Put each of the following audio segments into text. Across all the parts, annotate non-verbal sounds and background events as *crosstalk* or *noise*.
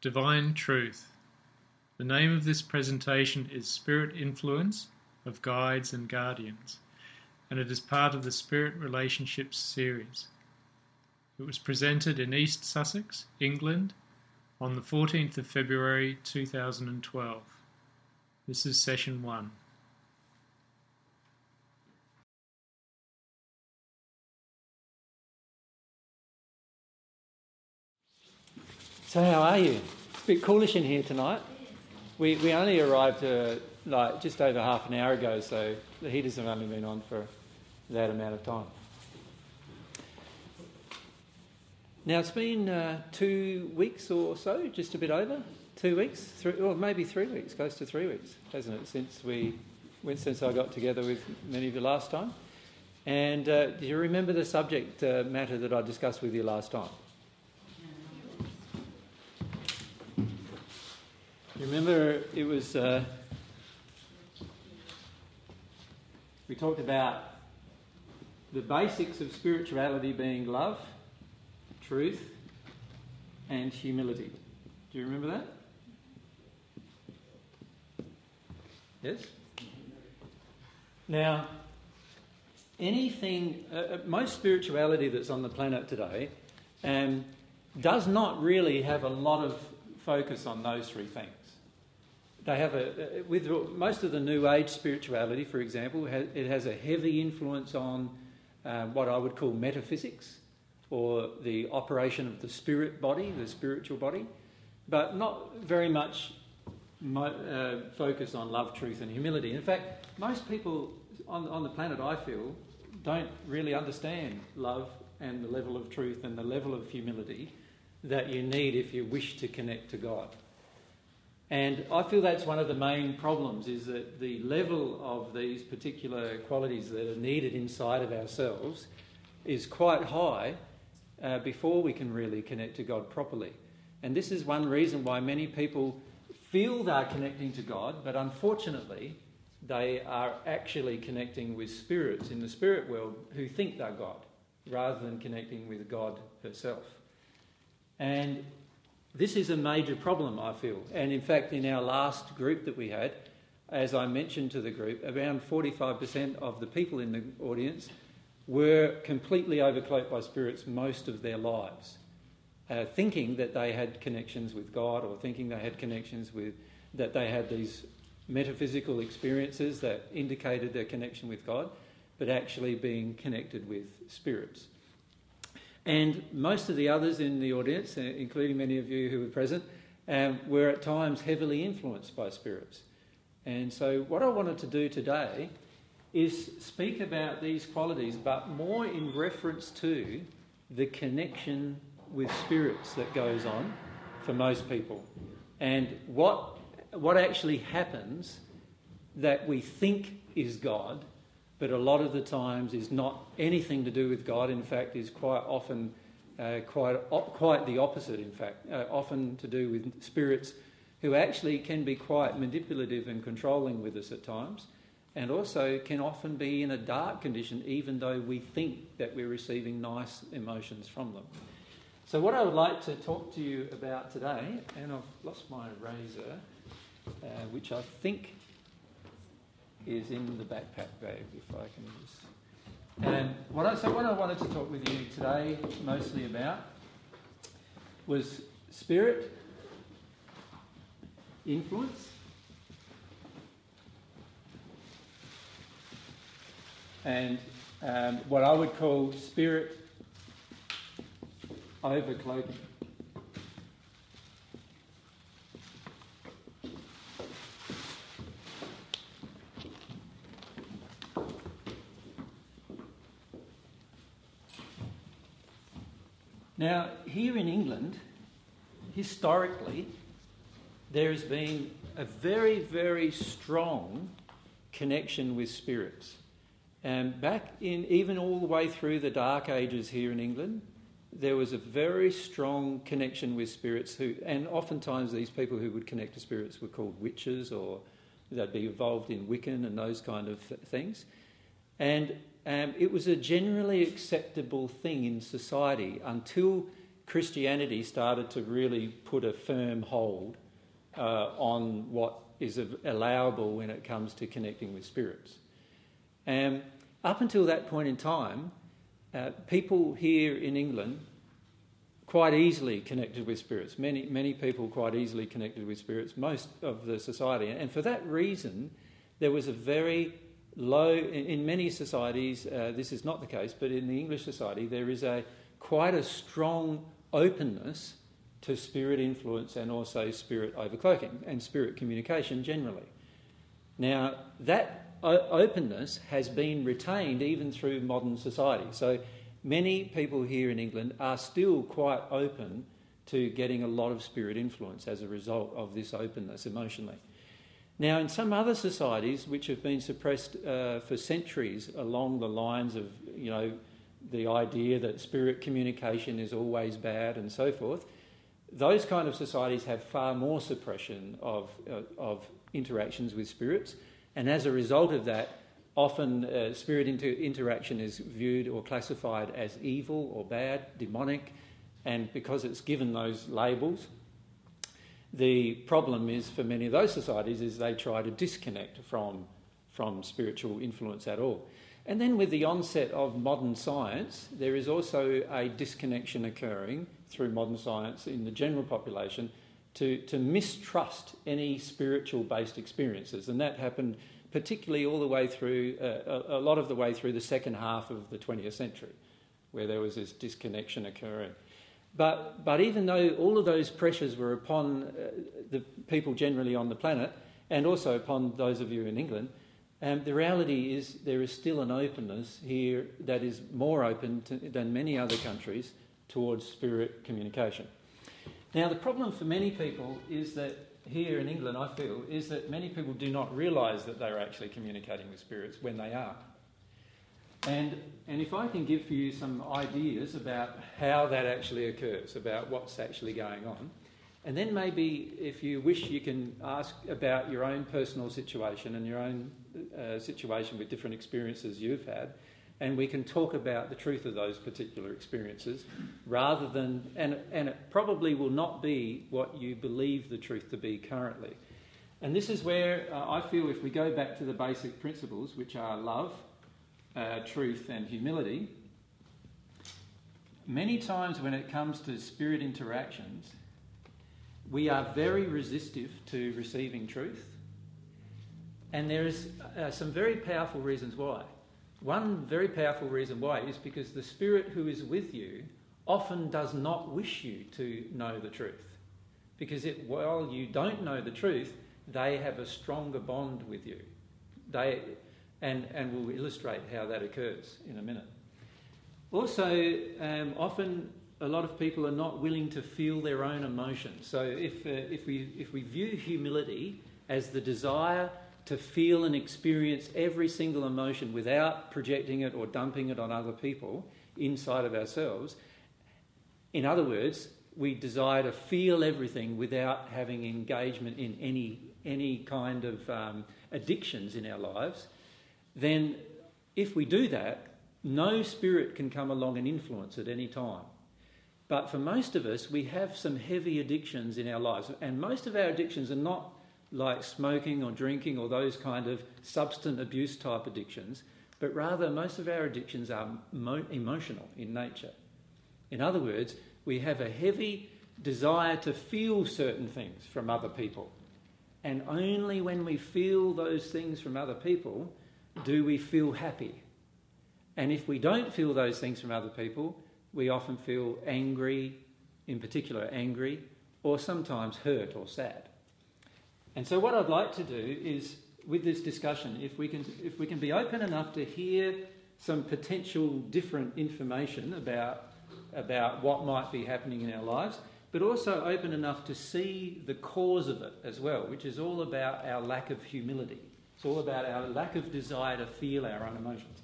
Divine Truth. The name of this presentation is Spirit Influence of Guides and Guardians, and it is part of the Spirit Relationships series. It was presented in East Sussex, England, on the 14th of February 2012. This is session one. So how are you? It's a bit coolish in here tonight. We, we only arrived uh, like just over half an hour ago, so the heaters have only been on for that amount of time. Now it's been uh, two weeks or so, just a bit over two weeks, three, or maybe three weeks, close to three weeks, hasn't it? Since we went, since I got together with many of you last time. And uh, do you remember the subject uh, matter that I discussed with you last time? Remember, it was. Uh, we talked about the basics of spirituality being love, truth, and humility. Do you remember that? Yes? Now, anything, uh, uh most spirituality that's on the planet today um, does not really have a lot of focus on those three things they have a with most of the New Age spirituality, for example, it has a heavy influence on uh, what I would call metaphysics or the operation of the spirit body, the spiritual body, but not very much uh, focus on love, truth, and humility. In fact, most people on, on the planet, I feel, don't really understand love and the level of truth and the level of humility that you need if you wish to connect to God. And I feel that's one of the main problems is that the level of these particular qualities that are needed inside of ourselves is quite high uh, before we can really connect to God properly. And this is one reason why many people feel they're connecting to God, but unfortunately, they are actually connecting with spirits in the spirit world who think they're God rather than connecting with God herself. And this is a major problem, I feel. And in fact, in our last group that we had, as I mentioned to the group, around 45% of the people in the audience were completely overcloaked by spirits most of their lives, uh, thinking that they had connections with God or thinking they had connections with, that they had these metaphysical experiences that indicated their connection with God, but actually being connected with spirits. And most of the others in the audience, uh, including many of you who were present, um, were at times heavily influenced by spirits. And so, what I wanted to do today is speak about these qualities, but more in reference to the connection with spirits that goes on for most people, and what, what actually happens that we think is God but a lot of the times is not anything to do with God. In fact, is quite often uh, quite quite the opposite. In fact, uh, often to do with spirits who actually can be quite manipulative and controlling with us at times, and also can often be in a dark condition, even though we think that we're receiving nice emotions from them. So, what I would like to talk to you about today, and I've lost my razor, uh, which I think is in the backpack bag, if I can just. And what I, so what I wanted to talk with you today mostly about was spirit, influence, and um, what I would call spirit overcloaking. Now, here in England, historically, there has been a very, very strong connection with spirits. And back in, even all the way through the Dark Ages here in England, there was a very strong connection with spirits who, and oftentimes these people who would connect to spirits were called witches or they'd be involved in Wiccan and those kind of things. And um, it was a generally acceptable thing in society until Christianity started to really put a firm hold uh, on what is allowable when it comes to connecting with spirits. And up until that point in time, uh, people here in England quite easily connected with spirits. Many, many people quite easily connected with spirits, most of the society. And for that reason, there was a very low, in, in many societies, uh, this is not the case, but in the English society, there is a quite a strong openness to spirit influence and also spirit overcloaking and spirit communication generally. Now, that o- openness has been retained even through modern society. So, many people here in England are still quite open to getting a lot of spirit influence as a result of this openness emotionally. Now, in some other societies which have been suppressed uh, for centuries along the lines of, you know, the idea that spirit communication is always bad and so forth, those kind of societies have far more suppression of, uh, of interactions with spirits, and as a result of that, often uh, spirit inter- interaction is viewed or classified as evil or bad, demonic, and because it's given those labels, the problem is for many of those societies is they try to disconnect from, from spiritual influence at all. And then with the onset of modern science, there is also a disconnection occurring through modern science in the general population to, to mistrust any spiritual based experiences. And that happened particularly all the way through, uh, a, a, lot of the way through the second half of the 20th century, where there was this disconnection occurring. But, but even though all of those pressures were upon uh, the people generally on the planet, and also upon those of you in England, um, the reality is there is still an openness here that is more open to, than many other countries towards spirit communication. Now, the problem for many people is that here in England, I feel, is that many people do not realise that they're actually communicating with spirits when they are. And, and if I can give you some ideas about how that actually occurs, about what's actually going on, and then maybe if you wish, you can ask about your own personal situation and your own uh, situation with different experiences you've had, and we can talk about the truth of those particular experiences rather than, and, and it probably will not be what you believe the truth to be currently. And this is where uh, I feel if we go back to the basic principles, which are love, uh, truth, and humility, many times when it comes to spirit interactions, we are very resistive to receiving truth. And there is uh, some very powerful reasons why. One very powerful reason why is because the Spirit who is with you often does not wish you to know the truth. Because it, while you don't know the truth, they have a stronger bond with you. They, and, and we'll illustrate how that occurs in a minute. Also, um, often a lot of people are not willing to feel their own emotions. So if, uh, if, we, if we view humility as the desire to feel and experience every single emotion without projecting it or dumping it on other people inside of ourselves. In other words, we desire to feel everything without having engagement in any, any kind of um, addictions in our lives. Then, if we do that, no spirit can come along and influence at any time. But for most of us, we have some heavy addictions in our lives, and most of our addictions are not like smoking or drinking or those kind of substance abuse type addictions, but rather most of our addictions are mo- emotional in nature. In other words, we have a heavy desire to feel certain things from other people. And only when we feel those things from other people do we feel happy. And if we don't feel those things from other people, we often feel angry, in particular angry, or sometimes hurt or sad. And so, what I'd like to do is, with this discussion, if we can, if we can be open enough to hear some potential different information about, about what might be happening in our lives, but also open enough to see the cause of it as well, which is all about our lack of humility. It's all about our lack of desire to feel our own emotions.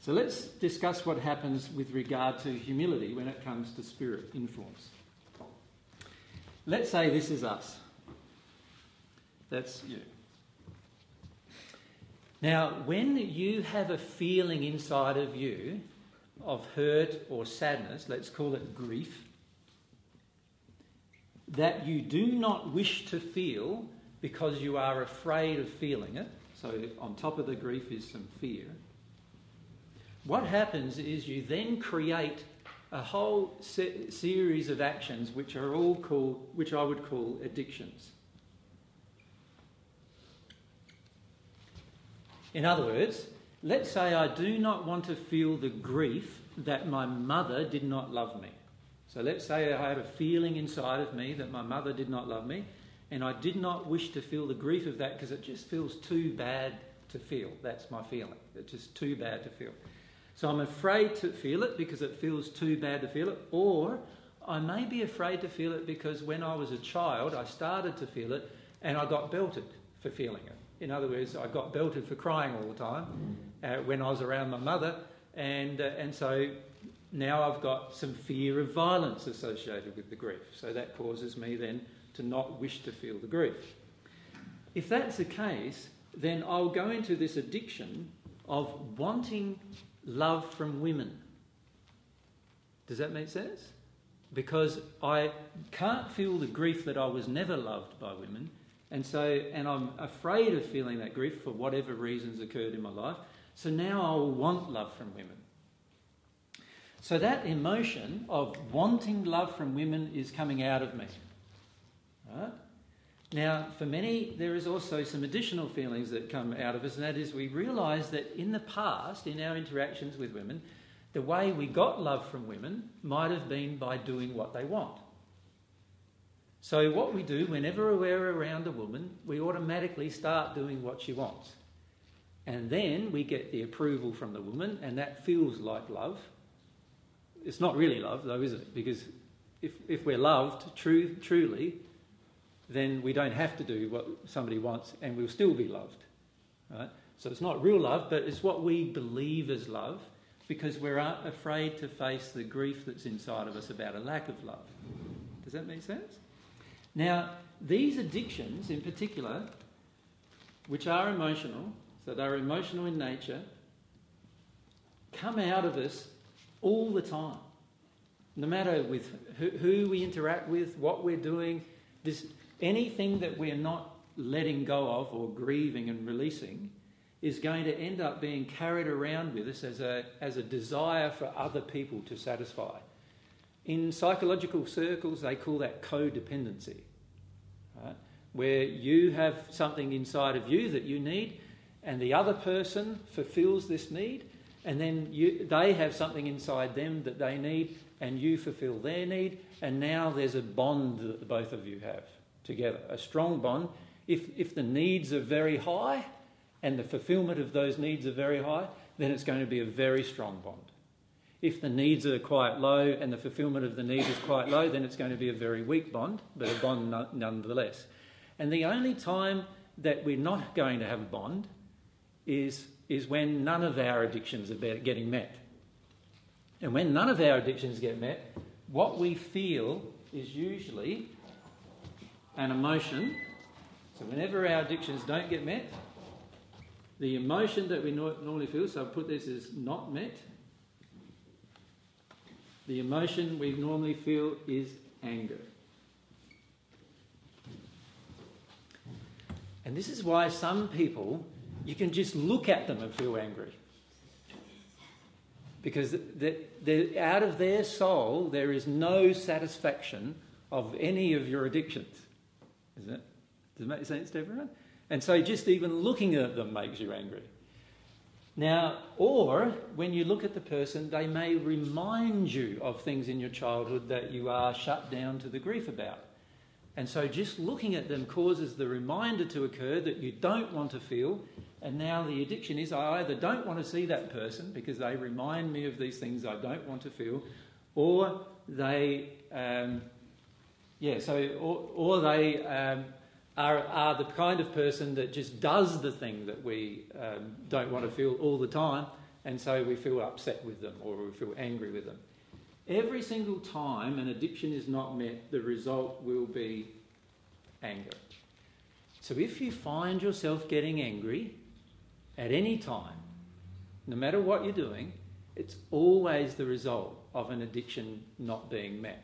So let's discuss what happens with regard to humility when it comes to spirit influence. Let's say this is us. That's you. Now, when you have a feeling inside of you of hurt or sadness, let's call it grief, that you do not wish to feel because you are afraid of feeling it. So, on top of the grief is some fear. What happens is you then create a whole se- series of actions which are all called, which I would call addictions. In other words, let's say I do not want to feel the grief that my mother did not love me. So let's say I had a feeling inside of me that my mother did not love me, and I did not wish to feel the grief of that because it just feels too bad to feel. That's my feeling. It's just too bad to feel. So I'm afraid to feel it because it feels too bad to feel it, or I may be afraid to feel it because when I was a child, I started to feel it and I got belted for feeling it. In other words, I got belted for crying all the time uh, when I was around my mother, and, uh, and so now I've got some fear of violence associated with the grief. So that causes me then to not wish to feel the grief. If that's the case, then I'll go into this addiction of wanting love from women. Does that make sense? Because I can't feel the grief that I was never loved by women, and so and I'm afraid of feeling that grief for whatever reasons occurred in my life. So now I'll want love from women. So that emotion of wanting love from women is coming out of me. Right? Now, for many, there is also some additional feelings that come out of us, and that is we realise that in the past, in our interactions with women, the way we got love from women might have been by doing what they want. So, what we do whenever we're around a woman, we automatically start doing what she wants. And then we get the approval from the woman, and that feels like love. It's not really love, though, is it? Because if, if we're loved true, truly, then we don't have to do what somebody wants and we'll still be loved. Right? So it's not real love, but it's what we believe is love because we're afraid to face the grief that's inside of us about a lack of love. Does that make sense? Now, these addictions in particular, which are emotional, so they're emotional in nature, come out of us all the time. No matter with who, we interact with, what we're doing, this, anything that we're not letting go of or grieving and releasing is going to end up being carried around with us as a, as a desire for other people to satisfy. In psychological circles, they call that codependency, right? where you have something inside of you that you need, and the other person fulfills this need, and then you, they have something inside them that they need, and you fulfill their need, and now there's a bond that the both of you have together, a strong bond. If, if the needs are very high and the fulfillment of those needs are very high, then it's going to be a very strong bond. If the needs are quite low and the fulfillment of the need is quite low, then it's going to be a very weak bond, but a bond nonetheless. And the only time that we're not going to have a bond is, is when none of our addictions are getting met. And when none of our addictions get met, what we feel is usually an emotion. So whenever our addictions don't get met, the emotion that we normally feel, so I'll put this as not met, the emotion we normally feel is anger. And this is why some people, you can just look at them and feel angry. Because out of their soul, there is no satisfaction of any of your addictions. Isn't it? Does it make sense to everyone? And so just even looking at them makes you angry. Now, or when you look at the person, they may remind you of things in your childhood that you are shut down to the grief about. And so just looking at them causes the reminder to occur that you don't want to feel. And now the addiction is I either don't want to see that person because they remind me of these things I don't want to feel, or they um, yeah, so, or, or they um, are, are the kind of person that just does the thing that we um, don't want to feel all the time, and so we feel upset with them or we feel angry with them. Every single time an addiction is not met, the result will be anger. So if you find yourself getting angry at any time, no matter what you're doing, it's always the result of an addiction not being met.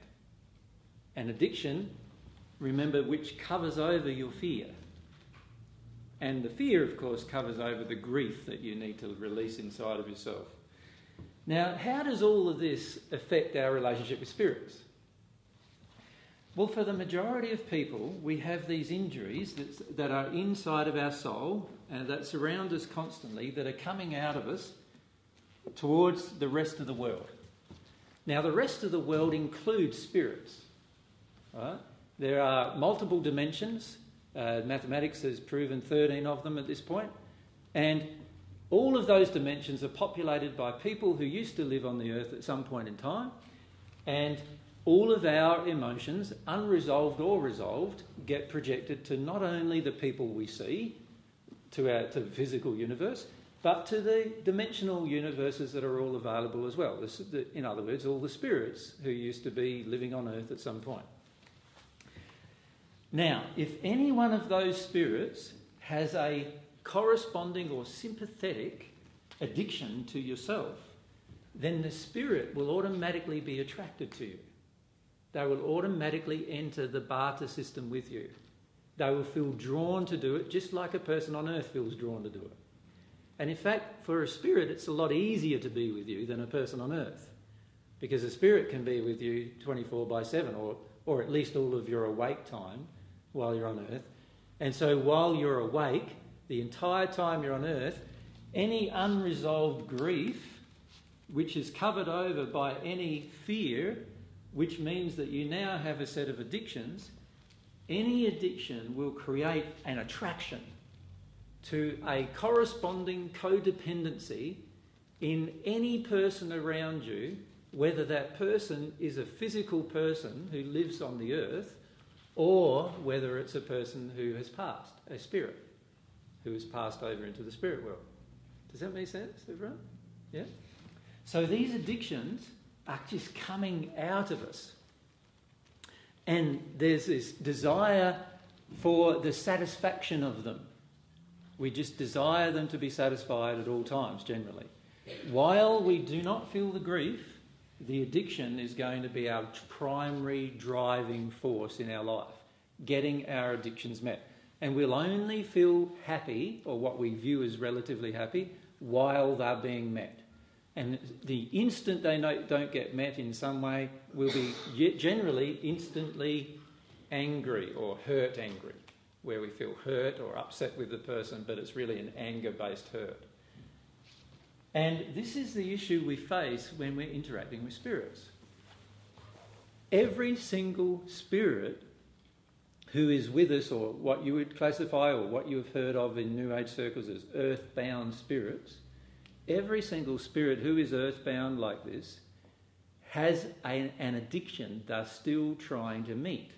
And addiction remember, which covers over your fear. And the fear, of course, covers over the grief that you need to release inside of yourself. Now, how does all of this affect our relationship with spirits? Well, for the majority of people, we have these injuries that, that are inside of our soul and that surround us constantly that are coming out of us towards the rest of the world. Now, the rest of the world includes spirits. Right? There are multiple dimensions. Uh, mathematics has proven 13 of them at this point. And all of those dimensions are populated by people who used to live on the earth at some point in time. And all of our emotions, unresolved or resolved, get projected to not only the people we see, to, our, to the physical universe, but to the dimensional universes that are all available as well. in other words, all the spirits who used to be living on earth at some point. Now, if any one of those spirits has a corresponding or sympathetic addiction to yourself, then the spirit will automatically be attracted to you. They will automatically enter the barter system with you. They will feel drawn to do it just like a person on earth feels drawn to do it. And in fact, for a spirit, it's a lot easier to be with you than a person on earth. Because a spirit can be with you 24 by 7, or, or at least all of your awake time while you're on earth. And so while you're awake, the entire time you're on earth, any unresolved grief, which is covered over by any fear, which means that you now have a set of addictions, any addiction will create an attraction to a corresponding codependency in any person around you, whether that person is a physical person who lives on the earth or whether it's a person who has passed, a spirit who has passed over into the spirit world. Does that make sense, everyone? Yeah? So these addictions are just coming out of us. And there's this desire for the satisfaction of them. We just desire them to be satisfied at all times, generally. While we do not feel the grief, the addiction is going to be our primary driving force in our life, getting our addictions met. And we'll only feel happy, or what we view as relatively happy, while they're being met. And the instant they don't get met in some way, we'll be generally instantly angry or hurt angry, where we feel hurt or upset with the person, but it's really an anger based hurt. And this is the issue we face when we're interacting with spirits. Every single spirit who is with us, or what you would classify or what you have heard of in New Age circles as earthbound spirits, every single spirit who is earthbound like this has a, an addiction they're still trying to meet.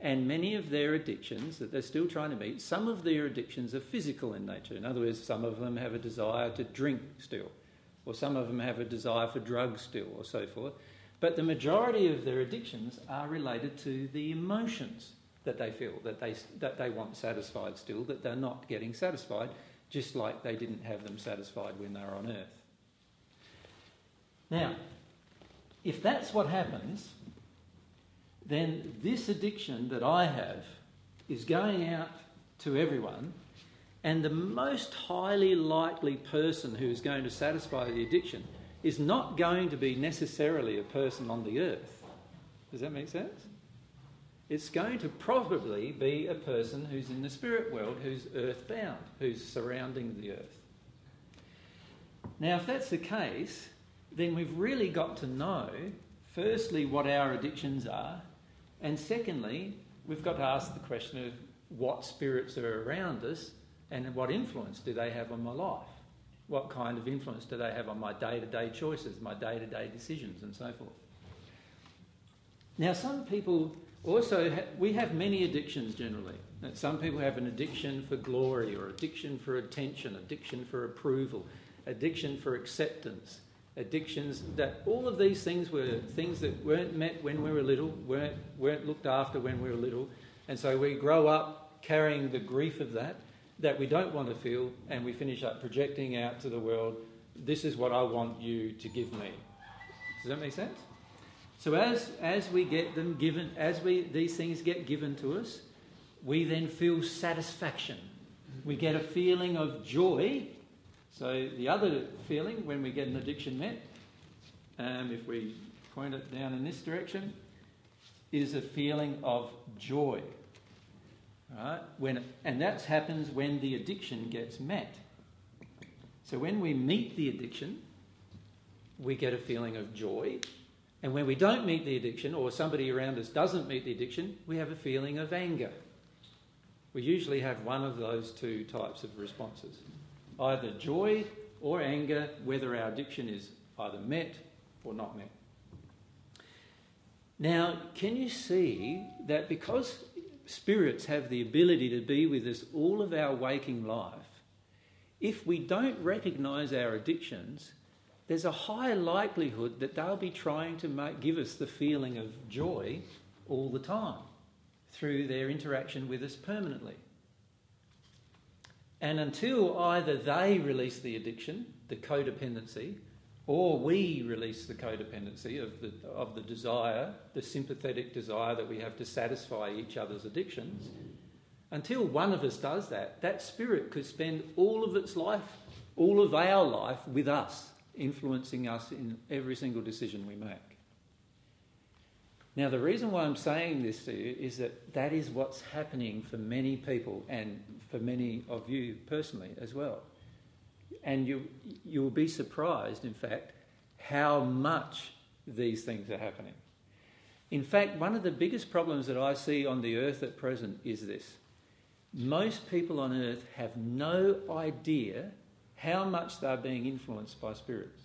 And many of their addictions that they're still trying to meet, some of their addictions are physical in nature. In other words, some of them have a desire to drink still, or some of them have a desire for drugs still, or so forth. But the majority of their addictions are related to the emotions that they feel, that they, that they want satisfied still, that they're not getting satisfied just like they didn't have them satisfied when they were on earth. Now, if that's what happens, then this addiction that I have is going out to everyone, and the most highly likely person who is going to satisfy the addiction is not going to be necessarily a person on the earth. Does that make sense? it's going to probably be a person who's in the spirit world, who's earthbound, who's surrounding the earth. Now, if that's the case, then we've really got to know, firstly, what our addictions are, and secondly, we've got to ask the question of what spirits are around us and what influence do they have on my life? What kind of influence do they have on my day to day choices, my day to day decisions, and so forth? Now, some people also, we have many addictions generally. Some people have an addiction for glory, or addiction for attention, addiction for approval, addiction for acceptance, addictions that all of these things were things that weren't met when we were little, weren't, weren't looked after when we were little. And so we grow up carrying the grief of that, that we don't want to feel, and we finish up projecting out to the world, this is what I want you to give me. Does that make sense? So as, as we get them given, as we, these things get given to us, we then feel satisfaction. We get a feeling of joy. So the other feeling when we get an addiction met, um, if we point it down in this direction, is a feeling of joy. Right? When, and that happens when the addiction gets met. So when we meet the addiction, we get a feeling of joy. And when we don't meet the addiction, or somebody around us doesn't meet the addiction, we have a feeling of anger. We usually have one of those two types of responses either joy or anger, whether our addiction is either met or not met. Now, can you see that because spirits have the ability to be with us all of our waking life, if we don't recognize our addictions, there's a high likelihood that they'll be trying to make, give us the feeling of joy all the time through their interaction with us permanently. And until either they release the addiction, the codependency, or we release the codependency of the, of the desire, the sympathetic desire that we have to satisfy each other's addictions, until one of us does that, that spirit could spend all of its life, all of our life with us, influencing us in every single decision we make. Now, the reason why I'm saying this to you is that that is what's happening for many people and for many of you personally as well. And you, you will be surprised, in fact, how much these things are happening. In fact, one of the biggest problems that I see on the earth at present is this most people on earth have no idea how much they're being influenced by spirits.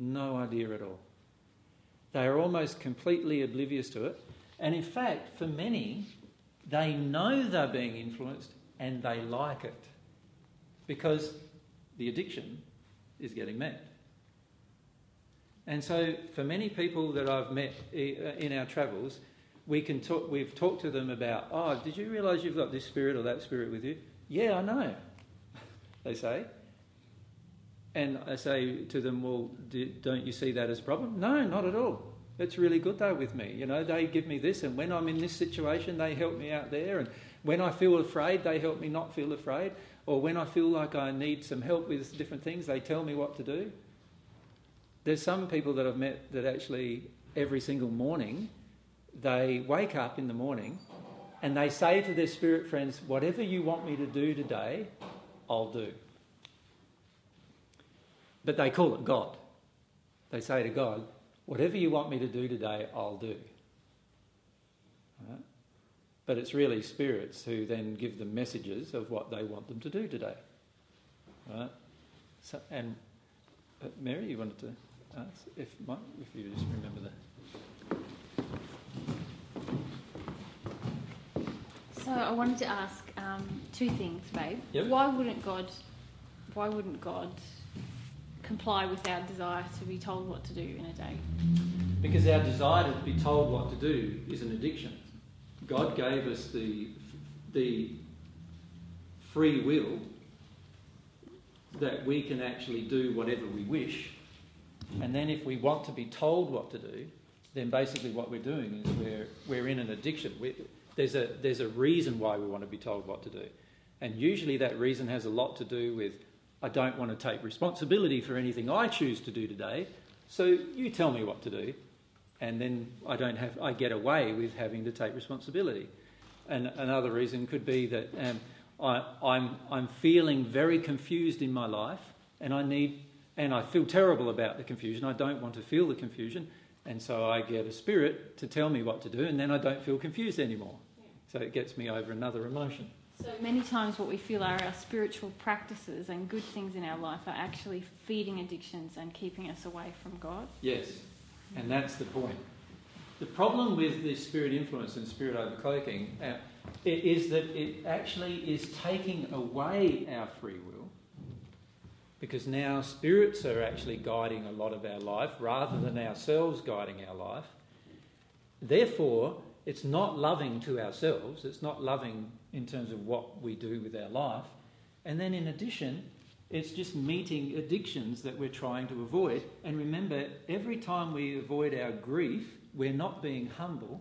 No idea at all. They are almost completely oblivious to it. And in fact, for many, they know they're being influenced and they like it because the addiction is getting met. And so, for many people that I've met uh, in our travels, we can talk, we've talked to them about, oh, did you realise you've got this spirit or that spirit with you? Yeah, I know, *laughs* they say. And I say to them, well, do, don't you see that as a problem? No, not at all. It's really good though with me. You know, they give me this, and when I'm in this situation, they help me out there. And when I feel afraid, they help me not feel afraid. Or when I feel like I need some help with different things, they tell me what to do. There's some people that I've met that actually every single morning, they wake up in the morning and they say to their spirit friends, Whatever you want me to do today, I'll do. But they call it God. They say to God, Whatever you want me to do today, I'll do. Right? But it's really spirits who then give them messages of what they want them to do today. Right? So, and uh, Mary, you wanted to ask if, if you just remember that. So I wanted to ask um, two things, babe. Yep. Why wouldn't God? Why wouldn't God comply with our desire to be told what to do in a day? Because our desire to be told what to do is an addiction. God gave us the, the free will that we can actually do whatever we wish. And then if we want to be told what to do, then basically what we're doing is we're, we're in an addiction. we there's, a, there's a reason why we want to be told what to do. And usually that reason has a lot to do with I don't want to take responsibility for anything I choose to do today, so you tell me what to do, and then I don't have I get away with having to take responsibility. And another reason could be that um, I, I'm I'm feeling very confused in my life, and I need and I feel terrible about the confusion. I don't want to feel the confusion, and so I get a spirit to tell me what to do, and then I don't feel confused anymore. So it gets me over another emotion. So many times, what we feel are our spiritual practices and good things in our life are actually feeding addictions and keeping us away from God. Yes, and that's the point. The problem with this spirit influence and spirit overcloaking uh, is that it actually is taking away our free will because now spirits are actually guiding a lot of our life rather than ourselves guiding our life. Therefore, it's not loving to ourselves, it's not loving in terms of what we do with our life. And then in addition, it's just meeting addictions that we're trying to avoid. And remember, every time we avoid our grief, we're not being humble.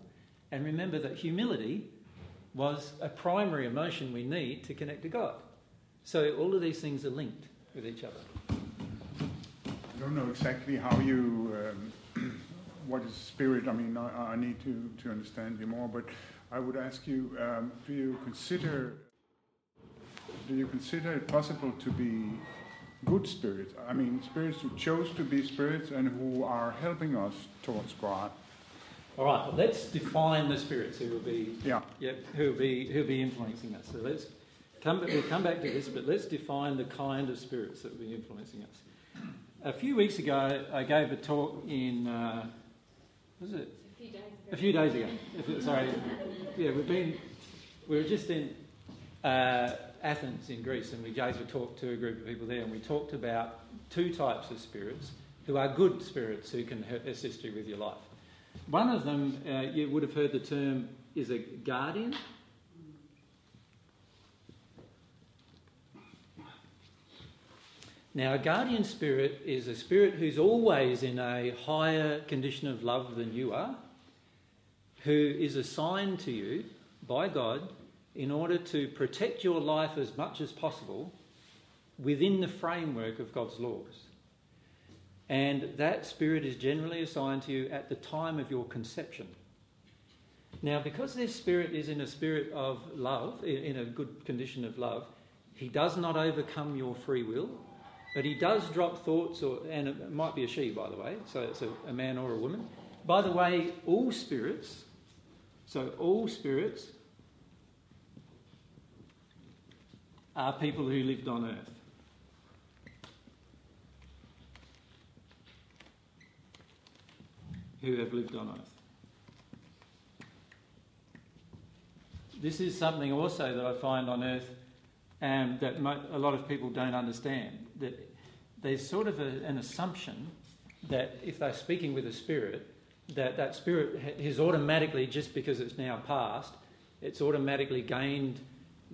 And remember that humility was a primary emotion we need to connect to God. So all of these things are linked with each other. I don't know exactly how you, um, *clears throat* what is spirit. I mean, I, I, need to, to understand you more, but I would ask you, um, do you consider, do you consider it possible to be good spirits? I mean, spirits who chose to be spirits and who are helping us towards God. All right, well, let's define the spirits who will be, yeah, yeah who will be, who will be influencing us. So let's come, we'll come back to this, but let's define the kind of spirits that will be influencing us. A few weeks ago, I gave a talk in, uh, was it? A few days ago. A few days ago. Sorry. Yeah, we've been, we were just in uh, Athens in Greece and we gave a talk to a group of people there and we talked about two types of spirits who are good spirits who can assist you with your life. One of them, uh, you would have heard the term, is a guardian. Now, a guardian spirit is a spirit who's always in a higher condition of love than you are, who is assigned to you by God in order to protect your life as much as possible within the framework of God's laws. And that spirit is generally assigned to you at the time of your conception. Now, because this spirit is in a spirit of love, in a good condition of love, he does not overcome your free will but he does drop thoughts, or, and it might be a she, by the way, so it's a, a man or a woman. By the way, all spirits, so all spirits are people who lived on earth. Who have lived on earth. This is something also that I find on earth um, that a lot of people don't understand. That there's sort of a, an assumption that if they're speaking with a spirit, that that spirit has automatically, just because it's now past, it's automatically gained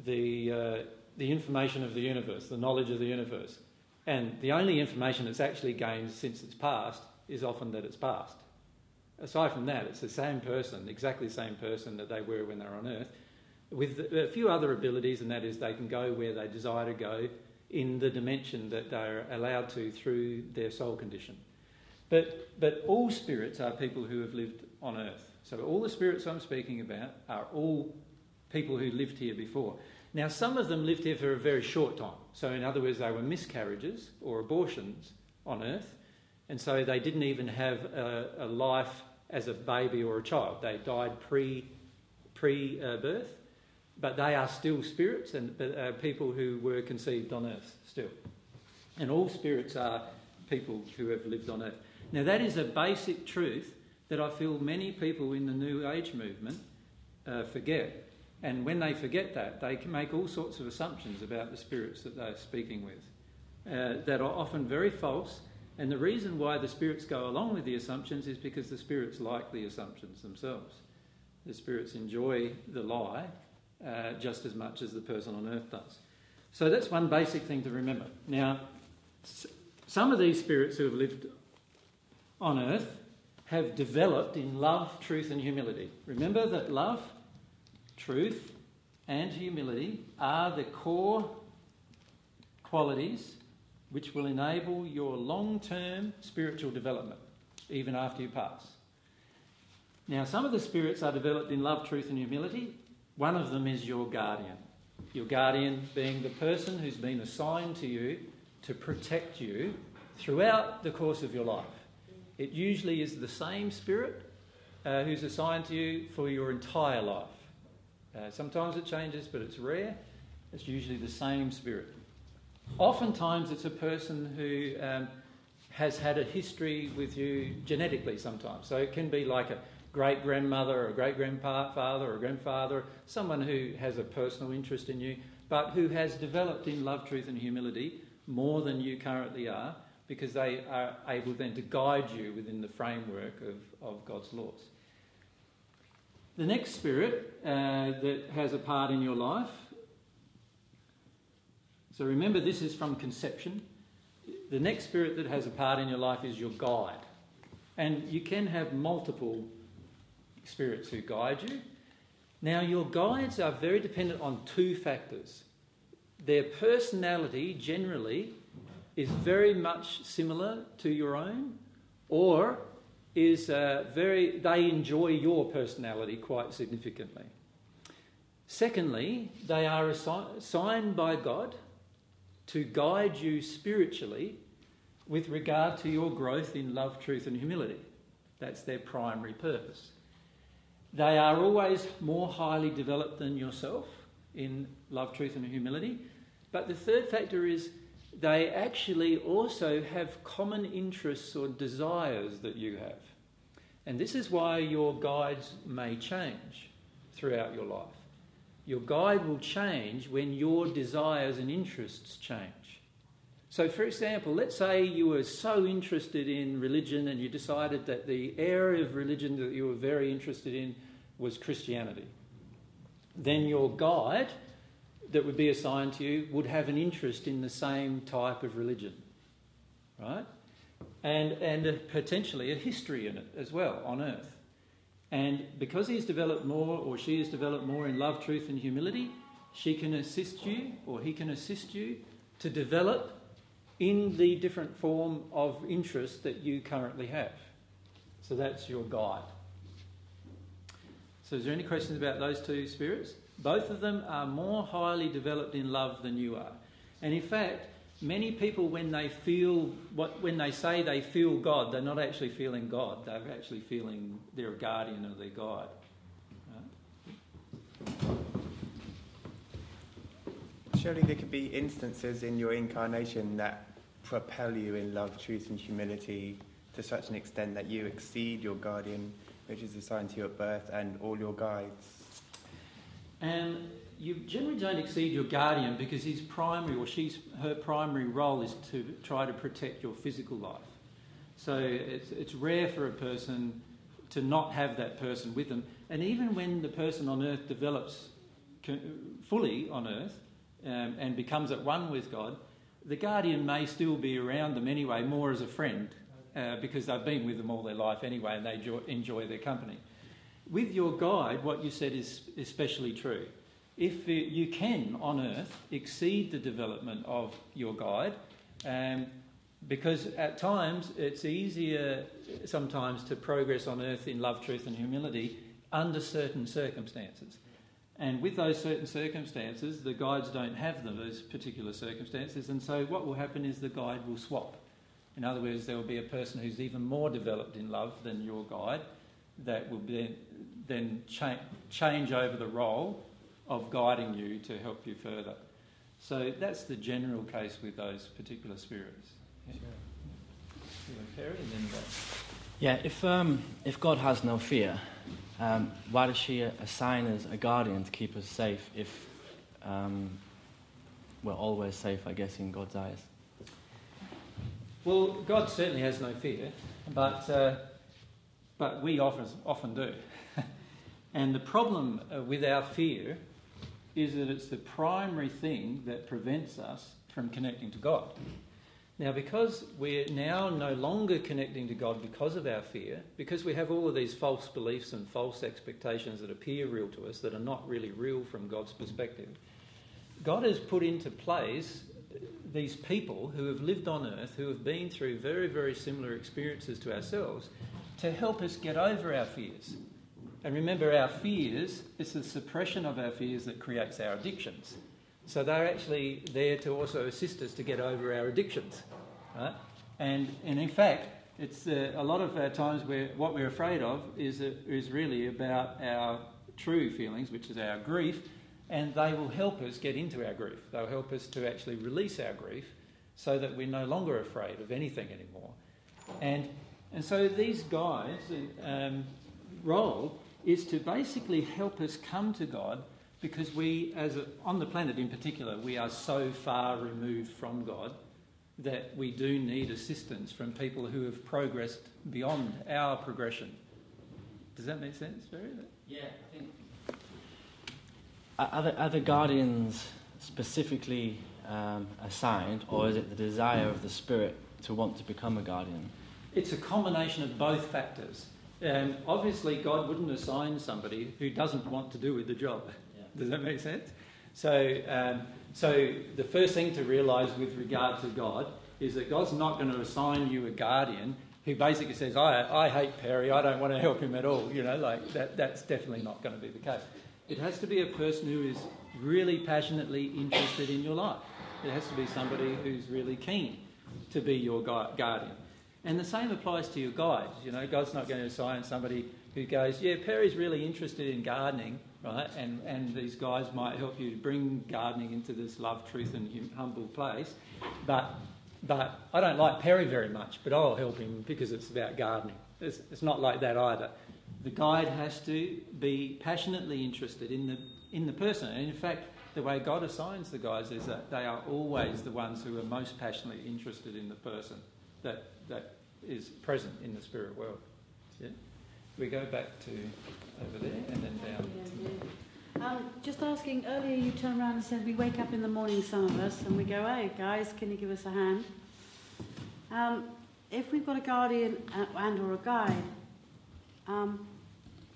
the, uh, the information of the universe, the knowledge of the universe. And the only information it's actually gained since it's past is often that it's past. Aside from that, it's the same person, exactly the same person that they were when they were on Earth, with a few other abilities, and that is they can go where they desire to go in the dimension that they're allowed to through their soul condition. But, but all spirits are people who have lived on earth. So all the spirits I'm speaking about are all people who lived here before. Now, some of them lived here for a very short time. So, in other words, they were miscarriages or abortions on earth. And so they didn't even have a, a life as a baby or a child. They died pre, pre uh, birth but they are still spirits and uh, people who were conceived on earth still. And all spirits are people who have lived on earth. Now, that is a basic truth that I feel many people in the New Age movement uh, forget. And when they forget that, they can make all sorts of assumptions about the spirits that they're speaking with uh, that are often very false. And the reason why the spirits go along with the assumptions is because the spirits like the assumptions themselves. The spirits enjoy the lie uh, just as much as the person on earth does. So that's one basic thing to remember. Now, some of these spirits who have lived on earth have developed in love, truth, and humility. Remember that love, truth, and humility are the core qualities which will enable your long term spiritual development, even after you pass. Now, some of the spirits are developed in love, truth, and humility, one of them is your guardian. Your guardian being the person who's been assigned to you to protect you throughout the course of your life. It usually is the same spirit uh, who's assigned to you for your entire life. Uh, sometimes it changes, but it's rare. It's usually the same spirit. Oftentimes, it's a person who um, has had a history with you genetically sometimes. So it can be like a great grandmother or a great grandfather or a grandfather, someone who has a personal interest in you, but who has developed in love, truth, and humility more than you currently are, because they are able then to guide you within the framework of, of God's laws. The next spirit uh, that has a part in your life. So remember, this is from conception. The next spirit that has a part in your life is your guide. And you can have multiple spirits who guide you. Now, your guides are very dependent on two factors. Their personality generally is very much similar to your own, or is uh, very, they enjoy your personality quite significantly. Secondly, they are assigned by God to guide you spiritually with regard to your growth in love, truth, and humility. That's their primary purpose. They are always more highly developed than yourself in love, truth, and humility. But the third factor is they actually also have common interests or desires that you have. And this is why your guides may change throughout your life. Your guide will change when your desires and interests change. So, for example, let's say you were so interested in religion and you decided that the area of religion that you were very interested in was Christianity. Then your guide that would be assigned to you would have an interest in the same type of religion, right? And, and potentially a history in it as well on earth. And because he's developed more, or she has developed more in love, truth, and humility, she can assist you, or he can assist you to develop in the different form of interest that you currently have. So that's your guide. So, is there any questions about those two spirits? Both of them are more highly developed in love than you are. And in fact, many people, when they feel what, when they say they feel God, they're not actually feeling God. They're actually feeling they're a guardian of their God. Surely there could be instances in your incarnation that propel you in love, truth, and humility to such an extent that you exceed your guardian, which is assigned to you at birth, and all your guides. And you generally don't exceed your guardian because his primary or she's her primary role is to try to protect your physical life. So it's, it's rare for a person to not have that person with them. And even when the person on earth develops fully on earth um, and becomes at one with God, the guardian may still be around them anyway, more as a friend, uh, because they've been with them all their life anyway and they enjoy their company. With your guide, what you said is especially true. If you can on earth exceed the development of your guide, um, because at times it's easier sometimes to progress on earth in love, truth, and humility under certain circumstances. And with those certain circumstances, the guides don't have them, those particular circumstances, and so what will happen is the guide will swap. In other words, there will be a person who's even more developed in love than your guide that will then, then cha- change over the role of guiding you to help you further. So that's the general case with those particular spirits. Yeah. Sure. Yeah, if, um, if God has no fear, um, why does she assign us a guardian to keep us safe if um, we're always safe, I guess, in God's eyes? Well, God certainly has no fear, but, uh, but we often, often do. And the problem uh, with our fear is that it's the primary thing that prevents us from connecting to God. Now, because we're now no longer connecting to God because of our fear, because we have all of these false beliefs and false expectations that appear real to us that are not really real from God's perspective, God has put into place these people who have lived on earth, who have been through very, very similar experiences to ourselves, to help us get over our fears. And remember, our fears, it's the suppression of our fears that creates our addictions. So they're actually there to also assist us to get over our addictions. Right? And, and in fact, it's uh, a lot of times where what we're afraid of is, uh, is really about our true feelings, which is our grief, and they will help us get into our grief. They'll help us to actually release our grief so that we're no longer afraid of anything anymore. And, and so these guys' um, role is to basically help us come to God because we, as a, on the planet in particular, we are so far removed from God that we do need assistance from people who have progressed beyond our progression. Does that make sense, Barry? Yeah, I think. Are the, are the guardians specifically um, assigned, or is it the desire of the spirit to want to become a guardian? It's a combination of both factors. Um, obviously, God wouldn't assign somebody who doesn't want to do with the job. Yeah. Does that make sense? So, um, so the first thing to realise with regard to God is that God's not going to assign you a guardian who basically says, I, I hate Perry, I don't want to help him at all. You know, like that, that's definitely not going to be the case. It has to be a person who is really passionately interested in your life. It has to be somebody who's really keen to be your guardian. And the same applies to your guides. You know, God's not going to assign somebody who goes, yeah, Perry's really interested in gardening, right? And, and these guys might help you to bring gardening into this love, truth, and hum- humble place. But, but I don't like Perry very much, but I'll help him because it's about gardening. It's, it's not like that either. The guide has to be passionately interested in the, in the person. And in fact, the way God assigns the guides is that they are always the ones who are most passionately interested in the person that, that is present in the spirit world. Yeah? We go back to over there and then down. Um, just asking, earlier you turned around and said we wake up in the morning, some of us, and we go, hey guys, can you give us a hand? Um, if we've got a guardian and, and or a guide, um,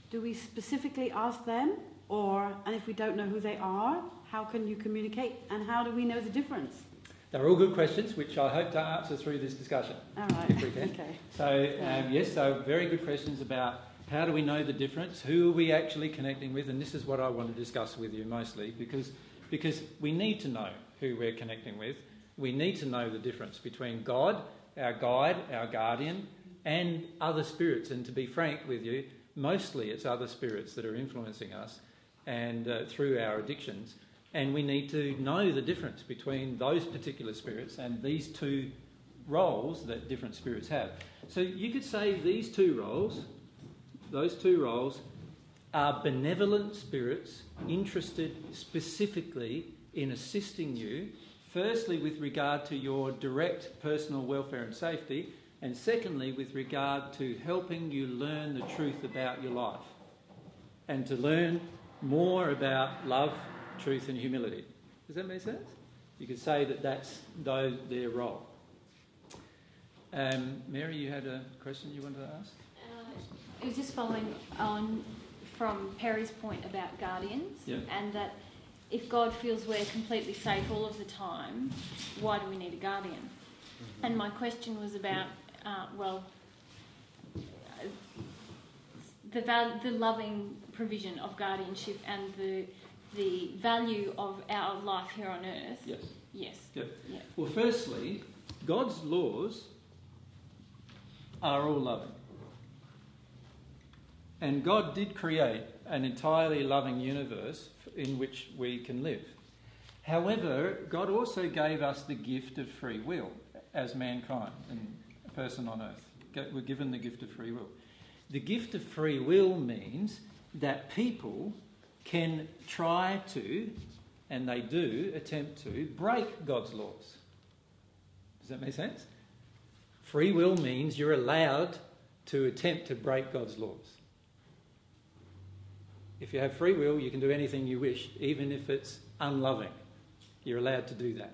do we specifically ask them? Or, and if we don't know who they are, how can you communicate? And how do we know the difference? They're all good questions, which I hope to answer through this discussion. All right. If we can. Okay. So, um, yes, so very good questions about how do we know the difference? Who are we actually connecting with? And this is what I want to discuss with you mostly because, because we need to know who we're connecting with. We need to know the difference between God, our guide, our guardian, and other spirits. And to be frank with you, mostly it's other spirits that are influencing us and uh, through our addictions. And we need to know the difference between those particular spirits and these two roles that different spirits have. So you could say these two roles, those two roles, are benevolent spirits interested specifically in assisting you, firstly with regard to your direct personal welfare and safety, and secondly with regard to helping you learn the truth about your life and to learn more about love, truth, and humility. Does that make sense? You could say that that's those, their role. Um, Mary, you had a question you wanted to ask? Uh, it was just following on from Perry's point about guardians, Yeah. and that if God feels we're completely safe all of the time, why do we need a guardian? And my question was about, uh, well, the val- the loving provision of guardianship and the the value of our life here on earth. Yes. Yes. Yep. Yeah. Well, firstly, God's laws are all loving. And God did create an entirely loving universe in which we can live. However, God also gave us the gift of free will as mankind and a person on earth. We're given the gift of free will. The gift of free will means that people can try to, and they do attempt to, break God's laws. Does that make sense? Free will means you're allowed to attempt to break God's laws. If you have free will, you can do anything you wish, even if it's unloving. You're allowed to do that.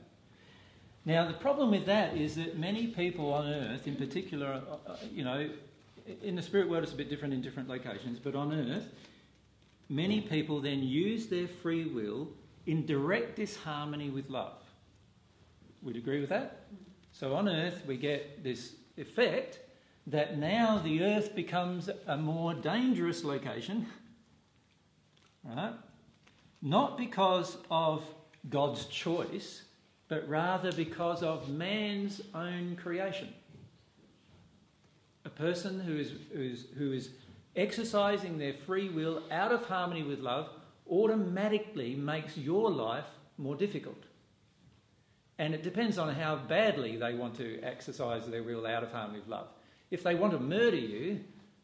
Now, the problem with that is that many people on earth, in particular, uh, you know, in the spirit world it's a bit different in different locations, but on earth, many people then use their free will in direct disharmony with love. Would agree with that? So on earth, we get this effect that now the earth becomes a more dangerous location, right? Not because of God's choice, but rather because of man's own creation. A person who is, who is, who is exercising their free will out of harmony with love automatically makes your life more difficult. And it depends on how badly they want to exercise their will out of harmony with love. If they want to murder you,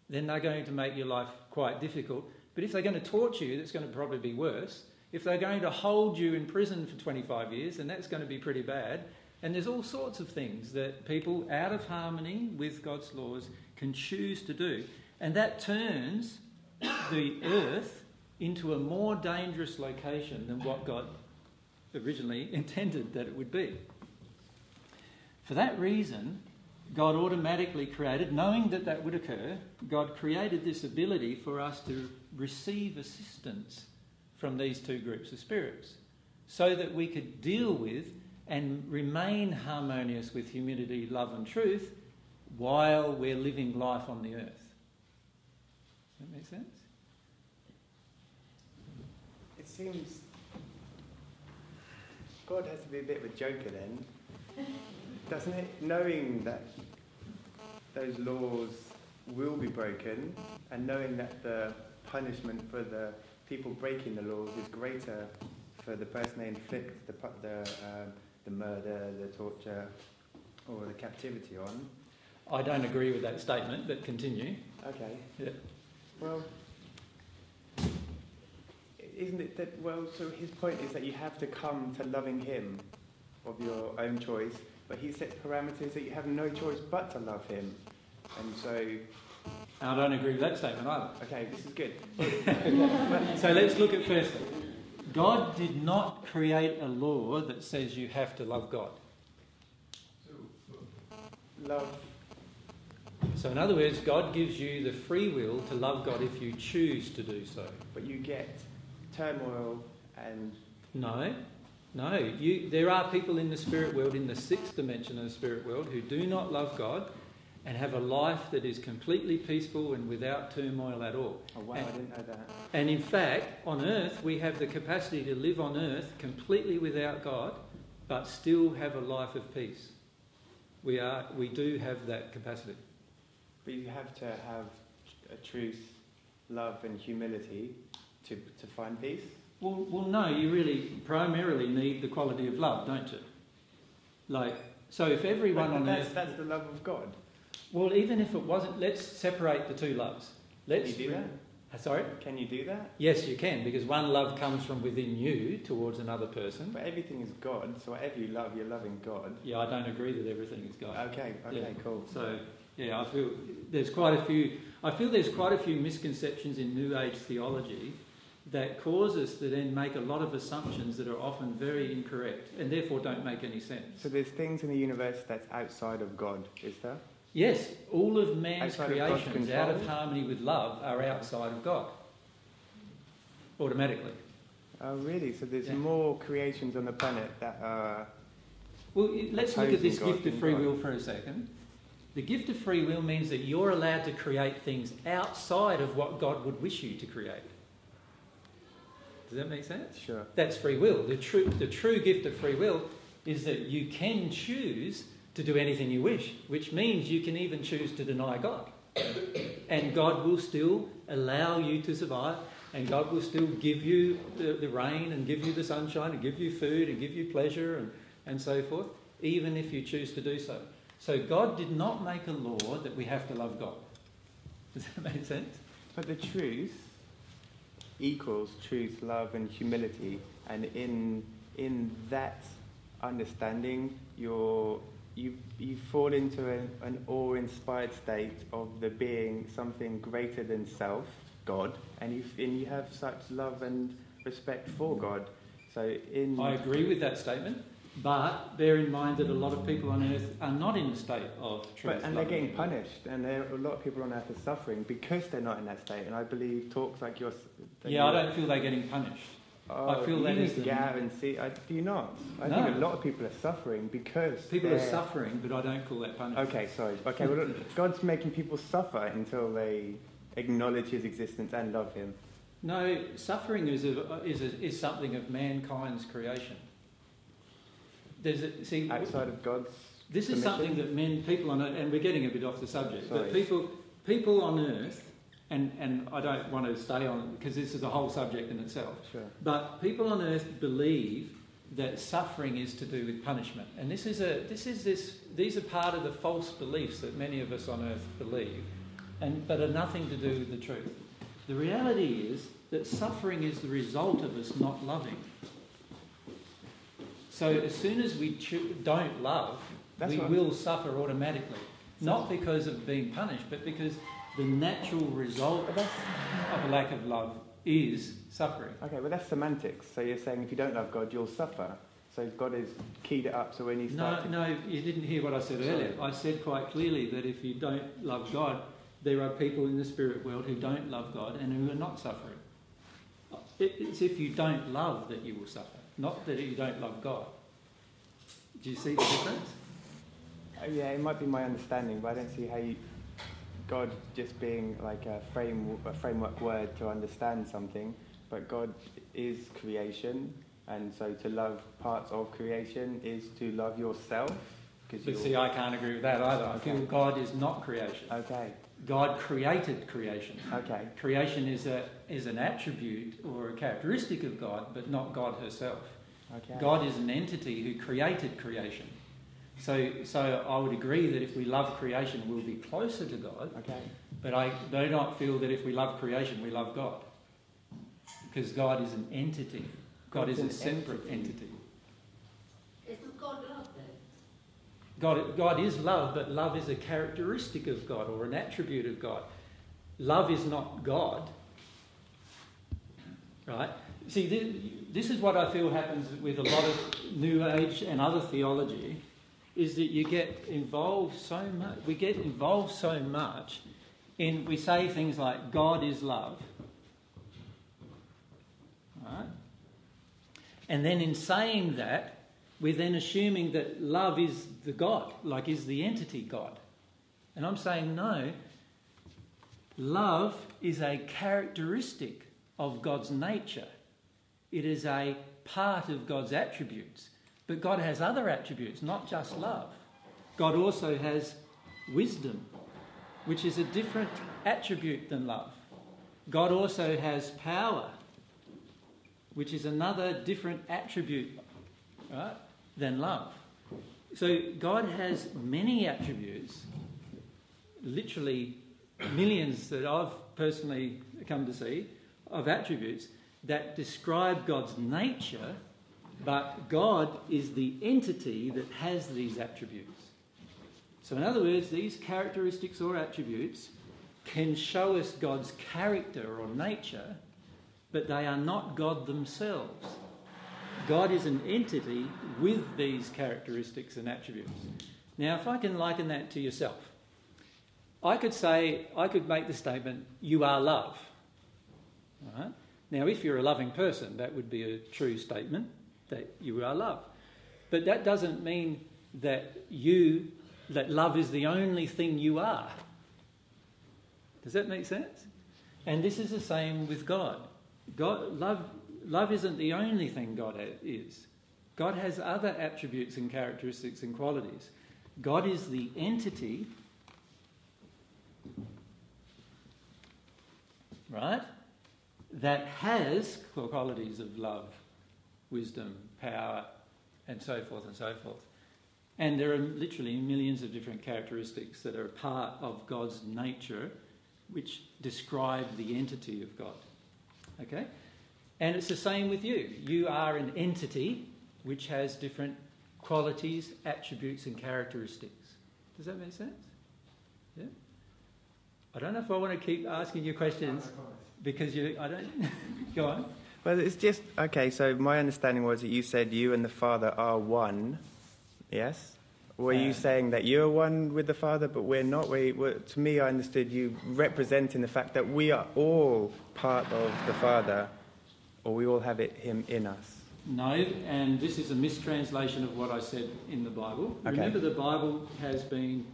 then they're going to make your life quite difficult. But if they're going to torture you, that's going to probably be worse. If they're going to hold you in prison for 25 years, then that's going to be pretty bad. And there's all sorts of things that people out of harmony with God's laws can choose to do. And that turns the earth into a more dangerous location than what God originally *laughs* intended that it would be. For that reason, God automatically created, knowing that that would occur, God created this ability for us to receive assistance from these two groups of spirits so that we could deal with and remain harmonious with humility, love, and truth while we're living life on the earth. Does that make sense? It seems God has to be a bit of a joker then, doesn't it? Knowing that those laws will be broken and knowing that the punishment for the people breaking the laws is greater for the person they inflict the, the, um, the murder, the torture, or the captivity on. I don't agree with that statement, but continue. Okay. Yeah. Well, isn't it that, well, so his point is that you have to come to loving him of your own choice, but he sets parameters that you have no choice but to love him. And so, I don't agree with that statement either. okay, this is good. *laughs* So let's look at first. God did not create a law that says you have to love God. Love, So, in other words, God gives you the free will to love God if you choose to do so. but you get turmoil and No, no. You, there are people in the spirit world, in the sixth dimension of the spirit world, who do not love God and have a life that is completely peaceful and without turmoil at all. oh wow, I didn't know that. And in fact, on earth, we have the capacity to live on earth completely without God, but still have a life of peace. We, are, we do have that capacity. But you have to have a truth, love, and humility to to find peace. Well, well, no, you really primarily need the quality of love, don't you? Like, so if everyone But on that's, earth. that's the love of God. Well, even if it wasn't, let's separate the two loves. Let's can you do that? Uh, Sorry? Can you do that? Yes, you can, because one love comes from within you towards another person. But everything is God, so whatever you love, you're loving God. Yeah, I don't agree that everything is God. Okay, okay, Yeah. cool. So, yeah, I feel there's quite a few. I feel there's quite a few misconceptions in New Age theology that cause us to then make a lot of assumptions that are often very incorrect and therefore don't make any sense. So there's things in the universe that's outside of God, is there? Yes, all of man's Outside of creations out of harmony with love are outside of God. Automatically. Oh, really? So there's Yeah. more creations on the planet that are. Well, let's look at this God gift of free God. will for a second. The gift of free will means that you're allowed to create things outside of what God would wish you to create. Does that make sense? Sure. That's free will. The true, the true gift of free will is that you can choose to do anything you wish, which means you can even choose to deny God. and God will still allow you to survive, and God will still give you the, the rain, and give you the sunshine, and give you food, and give you pleasure, and, and so forth, even if you choose to do so. So God did not make a law that we have to love God. Does that make sense? But the truth equals truth, love, and humility, and in in that understanding, you're you you fall into an, an awe-inspired state of the being something greater than self, God, and you and you have such love and respect for God. So in I agree with that statement, but bear in mind that a lot of people on earth are not in a state of truth. But, and they're getting punished, and there a lot of people on earth are suffering because they're not in that state. And I believe talks like yours. Yeah, I don't feel they're getting punished. Oh, I feel you that need is to get out and see. I, do you not? I No. think a lot of people are suffering because People are suffering, but I don't call that punishment. Okay, sorry. Okay, well, look, *laughs* God's making people suffer until they acknowledge His existence and love Him. No, suffering is, a, is, a, is something of mankind's creation. There's a, see, Outside of God's. this is permission? something that men, people on earth, and we're getting a bit off the subject, Sorry. but people, people on earth, and, and I don't want to stay on it because this is a whole subject in itself. Sure. But people on earth believe that suffering is to do with punishment, and this is a this is this these are part of the false beliefs that many of us on earth believe, and but are nothing to do with the truth. The reality is that suffering is the result of us not loving. So as soon as we cho- don't love, That's we I'm- will suffer automatically, not because of being punished, but because the natural result of a lack of love is suffering. okay, well, that's semantics. So you're saying if you don't love God, you'll suffer. So God has keyed it up. So when you No, start, to, no, you didn't hear what I said earlier. I said quite clearly that if you don't love God, there are people in the spirit world who don't love God and who are not suffering. It's if you don't love that you will suffer, not that you don't love God. Do you see the difference? Uh, yeah, it might be my understanding, but I don't see how you, God just being like a frame, a framework word to understand something. But God is creation, and so to love parts of creation is to love yourself. But see, I can't agree with that either. I feel God is not creation. okay, God created creation. okay, Creation is, a, is an attribute or a characteristic of God, but not God herself. okay. God is an entity who created creation. So, so I would agree that if we love creation, we'll be closer to God. Okay. But I do not feel that if we love creation, we love God. Because God is an entity. God is a separate entity. entity. Isn't God love then? God, God is love, but love is a characteristic of God or an attribute of God. Love is not God. Right? See, this, is what I feel happens with a lot of New Age and other theology, is that you get involved so much, we get involved so much in, we say things like, God is love. Right? And then in saying that, we're then assuming that love is the God, like is the entity God. And I'm saying no. Love is a characteristic of God's nature. It is a part of God's attributes. But God has other attributes, not just love. God also has wisdom, which is a different attribute than love. God also has power, which is another different attribute right, than love. So God has many attributes, literally millions that I've personally come to see, of attributes that describe God's nature, but God is the entity that has these attributes. So, in other words, these characteristics or attributes can show us God's character or nature, but they are not God themselves. God is an entity with these characteristics and attributes. Now, if I can liken that to yourself, I could say, I could make the statement, you are love. Right? Now, if you're a loving person, that would be a true statement that you are love. But that doesn't mean that you, that love is the only thing you are. Does that make sense? And this is the same with God. God love, love isn't the only thing God is. God has other attributes and characteristics and qualities. God is the entity, right, that has qualities of love, wisdom, power, and so forth and so forth. And there are literally millions of different characteristics that are part of God's nature which describe the entity of God. Okay? And it's the same with you. You are an entity which has different qualities, attributes, and characteristics. Does that make sense? Yeah? I don't know if I want to keep asking you questions because you, I don't. *laughs* Go on. Well, it's just okay. So my understanding was that you said you and the Father are one. Yes. Were you Uh, saying that you're one with the Father, but we're not? We, we to me, I understood you representing the fact that we are all part of the Father, or we all have it, Him in us. No, and this is a mistranslation of what I said in the Bible. Okay. Remember, the Bible has been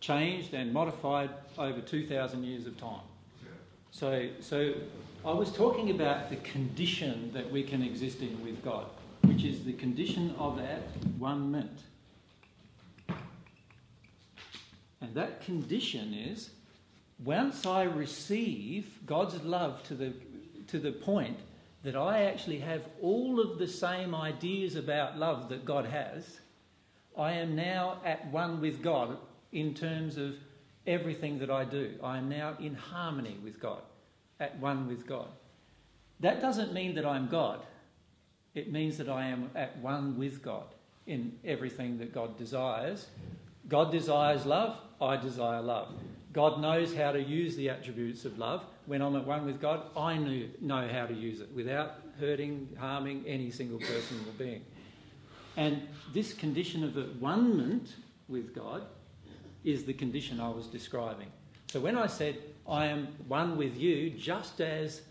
changed and modified over 2,000 years of time. So, so I was talking about the condition that we can exist in with God, which is the condition of that one mint. And that condition is once I receive God's love to the, to the point that I actually have all of the same ideas about love that God has, I am now at one with God in terms of everything that I do. I am now in harmony with God, at one with God. That doesn't mean that I'm God. It means that I am at one with God in everything that God desires. God desires love, I desire love. God knows how to use the attributes of love. When I'm at one with God, I knew, know how to use it without hurting, harming any single person or being. And this condition of at one with God is the condition I was describing. So when I said, I am one with you, just as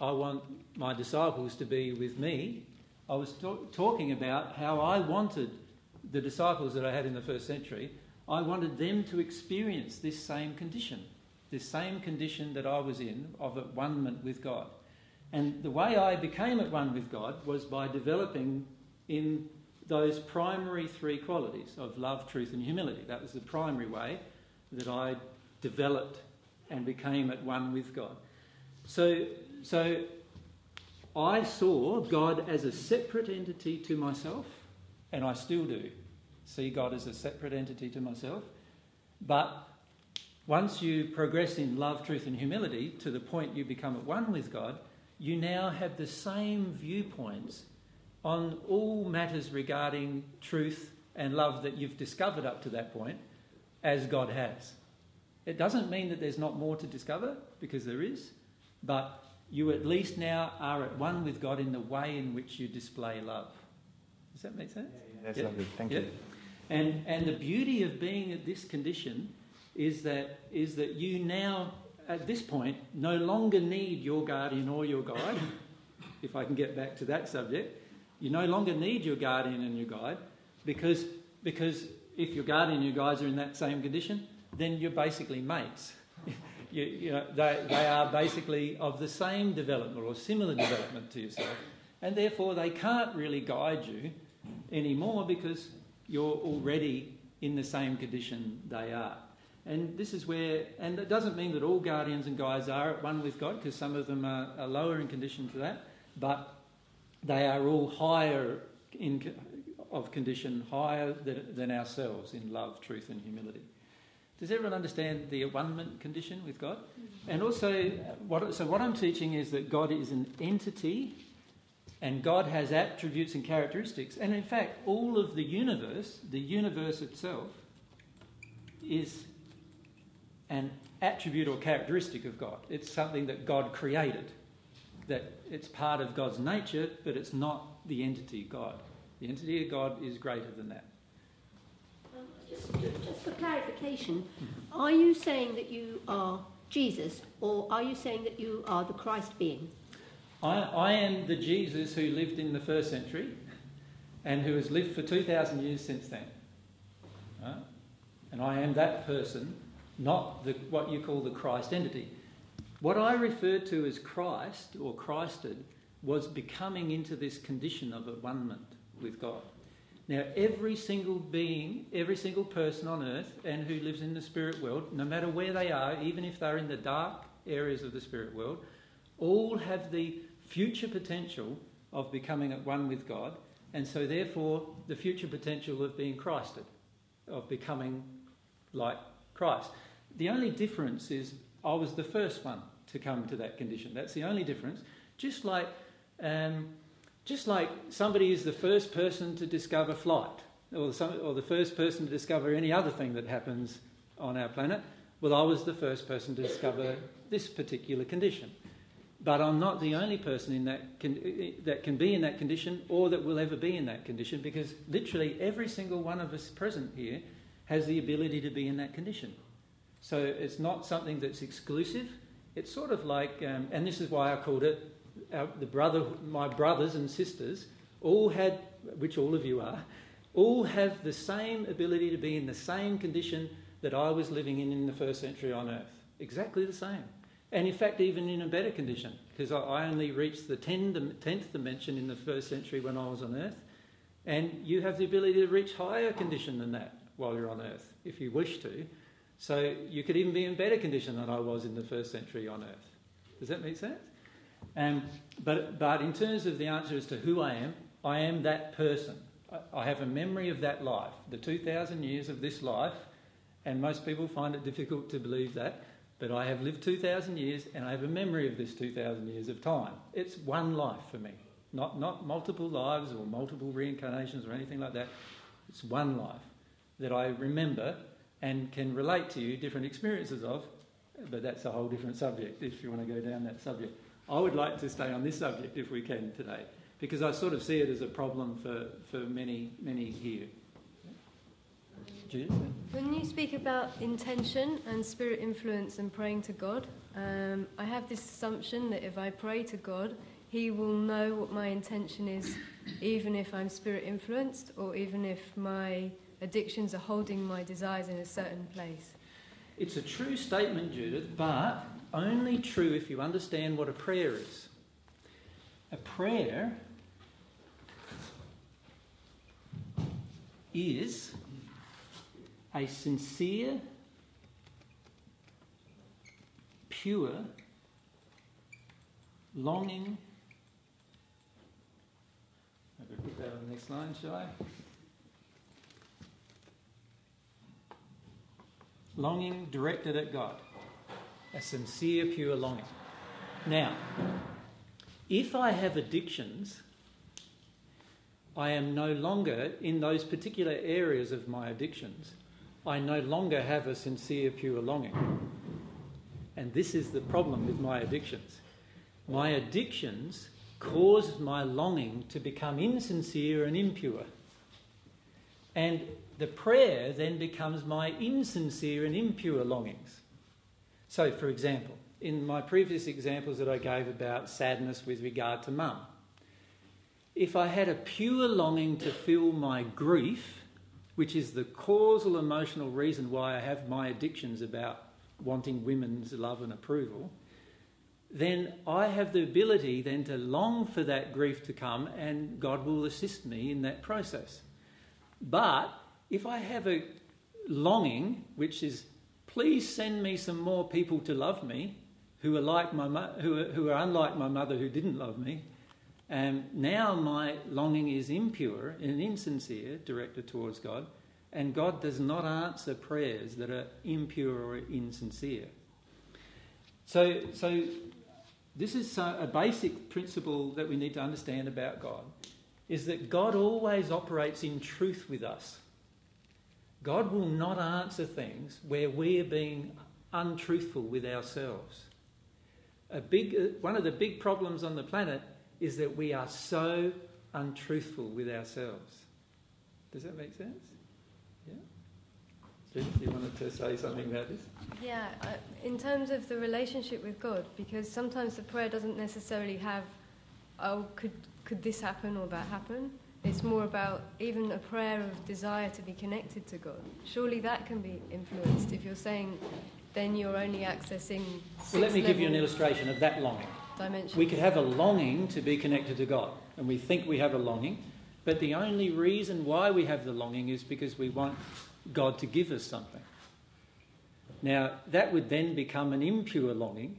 I want my disciples to be with me, I was talking about how I wanted the disciples that I had in the first century, I wanted them to experience this same condition, this same condition that I was in of at one with God. And the way I became at one with God was by developing in those primary three qualities of love, truth, and humility. That was the primary way that I developed and became at one with God. So, so I saw God as a separate entity to myself, and I still do see God as a separate entity to myself. But once you progress in love, truth, and humility to the point you become at one with God, you now have the same viewpoints on all matters regarding truth and love that you've discovered up to that point as God has. It doesn't mean that there's not more to discover, because there is, but you at least now are at one with God in the way in which you display love. Does that make sense? Yeah, yeah, that's yeah. lovely. Thank you. And, and the beauty of being at this condition is that, is that you now, at this point, no longer need your guardian or your guide, *laughs* if I can get back to that subject. You no longer need your guardian and your guide because, because if your guardian and your guides are in that same condition, then you're basically mates. *laughs* you, you know, they, they are basically of the same development or similar development to yourself, and therefore they can't really guide you anymore because you're already in the same condition they are. And this is where, and it doesn't mean that all guardians and guides are at one with God, because some of them are, are, lower in condition to that, but they are all higher in, of condition, higher than, than ourselves in love, truth, and humility. Does everyone understand the one condition with God? And also, what, so what I'm teaching is that God is an entity and God has attributes and characteristics. And in fact, all of the universe, the universe itself, is an attribute or characteristic of God. It's something that God created, that it's part of God's nature, but it's not the entity God. The entity of God is greater than that. Um, just, just for clarification, are you saying that you are Jesus, or are you saying that you are the Christ being? I, I am the Jesus who lived in the first century and who has lived for 2,000 years since then. Right? And I am that person, not the, what you call the Christ entity. What I referred to as Christ or Christed was becoming into this condition of at one with God. Now, every single being, every single person on earth and who lives in the spirit world, no matter where they are, even if they're in the dark areas of the spirit world, all have the future potential of becoming at one with God, and so therefore the future potential of being Christed, of becoming like The only difference is I was the first one to come to that condition. That's the only difference. Just like um, just like somebody is the first person to discover flight, or, some, or the first person to discover any other thing that happens on our planet, well, I was the first person to discover this particular condition. But I'm not the only person in that con- that can be in that condition or that will ever be in that condition because literally every single one of us present here has the ability to be in that condition. So it's not something that's exclusive. It's sort of like, um, and this is why I called it our, the brother, my brothers and sisters, all had, which all of you are, all have the same ability to be in the same condition that I was living in in the first century on earth. Exactly the same. And in fact, even in a better condition, because I only reached the 10th dimension in the first century when I was on earth. And you have the ability to reach higher condition than that while you're on earth, if you wish to. So you could even be in better condition than I was in the first century on earth. Does that make sense? Um, but, but in terms of the answer as to who I am, I am that person. I, have a memory of that life, the 2,000 years of this life, and most people find it difficult to believe that. But I have lived 2,000 years and I have a memory of this 2,000 years of time. It's one life for me, not, not multiple lives or multiple reincarnations or anything like that. It's one life that I remember and can relate to you different experiences of, but that's a whole different subject if you want to go down that subject. I would like to stay on this subject if we can today, because I sort of see it as a problem for, for many, many here. When you speak about intention and spirit influence and praying to God, um, I have this assumption that if I pray to God, He will know what my intention is, even if I'm spirit influenced or even if my addictions are holding my desires in a certain place. It's a true statement, Judith, but only true if you understand what a prayer is. A prayer is a sincere, pure longing. Maybe put that on the next line, shall I? Longing directed at God. A sincere, pure longing. Now, if I have addictions, I am no longer in those particular areas of my addictions. I no longer have a sincere, pure longing. And this is the problem with my addictions. My addictions cause my longing to become insincere and impure. And the prayer then becomes my insincere and impure longings. So, for example, in my previous examples that I gave about sadness with regard to mum, if I had a pure longing to feel my grief, which is the causal emotional reason why I have my addictions about wanting women's love and approval, then I have the ability then to long for that grief to come and God will assist me in that process. But if I have a longing, which is, please send me some more people to love me, who are like my who are, who are unlike my mother who didn't love me, and now my longing is impure and insincere, directed towards God, and God does not answer prayers that are impure or insincere. So, so this is a basic principle that we need to understand about God is that God always operates in truth with us. God will not answer things where we're being untruthful with ourselves. A big, uh, one of the big problems on the planet is that we are so untruthful with ourselves. Does that make sense? Yeah? Judith, you wanted to say something about this? Yeah, uh, in terms of the relationship with God, because sometimes the prayer doesn't necessarily have, oh, could, could this happen or that happen? It's more about even a prayer of desire to be connected to God. Surely that can be influenced if you're saying then you're only accessing. Well, let me give you an illustration of that longing. Dimension. We could have a longing to be connected to God, and we think we have a longing, but the only reason why we have the longing is because we want God to give us something. Now, that would then become an impure longing.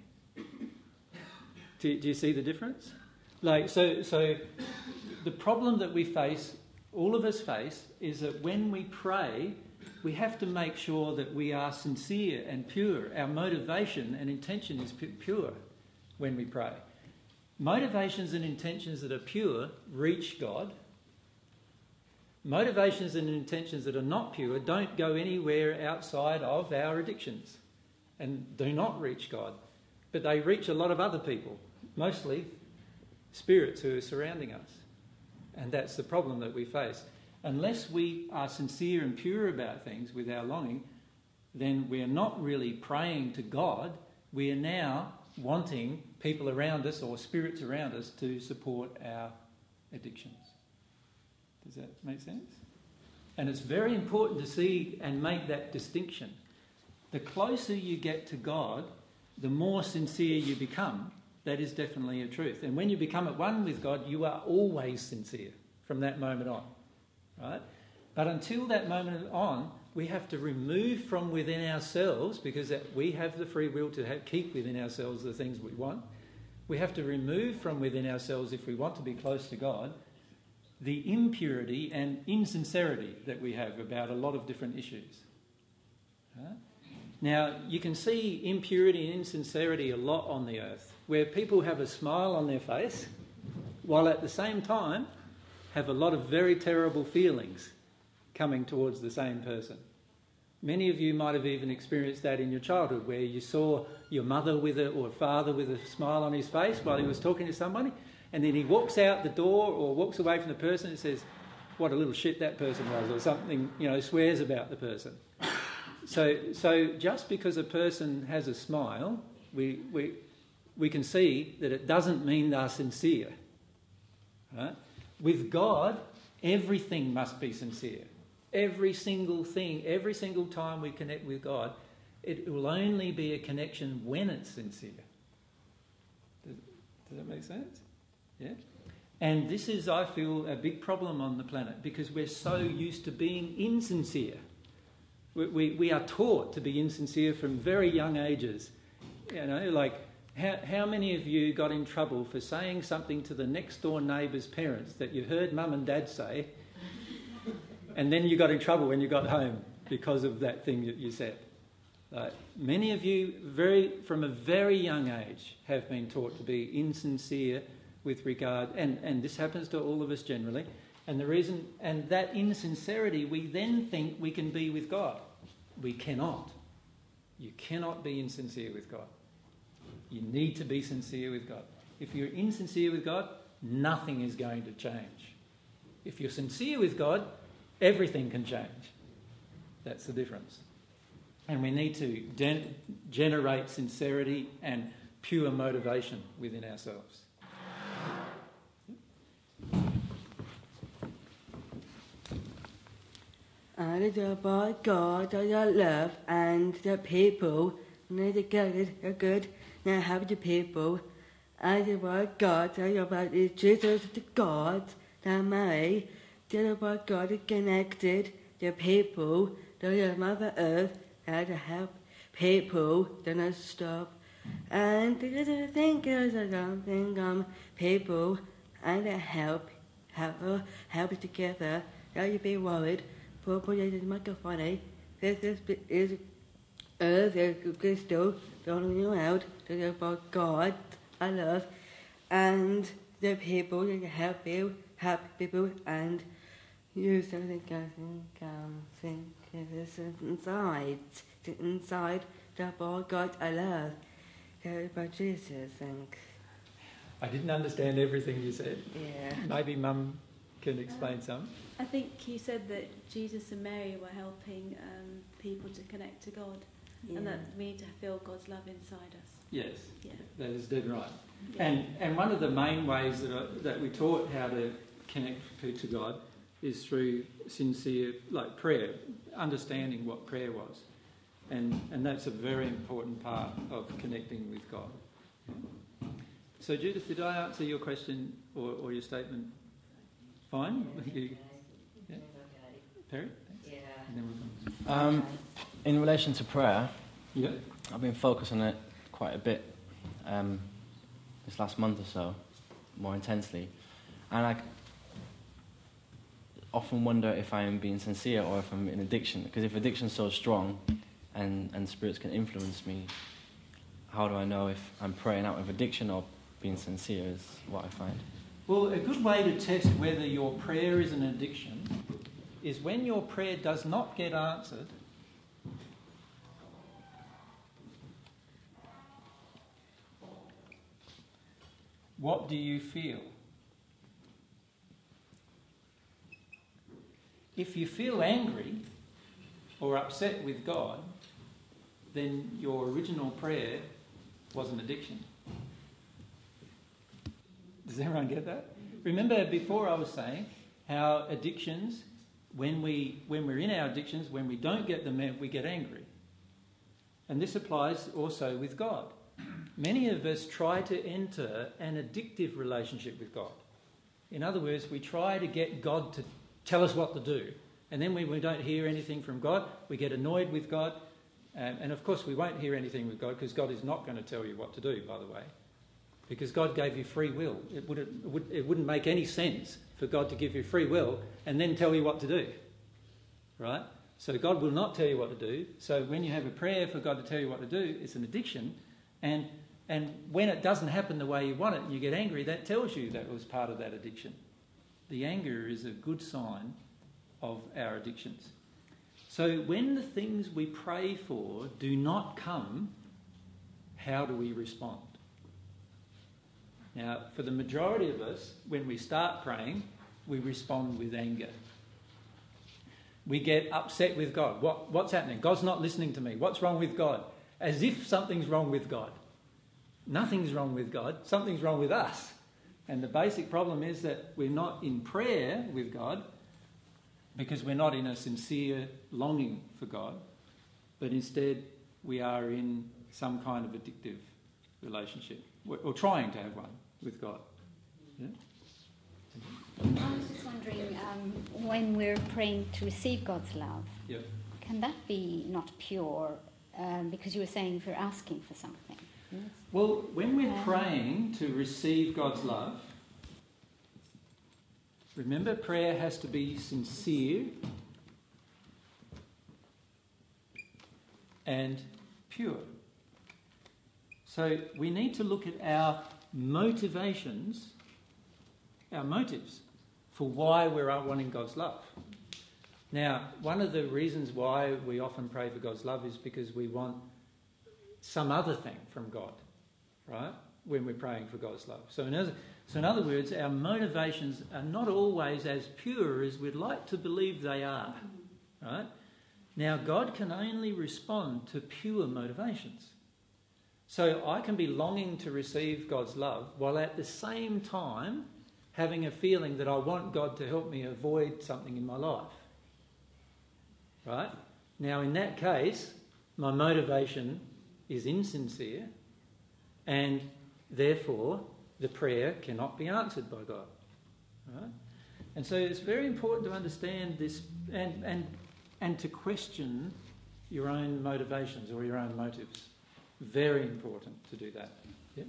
Do, do you see the difference? Like, so, so the problem that we face, all of us face, is that when we pray, we have to make sure that we are sincere and pure. Our motivation and intention is pure when we pray. Motivations and intentions that are pure reach God. Motivations and intentions that are not pure don't go anywhere outside of our addictions and do not reach God. But they reach a lot of other people, mostly spirits who are surrounding us. And that's the problem that we face. Unless we are sincere and pure about things with our longing, then we are not really praying to God. We are now wanting people around us or spirits around us to support our addictions. Does that make sense? And it's very important to see and make that distinction. The closer you get to God, the more sincere you become. That is definitely a truth. And when you become at one with God, you are always sincere from that moment on. Right? But until that moment on, we have to remove from within ourselves, because we have the free will to have, keep within ourselves the things we want. We have to remove from within ourselves, if we want to be close to God, the impurity and insincerity that we have about a lot of different issues. Right? Now, you can see impurity and insincerity a lot on the earth, where people have a smile on their face, while at the same time have a lot of very terrible feelings coming towards the same person. Many of you might have even experienced that in your childhood, where you saw your mother with a, or father with a smile on his face while he was talking to somebody, and then he walks out the door or walks away from the person and says, "What a little shit that person was," or something, you know, swears about the person. So, so just because a person has a smile, we, we, we can see that it doesn't mean they're sincere. Right? With God, everything must be sincere. Every single thing, every single time we connect with God, it will only be a connection when it's sincere. Does, does that make sense? Yeah? And this is, I feel, a big problem on the planet because we're so used to being insincere. We, we, we are taught to be insincere from very young ages. You know, like how, how many of you got in trouble for saying something to the next door neighbour's parents that you heard mum and dad say, and then you got in trouble when you got home because of that thing that you said? Like, many of you, very from a very young age, have been taught to be insincere with regard, and, and this happens to all of us generally. And the reason, and that insincerity, we then think we can be with God. We cannot. You cannot be insincere with God. You need to be sincere with God. If you're insincere with God, nothing is going to change. If you're sincere with God, everything can change. That's the difference. And we need to gen- generate sincerity and pure motivation within ourselves. And about God, your love, and the people, and the uh, good, the good, and have the people, and about God, and about Jesus, the God, the Mary, and about God connected, the people, the Mother Earth, and to help people, then I stop. And the think is something um people and help help help together. Don't you be worried. Purple is the microphone. This is is earth is crystal rolling you out to about God, I love, and the people that help you, help people, and you something can come think this inside, inside the about God, I love, about Jesus, and I didn't understand everything you said. yeah. Maybe Mum can explain some. I think he said that Jesus and Mary were helping um, people to connect to God, and that we need to feel God's love inside us. Yes, Yeah. that is dead right. Yeah. And and one of the main ways that I, that we taught how to connect to to God is through sincere like prayer, understanding what prayer was, and and that's a very important part of connecting with God. So Judith, did I answer your question or, or your statement? Fine. *laughs* You- yeah? Perry. Thanks. And then we'll go. Um, in relation to prayer, Yeah. I've been focused on it quite a bit um, this last month or so, more intensely, and I often wonder if I am being sincere or if I'm in addiction. Because if addiction's so strong, and and spirits can influence me, how do I know if I'm praying out of addiction or being sincere? Is what I find. Well, a good way to test whether your prayer is an addiction is when your prayer does not get answered. What do you feel? If you feel angry or upset with God, then your original prayer was an addiction. Does everyone get that? Remember before I was saying how addictions, when, we, when we're in our addictions, when we don't get them we get angry. And this applies also with God. Many of us try to enter an addictive relationship with God. In other words, we try to get God to tell us what to do. And then when we don't hear anything from God, we get annoyed with God. Um, and of course, we won't hear anything with God because God is not going to tell you what to do, by the way because God gave you free will. It wouldn't, it would, it wouldn't make any sense for God to give you free will and then tell you what to do. Right? So God will not tell you what to do. So when you have a prayer for God to tell you what to do, it's an addiction. And, and when it doesn't happen the way you want it and you get angry, that tells you that was part of that addiction. The anger is a good sign of our addictions. So when the things we pray for do not come, how do we respond? Now, for the majority of us, when we start praying, we respond with anger. We get upset with God. What, what's happening? God's not listening to me. What's wrong with God? As if something's wrong with God. Nothing's wrong with God, something's wrong with us. And the basic problem is that we're not in prayer with God because we're not in a sincere longing for God, but instead we are in some kind of addictive relationship, or trying to have one with God. Yeah? I was just wondering, um, when we're praying to receive God's love, Yeah. can that be not pure? Um, because you were saying if you're asking for something. Yes. Well, when we're praying to receive God's love, remember prayer has to be sincere and pure. So we need to look at our motivations, our motives for why we're wanting God's love. Now, one of the reasons why we often pray for God's love is because we want some other thing from God, right? When we're praying for God's love. So in, other, so, in other words, our motivations are not always as pure as we'd like to believe they are, right? Now, God can only respond to pure motivations. So I can be longing to receive God's love while at the same time having a feeling that I want God to help me avoid something in my life. Right? Now, in that case, my motivation is insincere, and therefore the prayer cannot be answered by God. Right? And so it's very important to understand this and, and, and to question your own motivations or your own motives. Very important to do that. Yeah?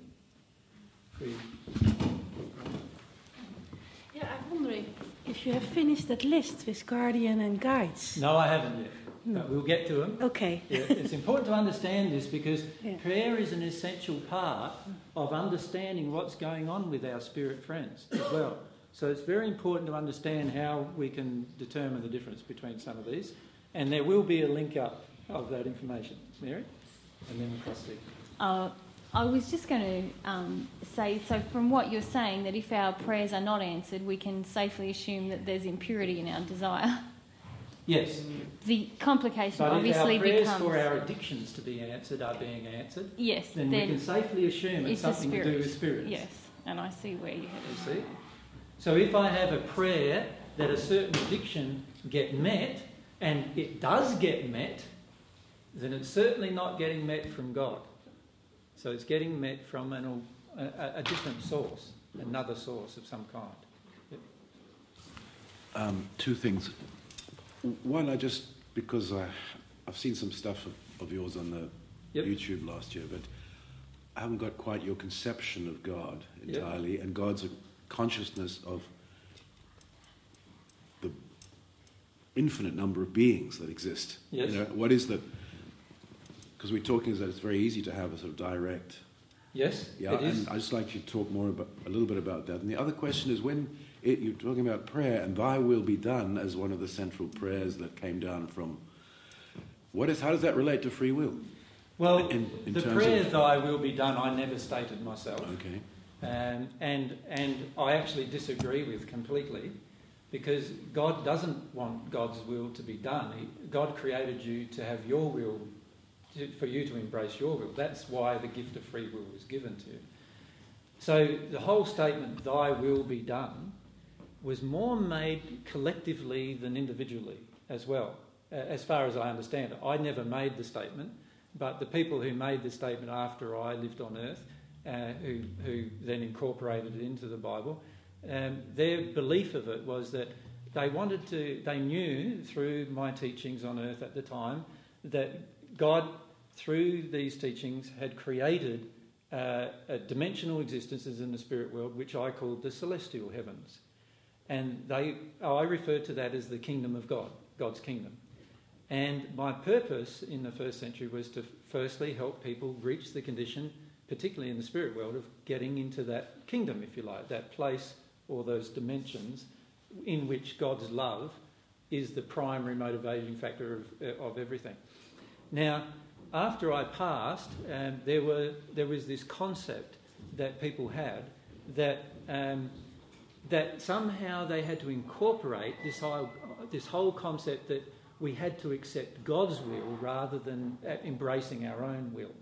Yeah, I'm wondering if you have finished that list with guardian and guides. No, I haven't yet. But we'll get to them. Okay. Yeah, it's important to understand this because Yeah. prayer is an essential part of understanding what's going on with our spirit friends as well. So it's very important to understand how we can determine the difference between some of these. And there will be a link up of that information. Mary? And then Christy. Uh, I was just going to um, say, so from what you're saying, that if our prayers are not answered, we can safely assume that there's impurity in our desire. *laughs* Yes. The complication But if obviously our prayers becomes for our addictions to be answered are being answered, yes, then, we can safely assume it's, it's something to do with spirits. Yes, and I see where you You have see? So if I have a prayer that a certain addiction get met, and it does get met, then it's certainly not getting met from God. So it's getting met from an, a, a different source, another source of some kind. Um, two things. One, I just because I I've seen some stuff of, of yours on the Yep. YouTube last year, but I haven't got quite your conception of God Yep. entirely, and God's a consciousness of the infinite number of beings that exist. Yes. You know, what is the? Because we're talking is that it's very easy to have a sort of direct Yes, yeah, it is. and I'd just like you to talk more about a little bit about that. And the other question is when it, you're talking about prayer and "Thy will be done" as one of the central prayers that came down from. What is? How does that relate to free will? Well, in- in the prayer of- "Thy will be done" I never stated myself. Okay. Um, and and I actually disagree with completely, because God doesn't want God's will to be done. He, God created you to have your will, to, for you to embrace your will. That's why the gift of free will was given to you. So the whole statement, "Thy will be done," was more made collectively than individually as well, as far as I understand it. I never made the statement, but the people who made the statement after I lived on earth uh, who, who then incorporated it into the Bible, um, their belief of it was that they wanted to, they knew through my teachings on earth at the time that God, through these teachings, had created uh, dimensional existences in the spirit world, which I called the celestial heavens. And they, I refer to that as the kingdom of God, God's kingdom. And my purpose in the first century was to firstly help people reach the condition particularly in the spirit world, of getting into that kingdom, if you like, that place or those dimensions in which God's love is the primary motivating factor of, uh, of everything. Now, after I passed, um, there, were, there was this concept that people had that, um, that somehow they had to incorporate this whole, this whole concept that we had to accept God's will rather than uh, embracing our own will.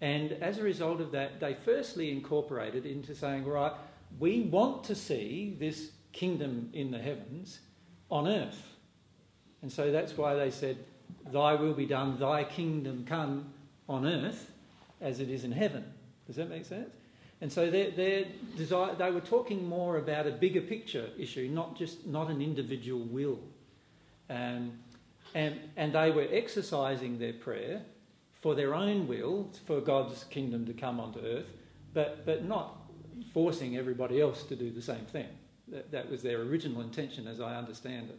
And as a result of that, they firstly incorporated into saying, right, we want to see this kingdom in the heavens on earth. And so that's why they said, Thy will be done, thy kingdom come on earth as it is in heaven. Does that make sense? And so their, their desire, they were talking more about a bigger picture issue, not just not an individual will. Um, and, and they were exercising their prayer for their own will, for God's kingdom to come onto earth, but, but not forcing everybody else to do the same thing. That, that was their original intention, as I understand it.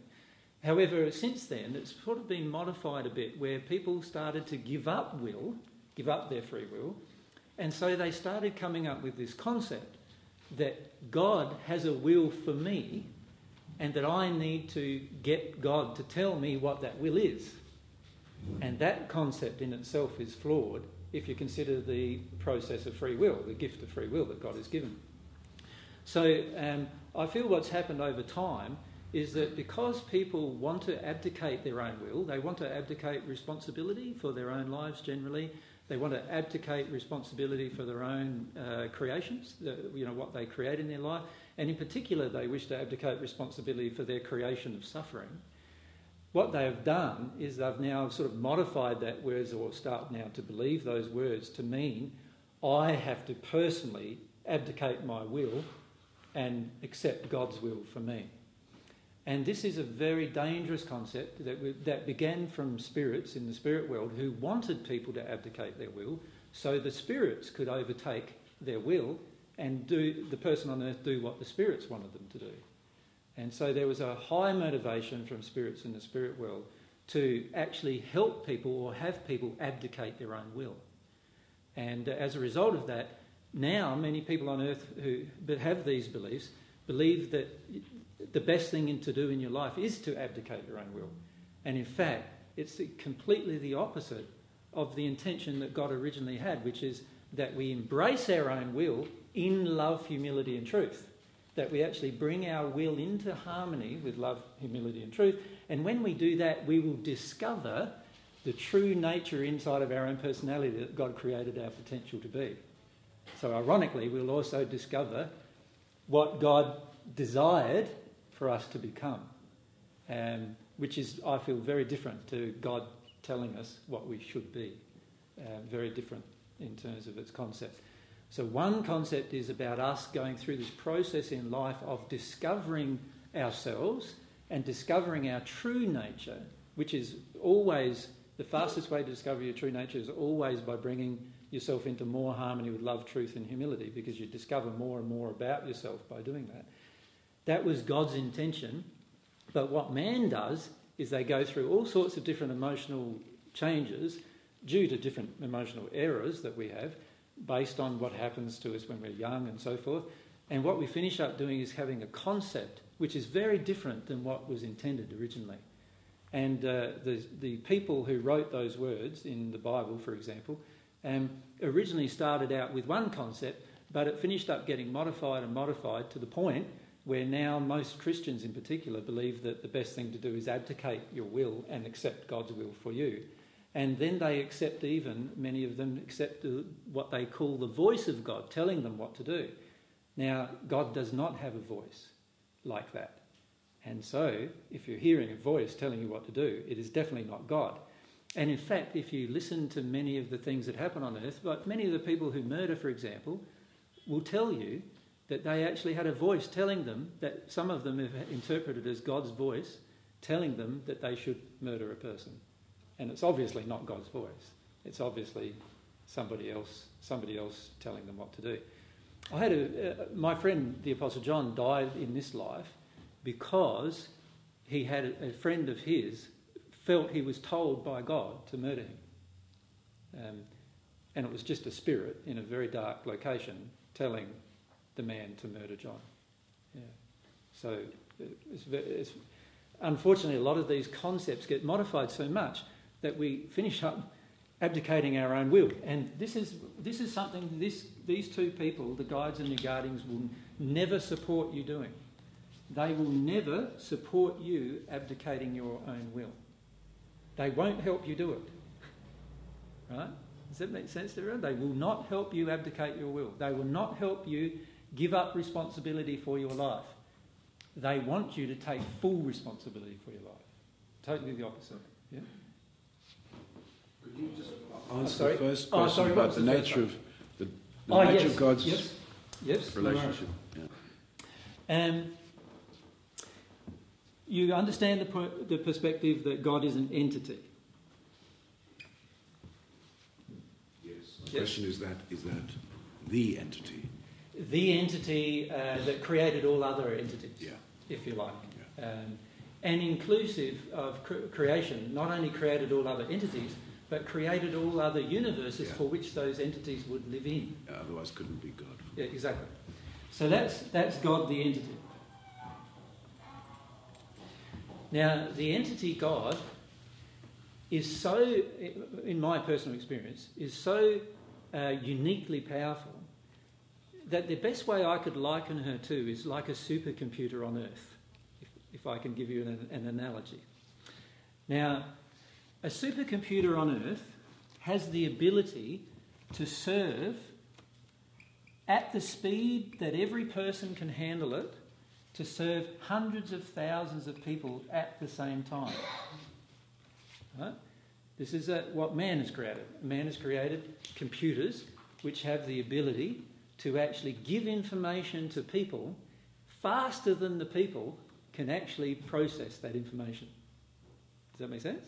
However, since then, it's sort of been modified a bit where people started to give up will, give up their free will, and so they started coming up with this concept that God has a will for me and that I need to get God to tell me what that will is. And that concept in itself is flawed if you consider the process of free will, the gift of free will that God has given. So um, I feel what's happened over time is that because people want to abdicate their own will, they want to abdicate responsibility for their own lives generally, they want to abdicate responsibility for their own uh, creations, the, you know, what they create in their life, and in particular, they wish to abdicate responsibility for their creation of suffering. What they have done is they've now sort of modified that words or start now to believe those words to mean I have to personally abdicate my will and accept God's will for me. And this is a very dangerous concept that, that began from spirits in the spirit world who wanted people to abdicate their will so the spirits could overtake their will and do the person on earth do what the spirits wanted them to do. And so there was a high motivation from spirits in the spirit world to actually help people or have people abdicate their own will. And as a result of that, now many people on earth who have these beliefs believe that the best thing to do in your life is to abdicate your own will. And in fact, it's completely the opposite of the intention that God originally had, which is that we embrace our own will in love, humility, and truth. That we actually bring our will into harmony with love, humility, and truth. And when we do that, we will discover the true nature inside of our own personality that God created our potential to be. So, ironically, we'll also discover what God desired for us to become, um, which is, I feel, very different to God telling us what we should be. Uh, very different in terms of its concept. So, one concept is about us going through this process in life of discovering ourselves and discovering our true nature, which is always the fastest way to discover your true nature is always by bringing yourself into more harmony with love, truth, and humility because you discover more and more about yourself by doing that. That was God's intention. But what man does is they go through all sorts of different emotional changes due to different emotional errors that we have based on what happens to us when we're young and so forth. And what we finish up doing is having a concept which is very different than what was intended originally. And uh, the, the people who wrote those words in the Bible, for example, um, originally started out with one concept, but it finished up getting modified and modified to the point where now most Christians in particular believe that the best thing to do is abdicate your will and accept God's will for you. And then they accept, even many of them accept what they call the voice of God telling them what to do. Now, God does not have a voice like that. And so, if you're hearing a voice telling you what to do, it is definitely not God. And in fact, if you listen to many of the things that happen on earth, like many of the people who murder, for example, will tell you that they actually had a voice telling them that some of them have interpreted as God's voice telling them that they should murder a person. And it's obviously not God's voice. It's obviously somebody else, somebody else telling them what to do. I had a, uh, my friend, the Apostle John, died in this life because he had a, a, friend of his felt he was told by God to murder him. Um, and it was just a spirit in a very dark location telling the man to murder John. Yeah. So it's, it's, unfortunately, a lot of these concepts get modified so much that we finish up abdicating our own will. And this is, this is something this, these two people, the guides and the guardians, will never support you doing. They will never support you abdicating your own will. They won't help you do it. Right? Does that make sense to everyone? They will not help you abdicate your will. They will not help you give up responsibility for your life. They want you to take full responsibility for your life. Totally the opposite. Yeah? Could you just Oh, answer sorry? the first Oh, question sorry, about the the nature of the, the Oh, nature yes, of God's yes, yes. relationship? Yeah. Um, you understand the, per- the perspective that God is an entity. Yes. The question is that is that the entity? The entity uh, that created all other entities, Yeah. if you like. Um, and inclusive of cre- creation, not only created all other entities, but created all other universes Yeah. for which those entities would live in. Yeah, otherwise, couldn't be God. Yeah, exactly. So that's, that's God the entity. Now, the entity God is so, in my personal experience, is so uh, uniquely powerful that the best way I could liken her to is like a supercomputer on Earth, if, if I can give you an, an analogy. Now, a supercomputer on Earth has the ability to serve at the speed that every person can handle it to serve hundreds of thousands of people at the same time. Right? This is uh what man has created. Man has created computers which have the ability to actually give information to people faster than the people can actually process that information. Does that make sense?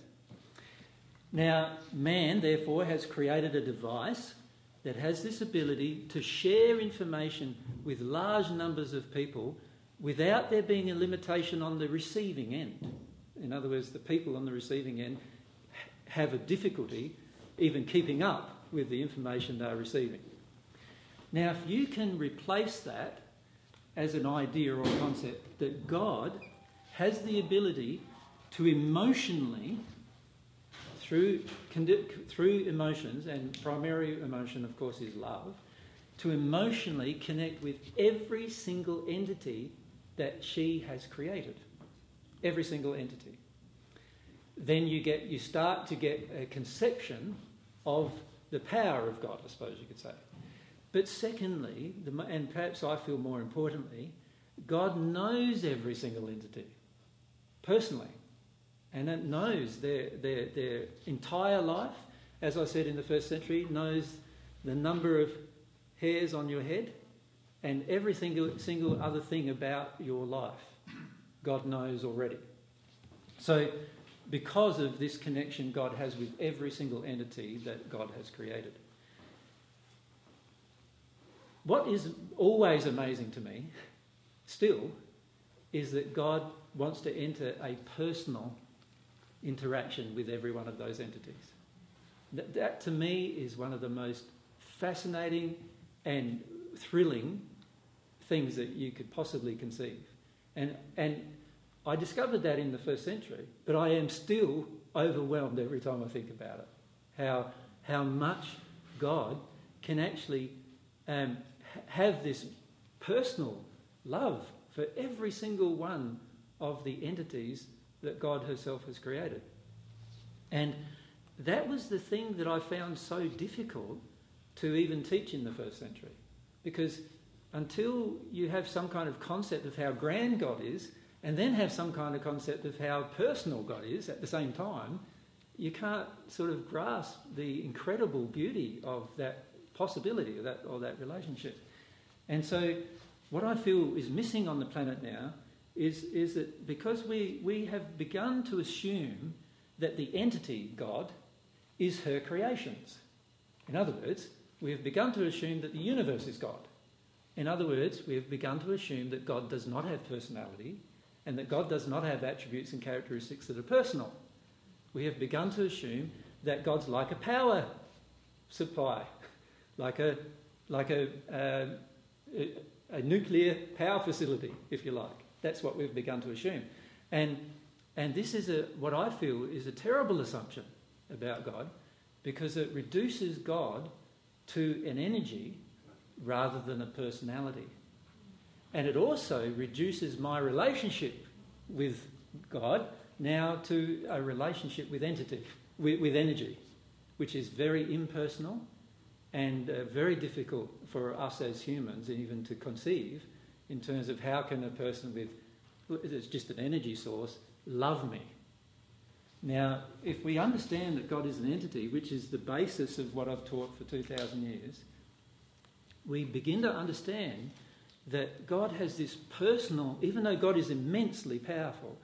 Now, man, therefore, has created a device that has this ability to share information with large numbers of people without there being a limitation on the receiving end. In other words, the people on the receiving end have a difficulty even keeping up with the information they're receiving. Now, if you can replace that as an idea or concept that God has the ability to emotionally through, through emotions, and primary emotion, of course, is love, to emotionally connect with every single entity that she has created. Every single entity. Then you, get, you start to get a conception of the power of God, I suppose you could say. But secondly, and perhaps I feel more importantly, God knows every single entity personally and it knows their, their, their entire life, as I said in the first century, knows the number of hairs on your head and every single, single other thing about your life. God knows already. So, because of this connection God has with every single entity that God has created. What is always amazing to me, still, is that God wants to enter a personal interaction with every one of those entities. That, that, to me is one of the most fascinating and thrilling things that you could possibly conceive. And, and I discovered that in the first century, but I am still overwhelmed every time I think about it. How, how much God can actually um, have this personal love for every single one of the entities that God herself has created. And that was the thing that I found so difficult to even teach in the first century. Because until you have some kind of concept of how grand God is, and then have some kind of concept of how personal God is at the same time, you can't sort of grasp the incredible beauty of that possibility of that, or that relationship. And so, what I feel is missing on the planet now is, is that because we, we have begun to assume that the entity, God, is her creations. In other words, we have begun to assume that the universe is God. In other words, we have begun to assume that God does not have personality and that God does not have attributes and characteristics that are personal. We have begun to assume that God's like a power supply, *laughs* like a, like a, uh, a, nuclear power facility, if you like. That's what we've begun to assume. And And this is a, what I feel is a terrible assumption about God because it reduces God to an energy rather than a personality. And it also reduces my relationship with God now to a relationship with entity, with, with energy, which is very impersonal and uh, very difficult for us as humans even to conceive in terms of how can a person with it's just an energy source love me. Now if we understand that god is an entity which is the basis of what i've taught for 2000 years we begin to understand that god has this personal even though god is immensely powerful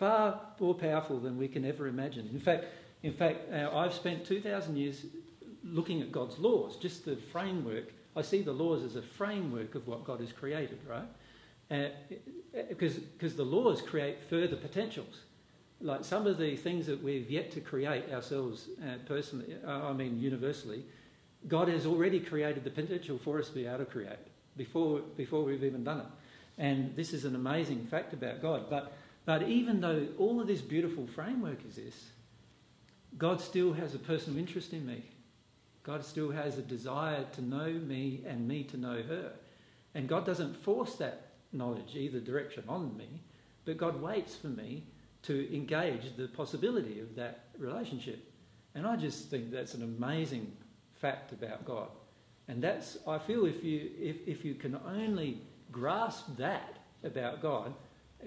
far more powerful than we can ever imagine. In fact in fact uh, i've spent 2000 years looking at God's laws, just the framework. I see the laws as a framework of what God has created, right? Because uh, the laws create further potentials. Like some of the things that we've yet to create ourselves uh, personally, uh, I mean universally, God has already created the potential for us to be able to create before, before we've even done it. And this is an amazing fact about God. But, but even though all of this beautiful framework exists, God still has a personal interest in me. God still has a desire to know me and me to know her. And God doesn't force that knowledge either direction on me, but God waits for me to engage the possibility of that relationship. And I just think that's an amazing fact about God. And that's, I feel, if you, if, if you can only grasp that about God,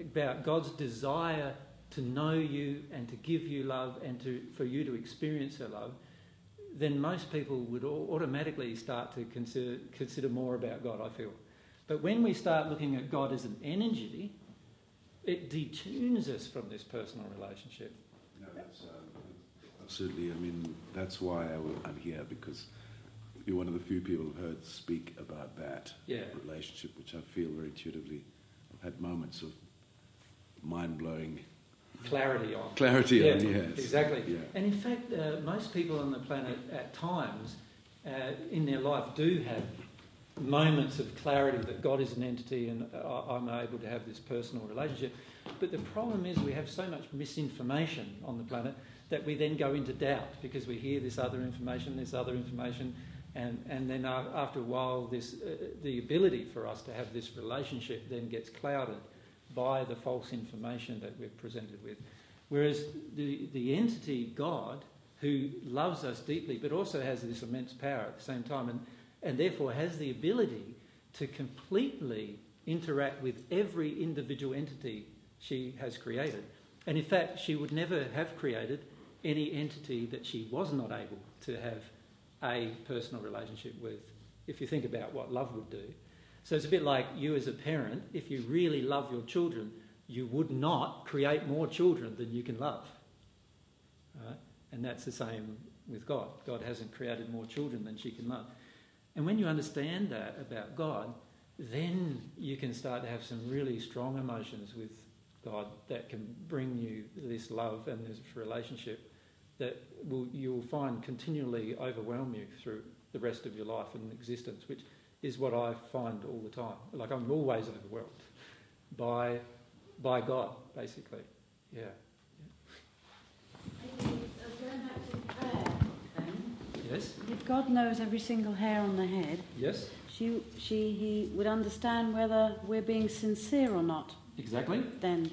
about God's desire to know you and to give you love and to, for you to experience her love, then most people would automatically start to consider, consider more about God, I feel. But when we start looking at God as an energy, it detunes us from this personal relationship. No, that's uh, absolutely. I mean, that's why I, am here because you're one of the few people who've heard speak about that yeah. relationship, which I feel very intuitively. I've had moments of mind blowing clarity on. Clarity yeah, on, yes. Exactly. Yeah. And in fact, uh, most people on the planet at times uh, in their life do have moments of clarity that God is an entity and I'm able to have this personal relationship. But the problem is we have so much misinformation on the planet that we then go into doubt because we hear this other information, this other information, and, and then after a while, this, uh, the ability for us to have this relationship then gets clouded by the false information that we're presented with. Whereas the, the entity, God, who loves us deeply but also has this immense power at the same time and, and therefore has the ability to completely interact with every individual entity she has created. And in fact, she would never have created any entity that she was not able to have a personal relationship with, if you think about what love would do. So it's a bit like you as a parent, if you really love your children, you would not create more children than you can love. Right? And that's the same with God. God hasn't created more children than she can love. And when you understand that about God, then you can start to have some really strong emotions with God that can bring you this love and this relationship that will, you'll find continually overwhelm you through the rest of your life and existence, which is what I find all the time. Like I'm always overwhelmed by, by God, basically. Yeah. Yes. If God knows every single hair on the head, yes, she, she, he would understand whether we're being sincere or not. Exactly. Then,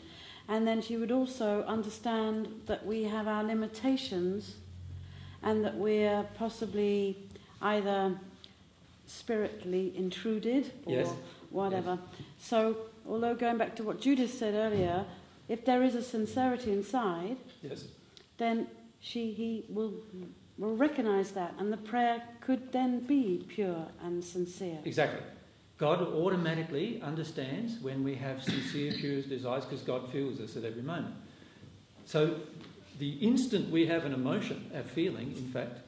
and then she would also understand that we have our limitations, and that we're possibly either spiritually intruded or yes. whatever. Yes. So, although going back to what Judith said earlier, if there is a sincerity inside, yes. then she he will will recognize that, and the prayer could then be pure and sincere. Exactly. God automatically understands when we have sincere, pure desires because God feels us at every moment. So, the instant we have an emotion, a feeling, in fact,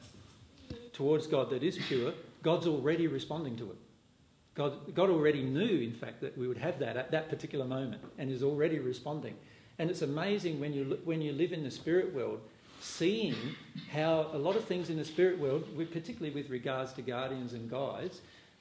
towards God that is pure, God's already responding to it. God, God already knew, in fact, that we would have that at that particular moment and is already responding. And it's amazing when you, when you live in the spirit world, seeing how a lot of things in the spirit world, particularly with regards to guardians and guides,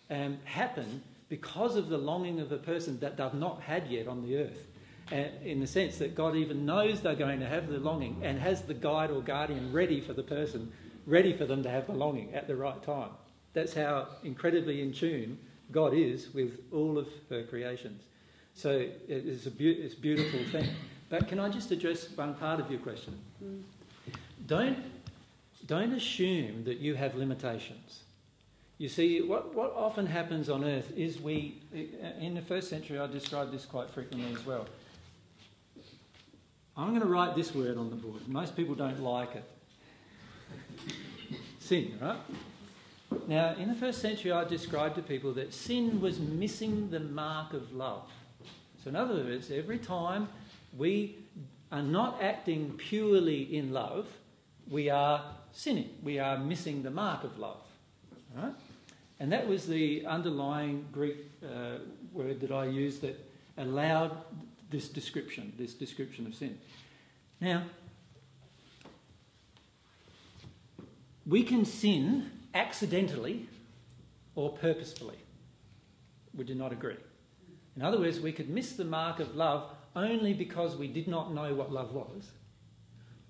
um, happen because of the longing of a person that they've not had yet on the earth. uh, in the sense that God even knows they're going to have the longing and has the guide or guardian ready for the person, ready for them to have the longing at the right time. That's how incredibly in tune God is with all of her creations. So it's a, be- it's a beautiful thing. But can I just address one part of your question? Mm. Don't, don't assume that you have limitations. You see, what, what often happens on earth is we, in the first century, I described this quite frequently as well. I'm going to write this word on the board. Most people don't like it. Sin, right? Now, in the first century, I described to people that sin was missing the mark of love. So, in other words, every time we are not acting purely in love, we are sinning. We are missing the mark of love. Right? And that was the underlying Greek uh, word that I used that allowed this description, this description of sin. Now, we can sin accidentally or purposefully. Would you not agree? In other words, we could miss the mark of love only because we did not know what love was.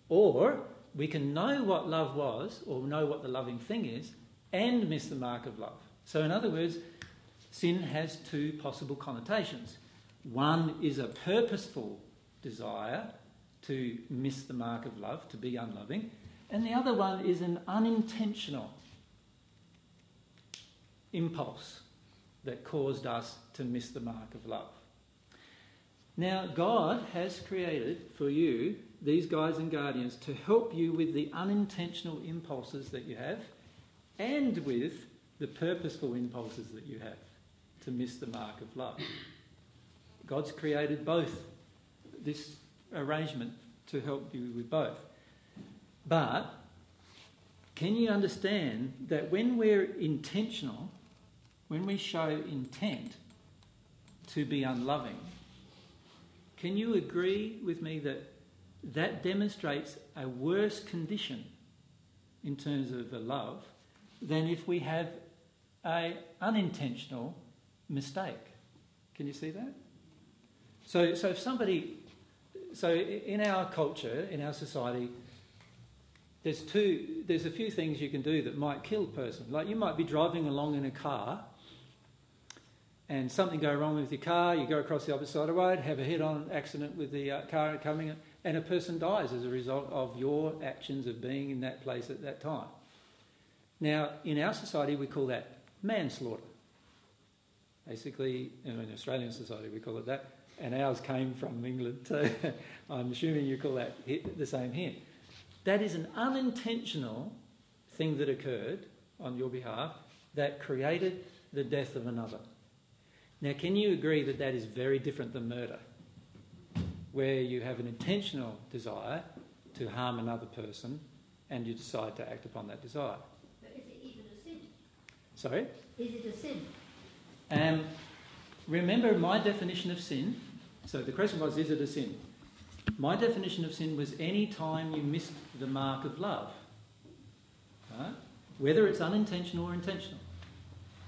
Or we can know what love was or know what the loving thing is and miss the mark of love. So, in other words, sin has two possible connotations. One is a purposeful desire to miss the mark of love, to be unloving, and the other one is an unintentional impulse that caused us to miss the mark of love. Now, God has created for you these guides and guardians to help you with the unintentional impulses that you have and with the purposeful impulses that you have to miss the mark of love. God's created both this arrangement to help you with both. But can you understand that when we're intentional, when we show intent to be unloving, can you agree with me that that demonstrates a worse condition in terms of a love than if we have a unintentional mistake? Can you see that? So, so if somebody, so in our culture, in our society, there's two, there's a few things you can do that might kill a person. Like you might be driving along in a car and something go wrong with your car, you go across the opposite side of the road, have a head-on accident with the uh, car coming, and a person dies as a result of your actions of being in that place at that time. Now, in our society, we call that manslaughter. Basically, in Australian society, we call it that, and ours came from England, so *laughs* I'm assuming you call that the same here. That is an unintentional thing that occurred on your behalf that created the death of another. Now, can you agree that that is very different than murder, where you have an intentional desire to harm another person and you decide to act upon that desire? But is it even a sin? Sorry? Is it a sin? Um, remember my definition of sin? So the question was, is it a sin? My definition of sin was any time you missed the mark of love, right? whether it's unintentional or intentional.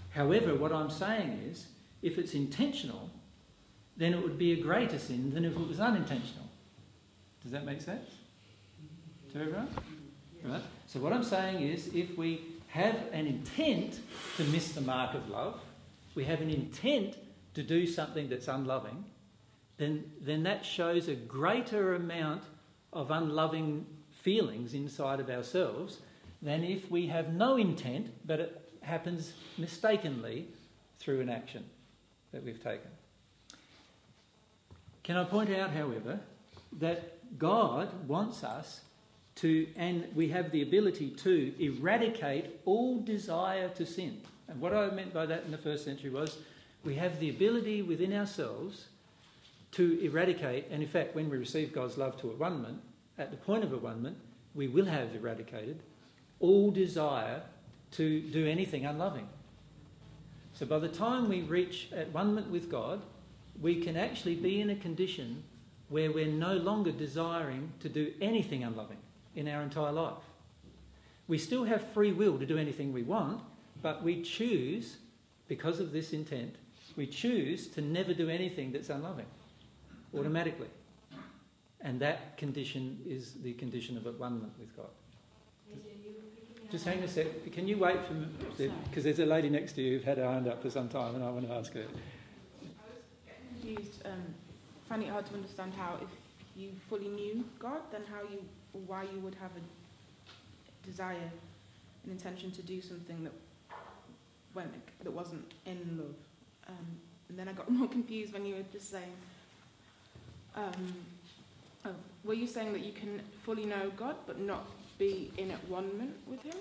However, what I'm saying is, if it's intentional, then it would be a greater sin than if it was unintentional. Does that make sense to everyone? Right? So what I'm saying is, if we have an intent to miss the mark of love, we have an intent to do something that's unloving, then, then that shows a greater amount of unloving feelings inside of ourselves than if we have no intent, but it happens mistakenly through an action that we've taken. Can I point out, however, that God wants us to, and we have the ability to, eradicate all desire to sin. And what I meant by that in the first century was we have the ability within ourselves to eradicate, and in fact, when we receive God's love to one at the point of one we will have eradicated all desire to do anything unloving. So by the time we reach at-onement with God, we can actually be in a condition where we're no longer desiring to do anything unloving in our entire life. We still have free will to do anything we want, but we choose, because of this intent, we choose to never do anything that's unloving automatically. And that condition is the condition of at-onement with God. Just hang a sec. Can you wait for me? Because there's a lady next to you who's had her hand up for some time and I want to ask her. I was confused. Um, find it hard to understand how, if you fully knew God, then how you, why you would have a desire, an intention to do something that went that wasn't in love. Um, and then I got *laughs* more confused when you were just saying. Um, oh, were you saying that you can fully know God but not be in at one with Him?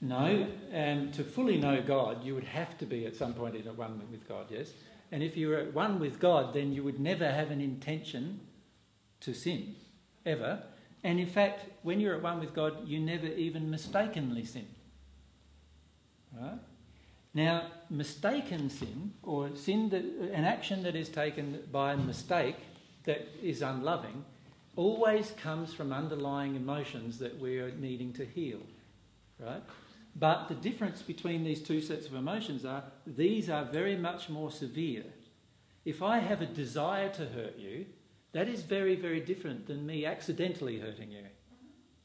No, and to fully know God, you would have to be at some point in at one with God, yes? And if you were at one with God, then you would never have an intention to sin, ever. And in fact, when you're at one with God, you never even mistakenly sin. Right? Now, mistaken sin, or sin that an action that is taken by mistake that is unloving, always comes from underlying emotions that we are needing to heal. Right? But the difference between these two sets of emotions are these are very much more severe. If I have a desire to hurt you, that is very, very different than me accidentally hurting you.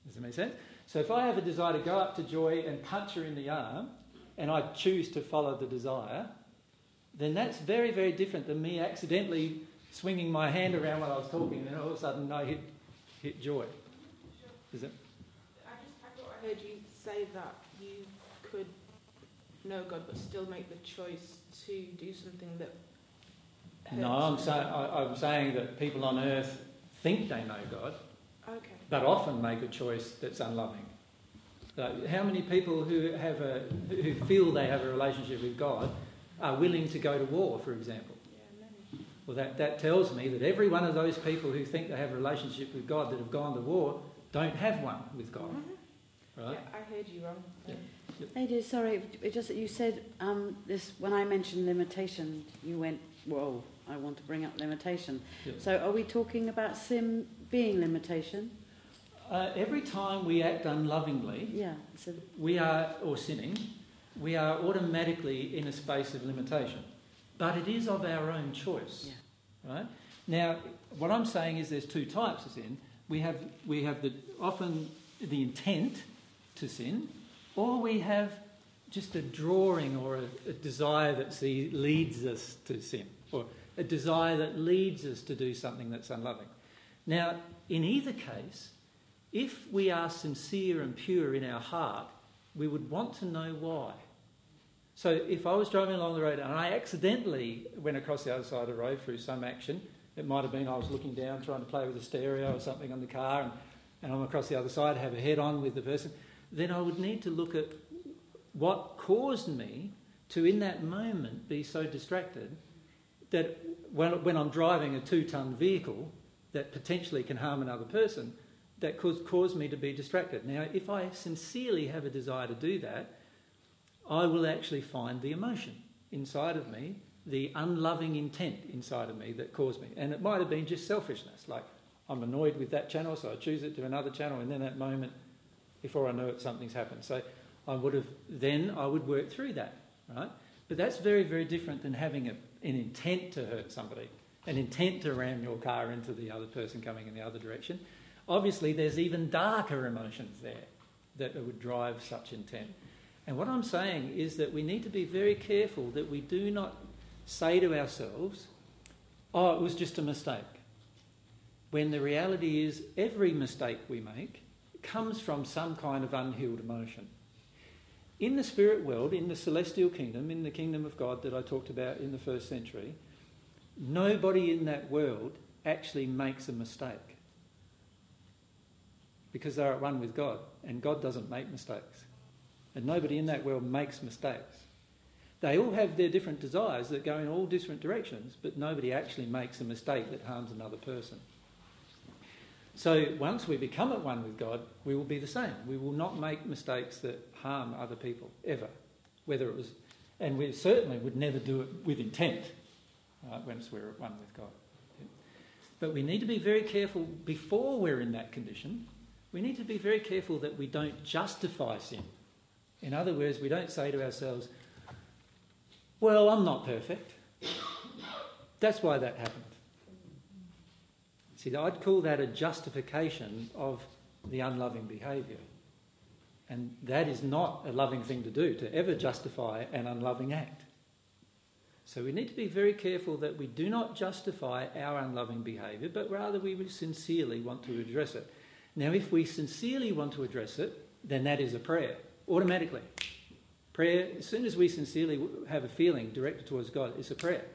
Does that make sense? So if I have a desire to go up to Joy and punch her in the arm, and I choose to follow the desire, then that's very, very different than me accidentally swinging my hand around while I was talking, and then all of a sudden I hit, hit Joy. Is it? I just I thought I heard you say that you could know God but still make the choice to do something that. No, I'm, say, I, I'm saying that people on earth think they know God, Okay. but often make a choice that's unloving. Like, how many people who have a who feel they have a relationship with God are willing to go to war, for example? Yeah, many. Well, that, that tells me that every one of those people who think they have a relationship with God that have gone to war don't have one with God. Right? Yeah, I heard you wrong. Yeah. Lady, sorry, it just that you said um, this when I mentioned limitation, you went, "Whoa, I want to bring up limitation." Yeah. So, are we talking about sin being limitation? Uh, every time we act unlovingly, Yeah. So, we are, or sinning, we are automatically in a space of limitation. But it is of our own choice. Right? Now, what I'm saying is there's two types of sin. We have, we have the, often the intent to sin, or we have just a drawing or a, a desire that see, leads us to sin, or a desire that leads us to do something that's unloving. Now, in either case, if we are sincere and pure in our heart, we would want to know why. So if I was driving along the road and I accidentally went across the other side of the road through some action, it might have been I was looking down trying to play with the stereo or something on the car and, and I'm across the other side, have a head on with the person, then I would need to look at what caused me to, in that moment, be so distracted that when, when I'm driving a two ton vehicle that potentially can harm another person, that could cause me to be distracted. Now, if I sincerely have a desire to do that, I will actually find the emotion inside of me, the unloving intent inside of me that caused me. And it might have been just selfishness, like I'm annoyed with that channel, so I choose it to another channel, and then that moment, before I know it, something's happened. So I would have, then I would work through that, right? But that's very, very different than having a, an intent to hurt somebody, an intent to ram your car into the other person coming in the other direction. Obviously, there's even darker emotions there that would drive such intent. And what I'm saying is that we need to be very careful that we do not say to ourselves, oh, it was just a mistake. When the reality is, every mistake we make comes from some kind of unhealed emotion. In the spirit world, in the celestial kingdom, in the kingdom of God that I talked about in the first century, nobody in that world actually makes a mistake because they're at one with God, and God doesn't make mistakes. And nobody in that world makes mistakes. They all have their different desires that go in all different directions, but nobody actually makes a mistake that harms another person. So once we become at one with God, we will be the same. We will not make mistakes that harm other people, ever. Whether it was, and we certainly would never do it with intent, right, once we're at one with God. But we need to be very careful before we're in that condition. We need to be very careful that we don't justify sin. In other words, we don't say to ourselves, well, I'm not perfect. That's why that happened. See, I'd call that a justification of the unloving behaviour. And that is not a loving thing to do, to ever justify an unloving act. So we need to be very careful that we do not justify our unloving behaviour, but rather we sincerely want to address it. Now, if we sincerely want to address it, then that is a prayer, automatically. Prayer, as soon as we sincerely have a feeling directed towards God, it's a prayer.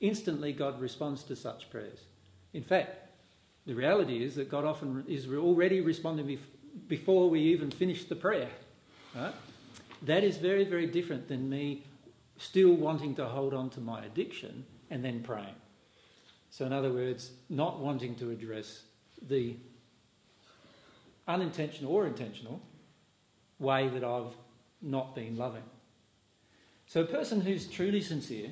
Instantly, God responds to such prayers. In fact, the reality is that God often is already responding before we even finish the prayer. Right? That is very, very different than me still wanting to hold on to my addiction and then praying. So, in other words, not wanting to address the unintentional or intentional way that I've not been loving. So, a person who's truly sincere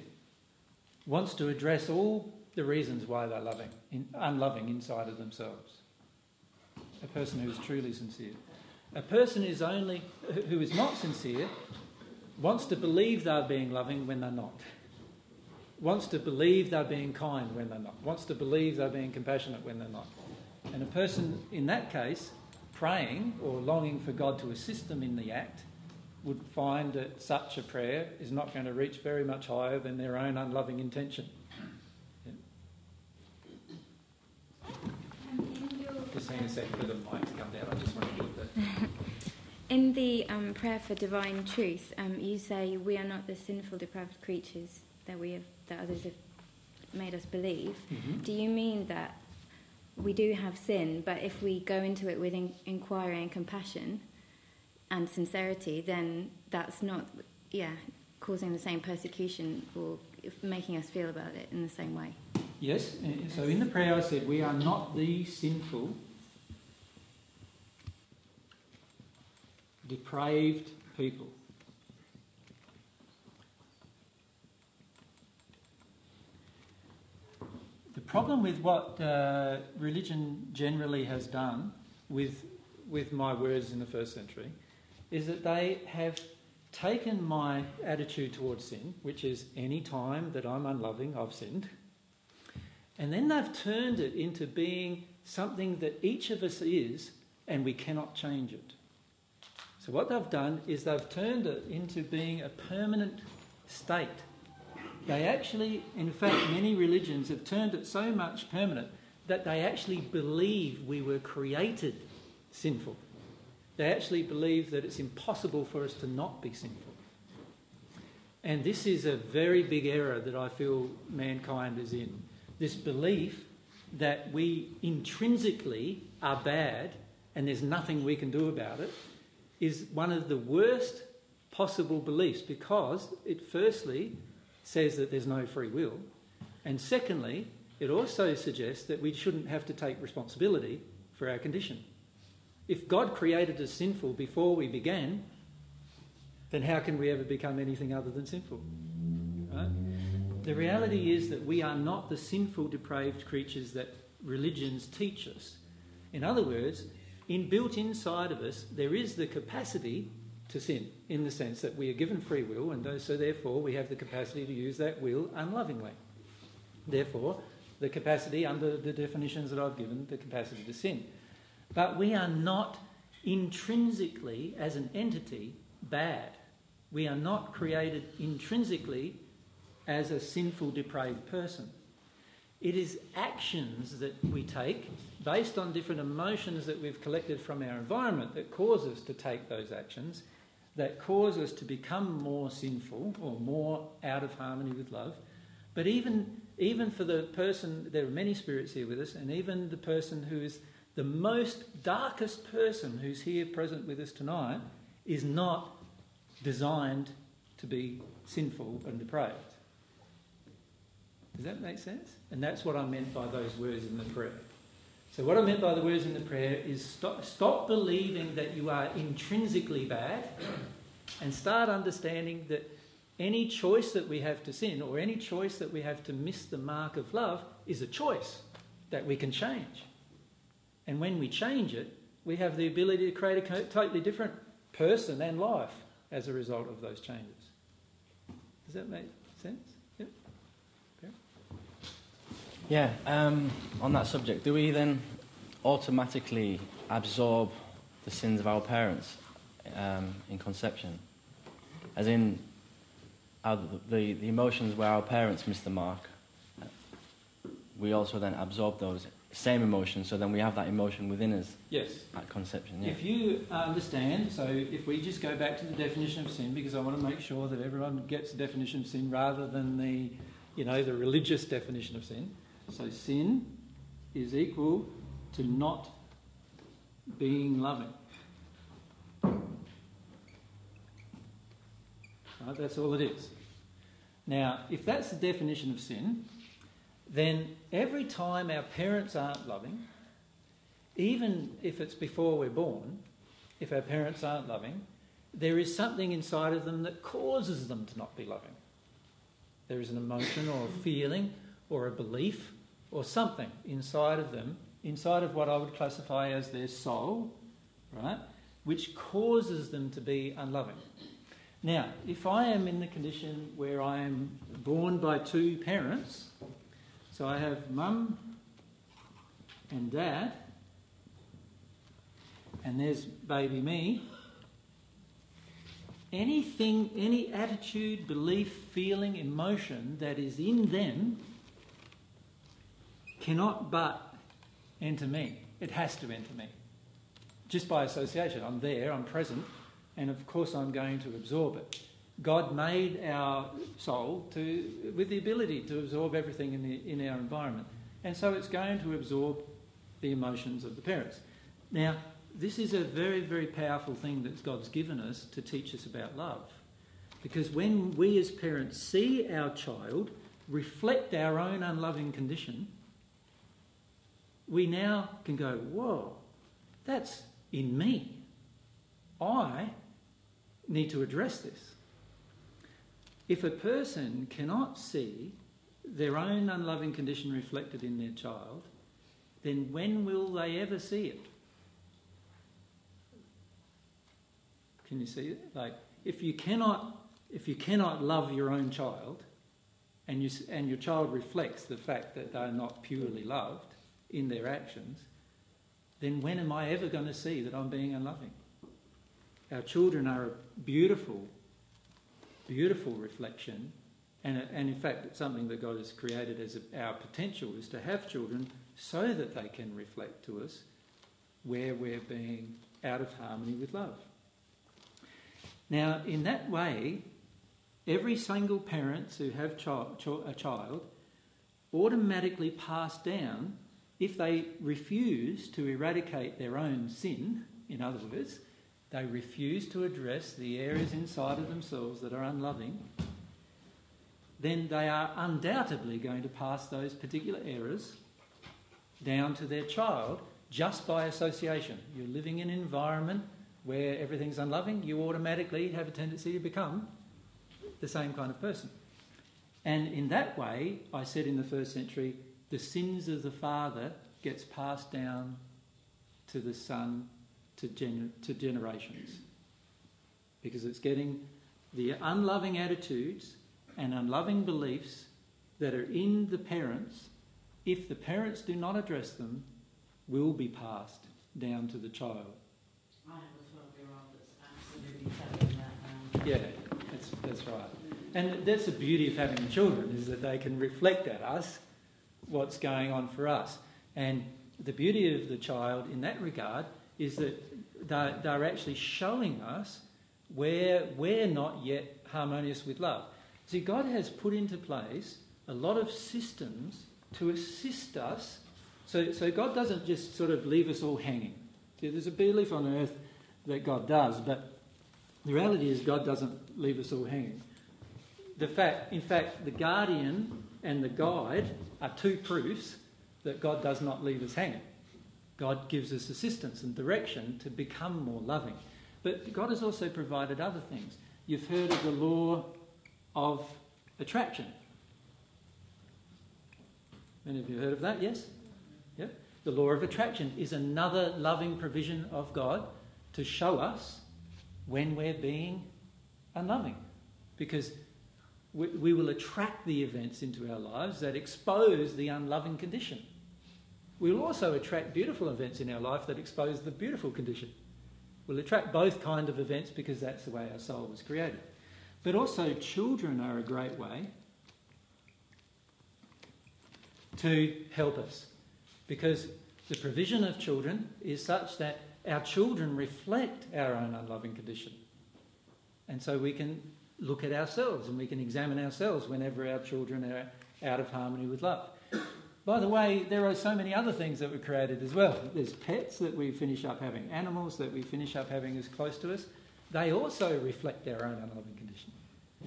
wants to address all the reasons why they're loving, in, unloving inside of themselves. A person who is truly sincere. A person is only who is not sincere wants to believe they're being loving when they're not. Wants to believe they're being kind when they're not. Wants to believe they're being compassionate when they're not. And a person in that case, praying or longing for God to assist them in the act, would find that such a prayer is not going to reach very much higher than their own unloving intention. Just hang a sec for the mic to come down. I just want to that. In the um, prayer for divine truth, um, you say we are not the sinful, depraved creatures that we have, that others have made us believe. Mm-hmm. Do you mean that we do have sin, but if we go into it with in- inquiry and compassion and sincerity, then that's not, yeah, causing the same persecution or making us feel about it in the same way? Yes. Eh, eh, so in the prayer, I said we are not the sinful depraved people. Problem with what uh, religion generally has done with, with my words in the first century is that they have taken my attitude towards sin, which is any time that I'm unloving, I've sinned, and then they've turned it into being something that each of us is and we cannot change it. So, what they've done is they've turned it into being a permanent state. They actually, in fact, many religions have turned it so much permanent that they actually believe we were created sinful. They actually believe that it's impossible for us to not be sinful. And this is a very big error that I feel mankind is in. This belief that we intrinsically are bad and there's nothing we can do about it is one of the worst possible beliefs because it firstly says that there's no free will, and secondly, it also suggests that we shouldn't have to take responsibility for our condition. If God created us sinful before we began, then how can we ever become anything other than sinful? Right? The reality is that we are not the sinful, depraved creatures that religions teach us. In other words, inbuilt inside of us, there is the capacity to sin in the sense that we are given free will, and so therefore we have the capacity to use that will unlovingly. Therefore, the capacity, under the definitions that I've given, the capacity to sin. But we are not intrinsically, as an entity, bad. We are not created intrinsically as a sinful, depraved person. It is actions that we take based on different emotions that we've collected from our environment that cause us to take those actions, that cause us to become more sinful or more out of harmony with love. But even, even for the person, there are many spirits here with us, and even the person who is the most darkest person who's here present with us tonight is not designed to be sinful and depraved. Does that make sense? And that's what I meant by those words in the prayer. So, what I meant by the words in the prayer is stop, stop believing that you are intrinsically bad and start understanding that any choice that we have to sin or any choice that we have to miss the mark of love is a choice that we can change. And when we change it, we have the ability to create a totally different person and life as a result of those changes. Does that make sense? Yeah, um, on that subject, do we then automatically absorb the sins of our parents um, in conception? As in, our, the, the emotions where our parents miss the mark, we also then absorb those same emotions, so then we have that emotion within us Yes. at conception. Yeah. If you understand, so if we just go back to the definition of sin, because I want to make sure that everyone gets the definition of sin rather than the, you know, the religious definition of sin. So sin is equal to not being loving. Right, that's all it is. Now, if that's the definition of sin, then every time our parents aren't loving, even if it's before we're born, if our parents aren't loving, there is something inside of them that causes them to not be loving. There is an emotion or a feeling or a belief or something inside of them, inside of what I would classify as their soul, right, which causes them to be unloving. Now, if I am in the condition where I am born by two parents, so I have mum and dad, and there's baby me. Anything, any attitude, belief, feeling, emotion that is in them cannot but enter me. It has to enter me. Just by association. I'm there, I'm present, and of course I'm going to absorb it. God made our soul to, with the ability to absorb everything in, the, in our environment. And so it's going to absorb the emotions of the parents. Now, this is a very, very powerful thing that God's given us to teach us about love. Because when we as parents see our child reflect our own unloving condition, we now can go, whoa, that's in me. I need to address this. If a person cannot see their own unloving condition reflected in their child, then when will they ever see it? Can you see it? Like, if you cannot, if you cannot love your own child, and you and your child reflects the fact that they are not purely loved in their actions, then when am I ever going to see that I'm being unloving? Our children are a beautiful, beautiful reflection, and, and in fact, it's something that God has created as a, our potential is to have children so that they can reflect to us where we're being out of harmony with love. Now, in that way, every single parents who have child, a child automatically pass down if they refuse to eradicate their own sin, in other words, they refuse to address the areas inside of themselves that are unloving, then they are undoubtedly going to pass those particular errors down to their child just by association. You're living in an environment where everything's unloving, you automatically have a tendency to become the same kind of person. And in that way, I said in the first century, the sins of the father gets passed down to the son to, gener- to generations. Because it's getting the unloving attitudes and unloving beliefs that are in the parents, if the parents do not address them, will be passed down to the child. I have a 12 year old that's absolutely telling that. Um, yeah, that's, that's right. And that's the beauty of having children, is that they can reflect at us what's going on for us. And the beauty of the child in that regard is that they're, actually showing us where we're not yet harmonious with love. See, God has put into place a lot of systems to assist us. So, so God doesn't just sort of leave us all hanging. See, there's a belief on earth that God does, but the reality is God doesn't leave us all hanging. The fact, in fact, the guardian and the guide are two proofs that God does not leave us hanging. God gives us assistance and direction to become more loving. But God has also provided other things. You've heard of the law of attraction. Many of you heard of that, yes? Yep. The law of attraction is another loving provision of God to show us when we're being unloving. Because we, we will attract the events into our lives that expose the unloving condition. We will also attract beautiful events in our life that expose the beautiful condition. We'll attract both kind of events because that's the way our soul was created. But also, children are a great way to help us because the provision of children is such that our children reflect our own unloving condition. And so we can look at ourselves and we can examine ourselves whenever our children are out of harmony with love. By the way, there are so many other things that were created as well. There's pets that we finish up having, animals that we finish up having as close to us. They also reflect our own unloving condition.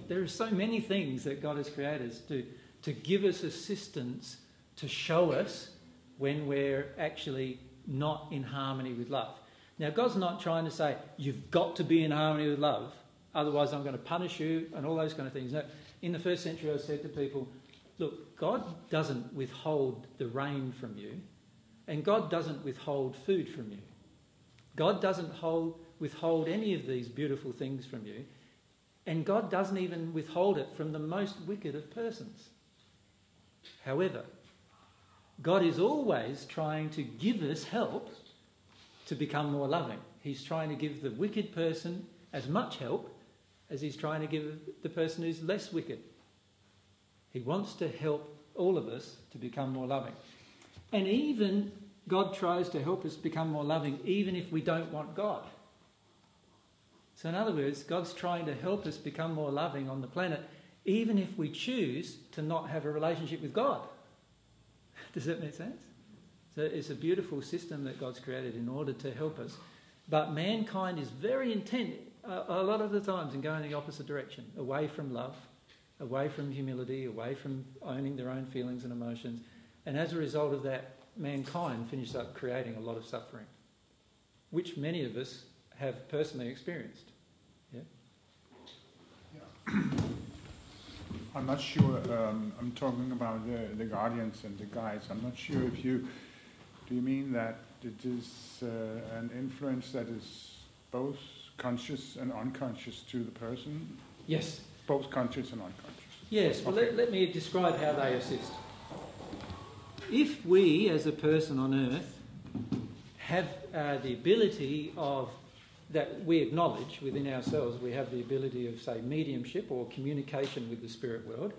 There are so many things that God has created to, to give us assistance to show us when we're actually not in harmony with love. Now, God's not trying to say, you've got to be in harmony with love, otherwise I'm going to punish you, and all those kind of things. No, in the first century, I said to people, look, God doesn't withhold the rain from you, and God doesn't withhold food from you. God doesn't hold, withhold any of these beautiful things from you, and God doesn't even withhold it from the most wicked of persons. However, God is always trying to give us help to become more loving. He's trying to give the wicked person as much help as he's trying to give the person who's less wicked. He wants to help all of us to become more loving. And even God tries to help us become more loving, even if we don't want God. So, in other words, God's trying to help us become more loving on the planet, even if we choose to not have a relationship with God. *laughs* Does that make sense? So it's a beautiful system that God's created in order to help us. But mankind is very intent a lot of the times and go in the opposite direction, away from love, away from humility, away from owning their own feelings and emotions. And as a result of that, mankind finishes up creating a lot of suffering, which many of us have personally experienced. Yeah? yeah. *clears throat* I'm not sure, um, I'm talking about the, the guardians and the guides. I'm not sure if you, do you mean that it is uh, an influence that is both conscious and unconscious to the person? Yes. Both conscious and unconscious? Yes, well, okay. let, let me describe how they assist. If we, as a person on earth, have uh, the ability of that we acknowledge within ourselves, we have the ability of, say, mediumship or communication with the spirit world,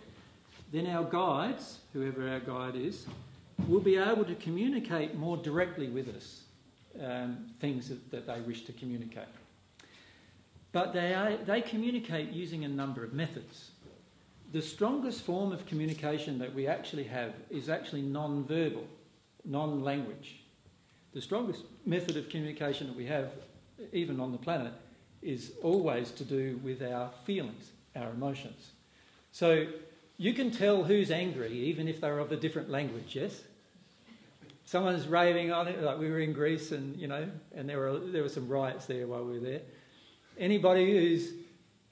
then our guides, whoever our guide is, will be able to communicate more directly with us um, things that, that, they wish to communicate. But they, are, they communicate using a number of methods. The strongest form of communication that we actually have is actually non verbal, non language. The strongest method of communication that we have even on the planet, is always to do with our feelings, our emotions. So you can tell who's angry even if they're of a different language, yes? Someone's raving on it, like we were in Greece and, you know, and there were, there were some riots there while we were there. Anybody who's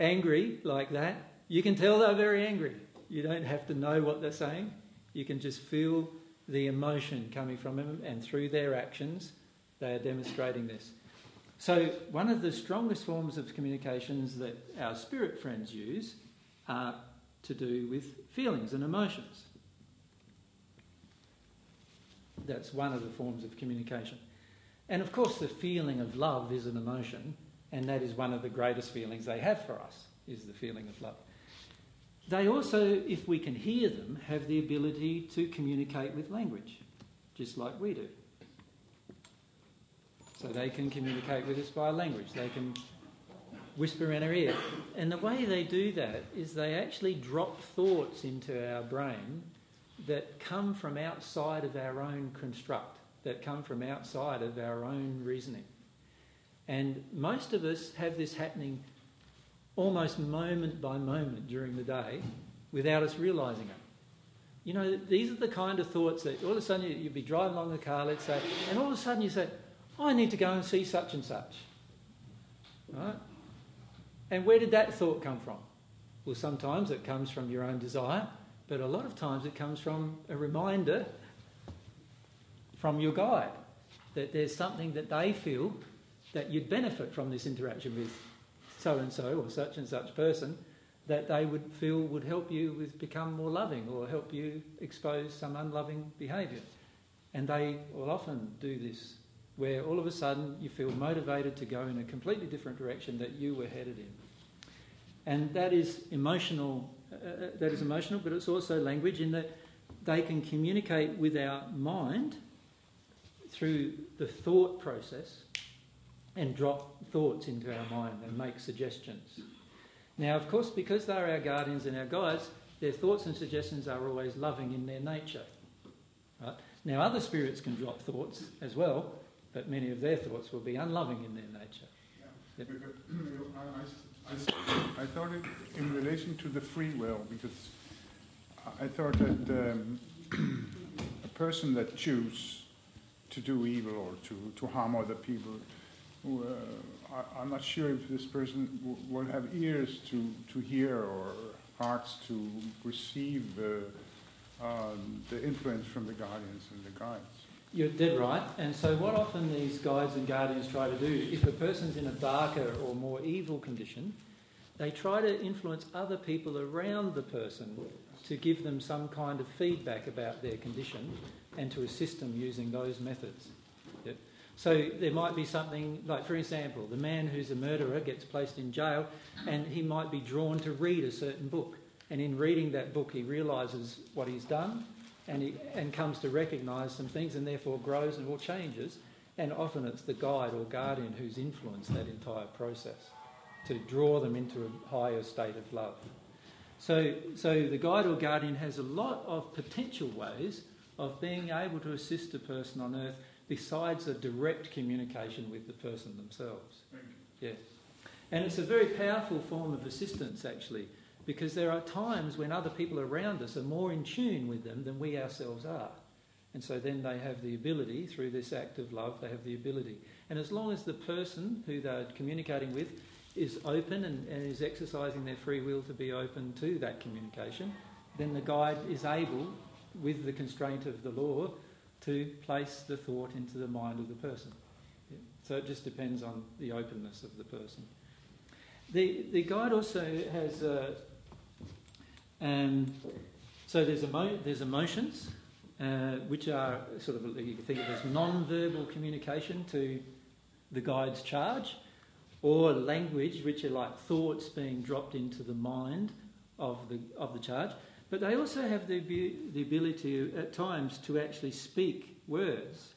angry like that, you can tell they're very angry. You don't have to know what they're saying. You can just feel the emotion coming from them, and through their actions, they are demonstrating this. So, one of the strongest forms of communications that our spirit friends use are to do with feelings and emotions. That's one of the forms of communication. And of course, the feeling of love is an emotion, and that is one of the greatest feelings they have for us, is the feeling of love. They also, if we can hear them, have the ability to communicate with language, just like we do. So they can communicate with us via language. They can whisper in our ear. And the way they do that is they actually drop thoughts into our brain that come from outside of our own construct, that come from outside of our own reasoning. And most of us have this happening almost moment by moment during the day without us realizing it. You know, these are the kind of thoughts that all of a sudden you'd be driving along the car, let's say, and all of a sudden you say, I need to go and see such and such. Right? And where did that thought come from? Well, sometimes it comes from your own desire, but a lot of times it comes from a reminder from your guide that there's something that they feel that you'd benefit from this interaction with so and so or such and such person that they would feel would help you with become more loving or help you expose some unloving behaviour. And they will often do this, where all of a sudden you feel motivated to go in a completely different direction that you were headed in. And that is emotional. Uh, uh that is emotional, but it's also language in that they can communicate with our mind through the thought process and drop thoughts into our mind and make suggestions. Now, of course, because they're our guardians and our guides, their thoughts and suggestions are always loving in their nature. Right? Now, other spirits can drop thoughts as well, but many of their thoughts will be unloving in their nature. Yeah. *clears throat* I, I, I, thought it in relation to the free will, because I thought that um, *clears throat* a person that chooses to do evil or to, to harm other people I, am not sure if this person w- will have ears to, to hear or hearts to receive uh, um, the influence from the guardians and the guides. You're dead right. And so, what often these guides and guardians try to do, if a person's in a darker or more evil condition, they try to influence other people around the person to give them some kind of feedback about their condition and to assist them using those methods. So there might be something like, for example, the man who's a murderer gets placed in jail and he might be drawn to read a certain book. And in reading that book, he realises what he's done and, he, and comes to recognise some things and therefore grows and or changes. And often it's the guide or guardian who's influenced that entire process to draw them into a higher state of love. So, so the guide or guardian has a lot of potential ways of being able to assist a person on earth besides a direct communication with the person themselves. Yeah. And it's a very powerful form of assistance, actually, because there are times when other people around us are more in tune with them than we ourselves are. And so then they have the ability, through this act of love, they have the ability. And as long as the person who they're communicating with is open and, and is exercising their free will to be open to that communication, then the guide is able, with the constraint of the law, to place the thought into the mind of the person. So it just depends on the openness of the person. The, the guide also has, uh, um, so there's, emo- there's emotions, uh, which are sort of, you can think of as non-verbal communication to the guide's charge, or language, which are like thoughts being dropped into the mind of the, of the charge. But they also have the, the ability at times to actually speak words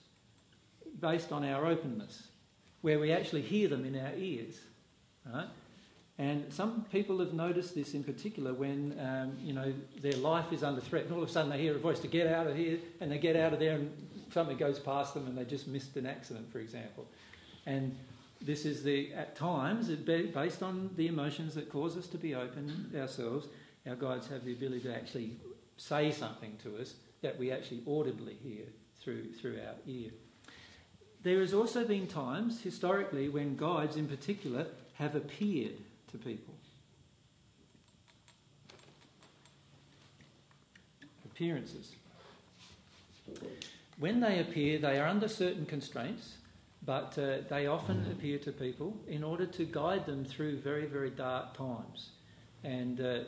based on our openness, where we actually hear them in our ears. Right? And some people have noticed this in particular when um, you know their life is under threat, and all of a sudden they hear a voice to get out of here, and they get out of there, and something goes past them, and they just missed an accident, for example. And this is the at times based on the emotions that cause us to be open ourselves our guides have the ability to actually say something to us that we actually audibly hear through, through our ear. There has also been times, historically, when guides in particular have appeared to people. Appearances. When they appear, they are under certain constraints, but uh, they often appear to people in order to guide them through very, very dark times. And uh,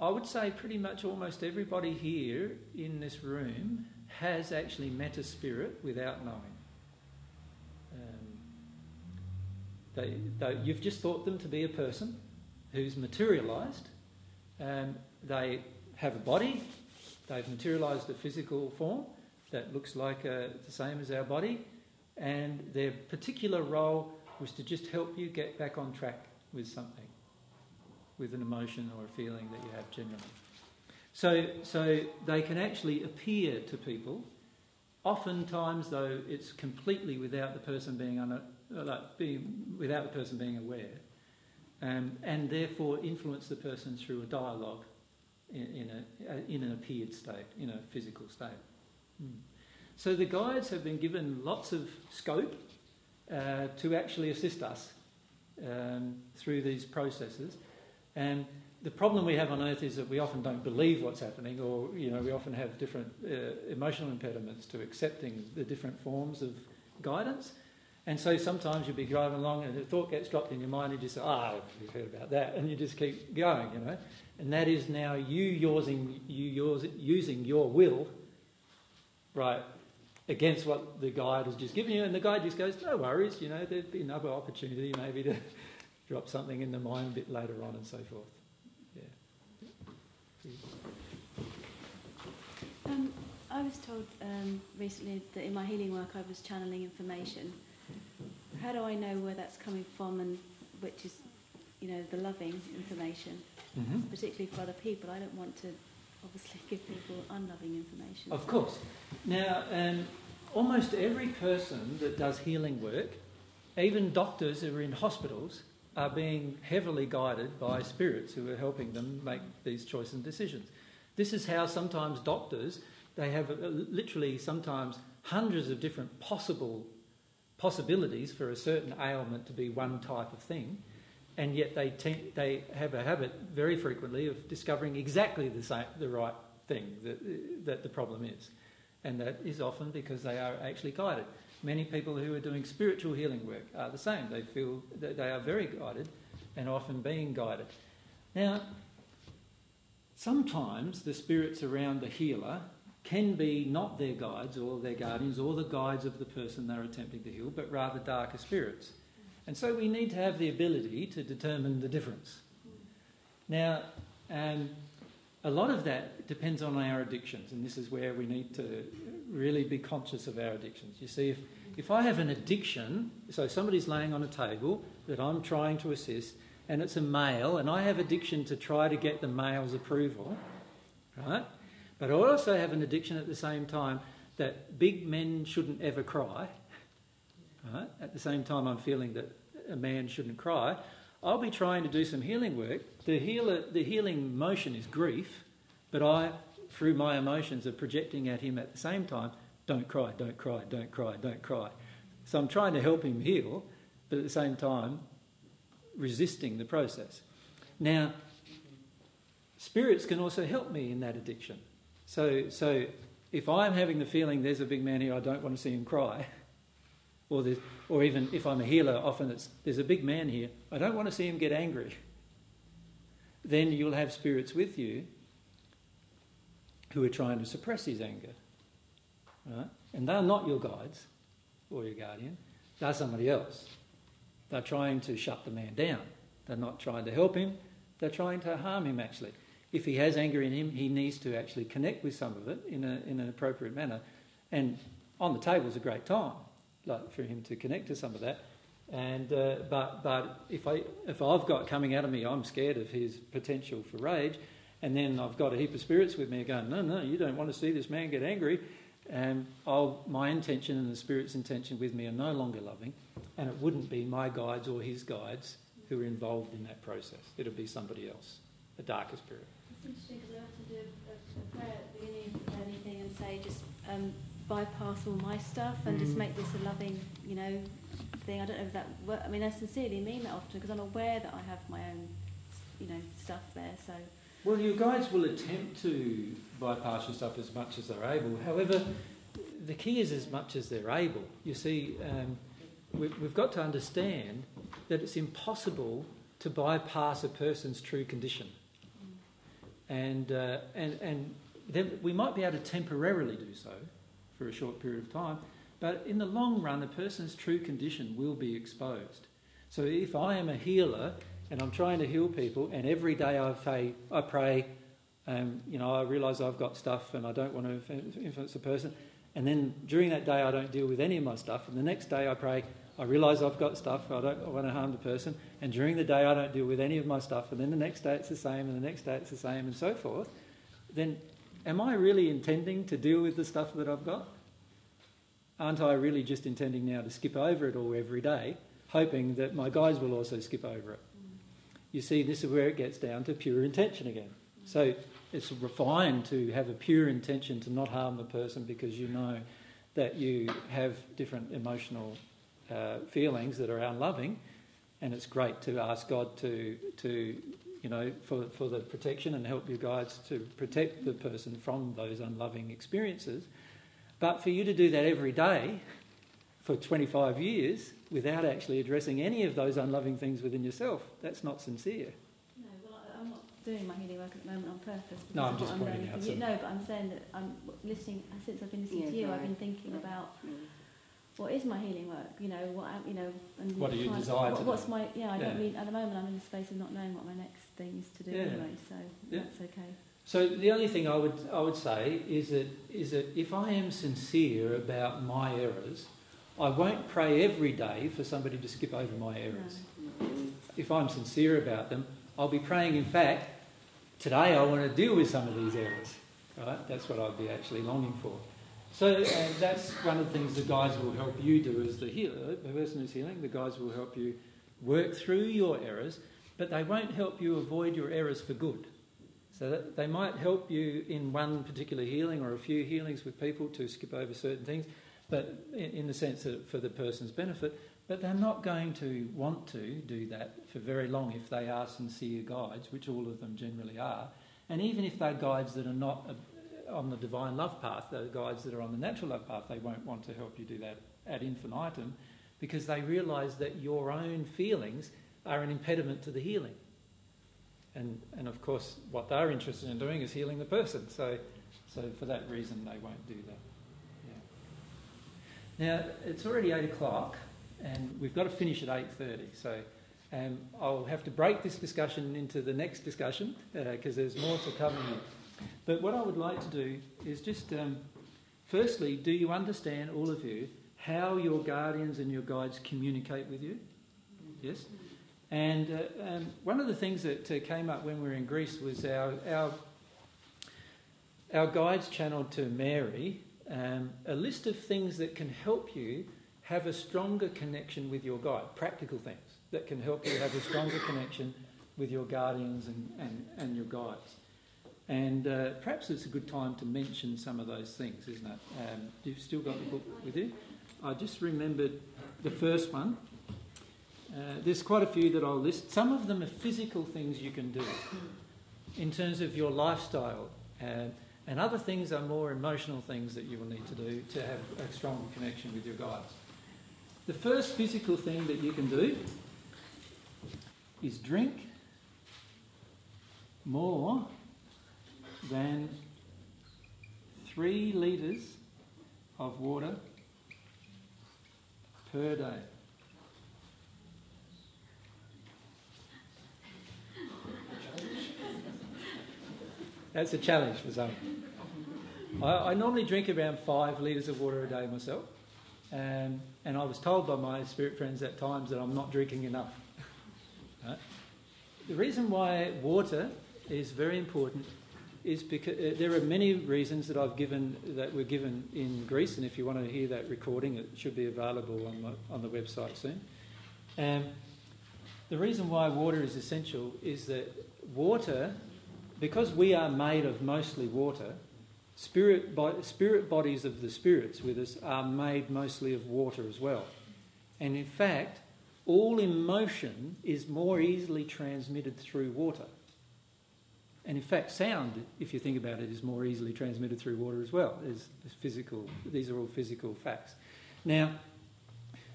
I would say pretty much almost everybody here in this room has actually met a spirit without knowing. Um, they, they, you've just thought them to be a person who's materialised. Um, they have a body, they've materialised a physical form that looks like uh, the same as our body, and their particular role was to just help you get back on track with something with an emotion or a feeling that you have generally. So, so they can actually appear to people. Oftentimes, though, it's completely without the person being, un- uh, like being without the person being aware, um, and therefore influence the person through a dialogue in, in, a, uh, in an appeared state, in a physical state. Mm. So the guides have been given lots of scope uh, to actually assist us um, through these processes. And the problem we have on earth is that we often don't believe what's happening, or you know, we often have different uh, emotional impediments to accepting the different forms of guidance. And so sometimes you'll be driving along and a thought gets dropped in your mind, and you just say, ah, oh, we've heard about that, and you just keep going, you know. And that is now you using, you yours, using your will, right, against what the guide has just given you. And the guide just goes, no worries, you know, there'd be another opportunity maybe to drop something in the mind a bit later on and so forth. Yeah. Um, I was told um, recently that in my healing work I was channeling information. How do I know where that's coming from and which is, you know, the loving information, mm-hmm. particularly for other people? I don't want to obviously *laughs* give people unloving information. Of course. Now, um, almost every person that does healing work, even doctors who are in hospitals, are being heavily guided by spirits who are helping them make these choices and decisions. This is how sometimes doctors they have literally sometimes hundreds of different possible possibilities for a certain ailment to be one type of thing, and yet they te- they have a habit very frequently of discovering exactly the same the right thing that that the problem is, and that is often because they are actually guided. Many people who are doing spiritual healing work are the same. They feel that they are very guided and often being guided. Now, sometimes the spirits around the healer can be not their guides or their guardians or the guides of the person they're attempting to heal, but rather darker spirits. And so we need to have the ability to determine the difference. Now, um, a lot of that depends on our addictions, and this is where we need to really be conscious of our addictions. You see, if, if I have an addiction, so somebody's laying on a table that I'm trying to assist, and it's a male, and I have addiction to try to get the male's approval, right? But I also have an addiction at the same time that big men shouldn't ever cry. Right? At the same time, I'm feeling that a man shouldn't cry. I'll be trying to do some healing work. The, healer, the healing motion is grief, but I, through my emotions, of projecting at him at the same time don't cry, don't cry, don't cry, don't cry. So I'm trying to help him heal, but at the same time, resisting the process. Now, spirits can also help me in that addiction. So, so if I'm having the feeling there's a big man here, I don't want to see him cry, *laughs* or, or even if I'm a healer, often it's there's a big man here, I don't want to see him get angry. *laughs* Then you'll have spirits with you who are trying to suppress his anger. Right? And they're not your guides or your guardian, they're somebody else. They're trying to shut the man down. They're not trying to help him, they're trying to harm him actually if he has anger in him, he needs to actually connect with some of it in, a, in an appropriate manner. And on the table is a great time, like for him to connect to some of that. And uh, but but if I if I've got coming out of me, I'm scared of his potential for rage, and then I've got a heap of spirits with me going, no, no, you don't want to see this man get angry. And I'll, my intention and the spirit's intention with me are no longer loving, and it wouldn't be my guides or his guides who are involved in that process. It'll be somebody else, a darker spirit interesting because I often do a, a, prayer at the beginning of anything and say just um, bypass all my stuff and mm. just make this a loving, you know, thing. I don't know if that. Work. I mean, I sincerely mean that often because I'm aware that I have my own, you know, stuff there. So. Well, you guys will attempt to bypass your stuff as much as they're able. However, the key is as much as they're able. You see, um, we, we've got to understand that it's impossible to bypass a person's true condition and, uh, and, and then we might be able to temporarily do so for a short period of time, but in the long run, a person's true condition will be exposed. So if I am a healer and I'm trying to heal people, and every day I pray, I pray, um, you know, I realise I've got stuff and I don't want to influence the person, and then during that day I don't deal with any of my stuff, and the next day I pray, I realise I've got stuff, I don't want to harm the person, and during the day I don't deal with any of my stuff, and then the next day it's the same, and the next day it's the same, and so forth, then am I really intending to deal with the stuff that I've got? Aren't I really just intending now to skip over it all every day, hoping that my guys will also skip over it? You see, this is where it gets down to pure intention again. So it's refined to have a pure intention to not harm the person because you know that you have different emotional uh, feelings that are unloving, and it's great to ask God to to you know for for the protection and help you guides to protect the person from those unloving experiences. But for you to do that every day, for 25 years without actually addressing any of those unloving things within yourself. That's not sincere. No, well, I- I'm not doing my healing work at the moment on purpose. No, I'm just what pointing learning out some- No, but I'm saying that I'm listening, since I've been listening Yeah, to you, I've been thinking about what is my healing work? You know, what, you know, and What do you trying- desire what- to What's do? my, yeah, I Yeah. don't mean, at the moment I'm in the space of not knowing what my next thing is to do Yeah. anyway, so Yeah. that's okay. So the only thing I would I would say is that is that if I am sincere about my errors, I won't pray every day for somebody to skip over my errors. If I'm sincere about them, I'll be praying. In fact, today I want to deal with some of these errors. Right? That's what I'd be actually longing for. So uh, that's one of the things the guys will help you do as the healer, the person who's healing. The guys will help you work through your errors, but they won't help you avoid your errors for good. So they might help you in one particular healing or a few healings with people to skip over certain things, but in, the sense that for the person's benefit. But they're not going to want to do that for very long if they are sincere guides, which all of them generally are. And even if they're guides that are not uh, on the divine love path, they're guides that are on the natural love path, they won't want to help you do that ad infinitum because they realise that your own feelings are an impediment to the healing. And, and of course, what they're interested in doing is healing the person. So, so for that reason, they won't do that. Now it's already eight o'clock, and we've got to finish at eight thirty. So um, I'll have to break this discussion into the next discussion because there's more to come here. But what I would like to do is just, um, firstly, do you understand, all of you, how your guardians and your guides communicate with you? Yes. And uh, um, one of the things that uh, came up when we were in Greece was our our, our guides channeled to Mary um, a list of things that can help you have a stronger connection with your guide, practical things that can help you have a stronger connection with your guardians and, and, and your guides. And uh, perhaps it's a good time to mention some of those things, isn't it? Um, you've still got the book with you. I just remembered the first one. Uh, there's quite a few that I'll list. Some of them are physical things you can do in terms of your lifestyle, uh, and other things are more emotional things that you will need to do to have a stronger connection with your guides. The first physical thing that you can do is drink more than three litres of water per day. That's a challenge for some. I, I normally drink around five litres of water a day myself, and I was told by my spirit friends at times that I'm not drinking enough. *laughs* Right? The reason why water is very important is because uh, there are many reasons that I've given that were given in Greece, and if you want to hear that recording, it should be available on the, on the website soon. Um, the reason why water is essential is that water, because we are made of mostly water, spirit, bo- spirit bodies of the spirits with us are made mostly of water as well. And in fact, all emotion is more easily transmitted through water. And in fact, sound, if you think about it, is more easily transmitted through water as well. There's physical, these are all physical facts. Now,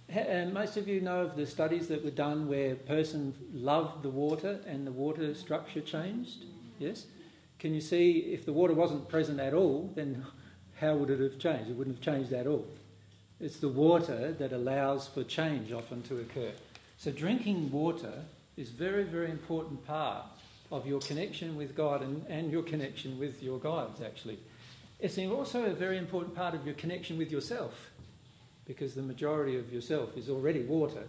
and uh, most of you know of the studies that were done where a person loved the water and the water structure changed. Yes? Can you see if the water wasn't present at all, then how would it have changed? It wouldn't have changed at all. It's the water that allows for change often to occur. So drinking water is very, very important part of your connection with God and, and your connection with your guides, actually. It's also a very important part of your connection with yourself because the majority of yourself is already water.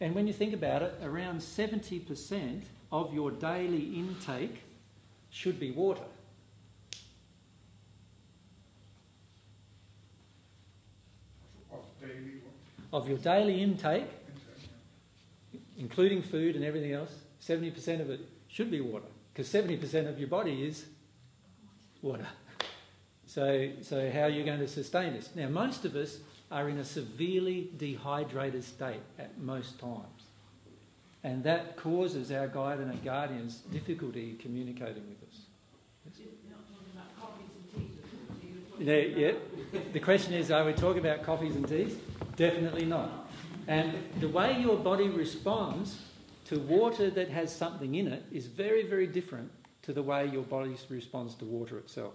And when you think about it, around 70% of your daily intake should be water. Of daily Of your daily intake, including food and everything else, 70% of it should be water because 70% of your body is water. So, so how are you going to sustain this? Now, most of us are in a severely dehydrated state at most times. And that causes our guide and our guardians difficulty communicating with Yeah. The question is, are we talking about coffees and teas? Definitely not. And the way your body responds to water that has something in it is very, very different to the way your body responds to water itself.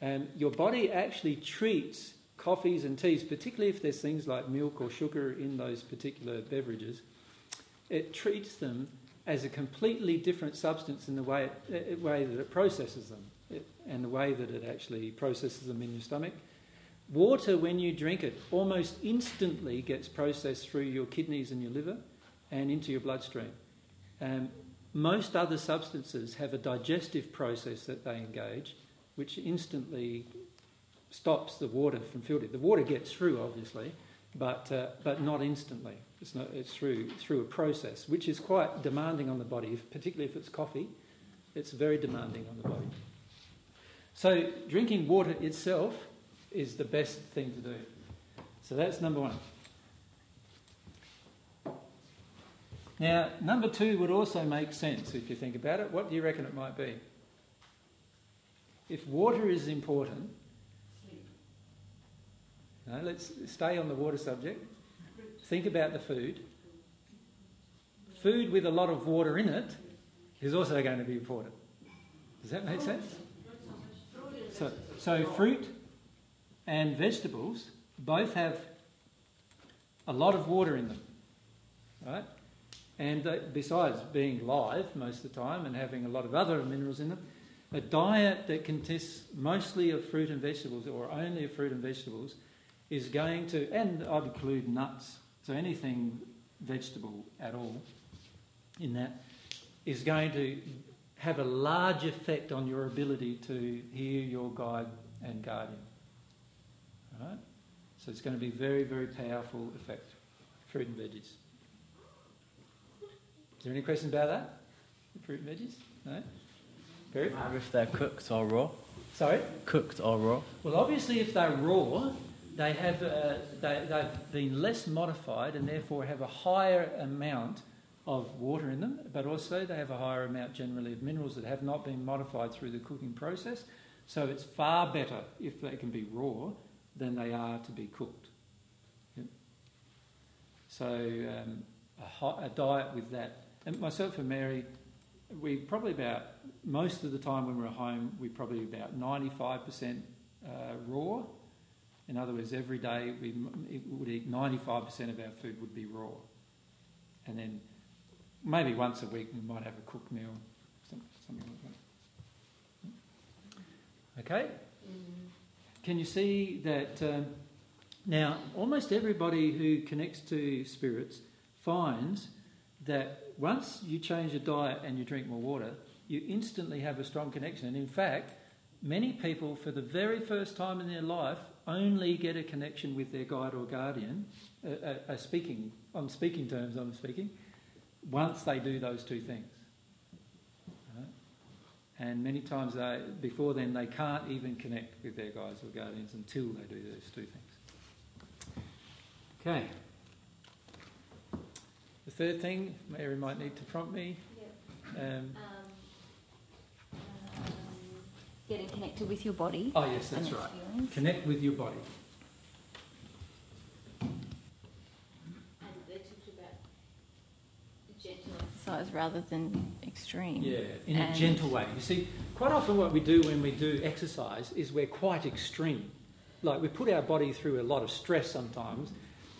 And your body actually treats coffees and teas, particularly if there's things like milk or sugar in those particular beverages, it treats them as a completely different substance in the way, it, way that it processes them it, and the way that it actually processes them in your stomach. Water, when you drink it, almost instantly gets processed through your kidneys and your liver and into your bloodstream. Um, most other substances have a digestive process that they engage, which instantly stops the water from filtering. The water gets through, obviously, but, uh, but not instantly. It's, not, it's through, through a process, which is quite demanding on the body, particularly if it's coffee. It's very demanding on the body. So, drinking water itself is the best thing to do. So that's number one. Now, number two would also make sense if you think about it. What do you reckon it might be? If water is important, now let's stay on the water subject. Think about the food. Food with a lot of water in it is also going to be important. Does that make sense? So, fruit and vegetables both have a lot of water in them, right? And uh, besides being live most of the time and having a lot of other minerals in them, a diet that consists mostly of fruit and vegetables or only of fruit and vegetables is going to, and I'd include nuts, so anything vegetable at all in that, is going to have a large effect on your ability to hear your guide and guardian. Right? So it's going to be very, very powerful effect. Fruit and veggies. Is there any questions about that? Fruit and veggies? No? Very. If they're cooked or raw? Sorry? Cooked or raw? Well, obviously, if they're raw, they have uh, they, they've been less modified and therefore have a higher amount of water in them, but also they have a higher amount generally of minerals that have not been modified through the cooking process. So it's far better if they can be raw than they are to be cooked. Yep. So um, a, hot, a diet with that, and myself and Mary, we probably about most of the time when we're at home, we probably about 95% uh, raw. In other words, every day we would eat 95% of our food would be raw, and then maybe once a week we might have a cooked meal, something like that. Okay. Mm-hmm. Can you see that um, now almost everybody who connects to spirits finds that once you change your diet and you drink more water, you instantly have a strong connection. And in fact, many people, for the very first time in their life, only get a connection with their guide or guardian, uh, uh, speaking on speaking terms. I'm speaking once they do those two things. And many times they, before then, they can't even connect with their guides or guardians until they do those two things. Okay. The third thing, Mary might need to prompt me. Um, um, getting connected with your body. Oh, yes, that's right. Connect with your body. Exercise rather than extreme. Yeah, in and a gentle way. You see, quite often what we do when we do exercise is we're quite extreme. Like we put our body through a lot of stress sometimes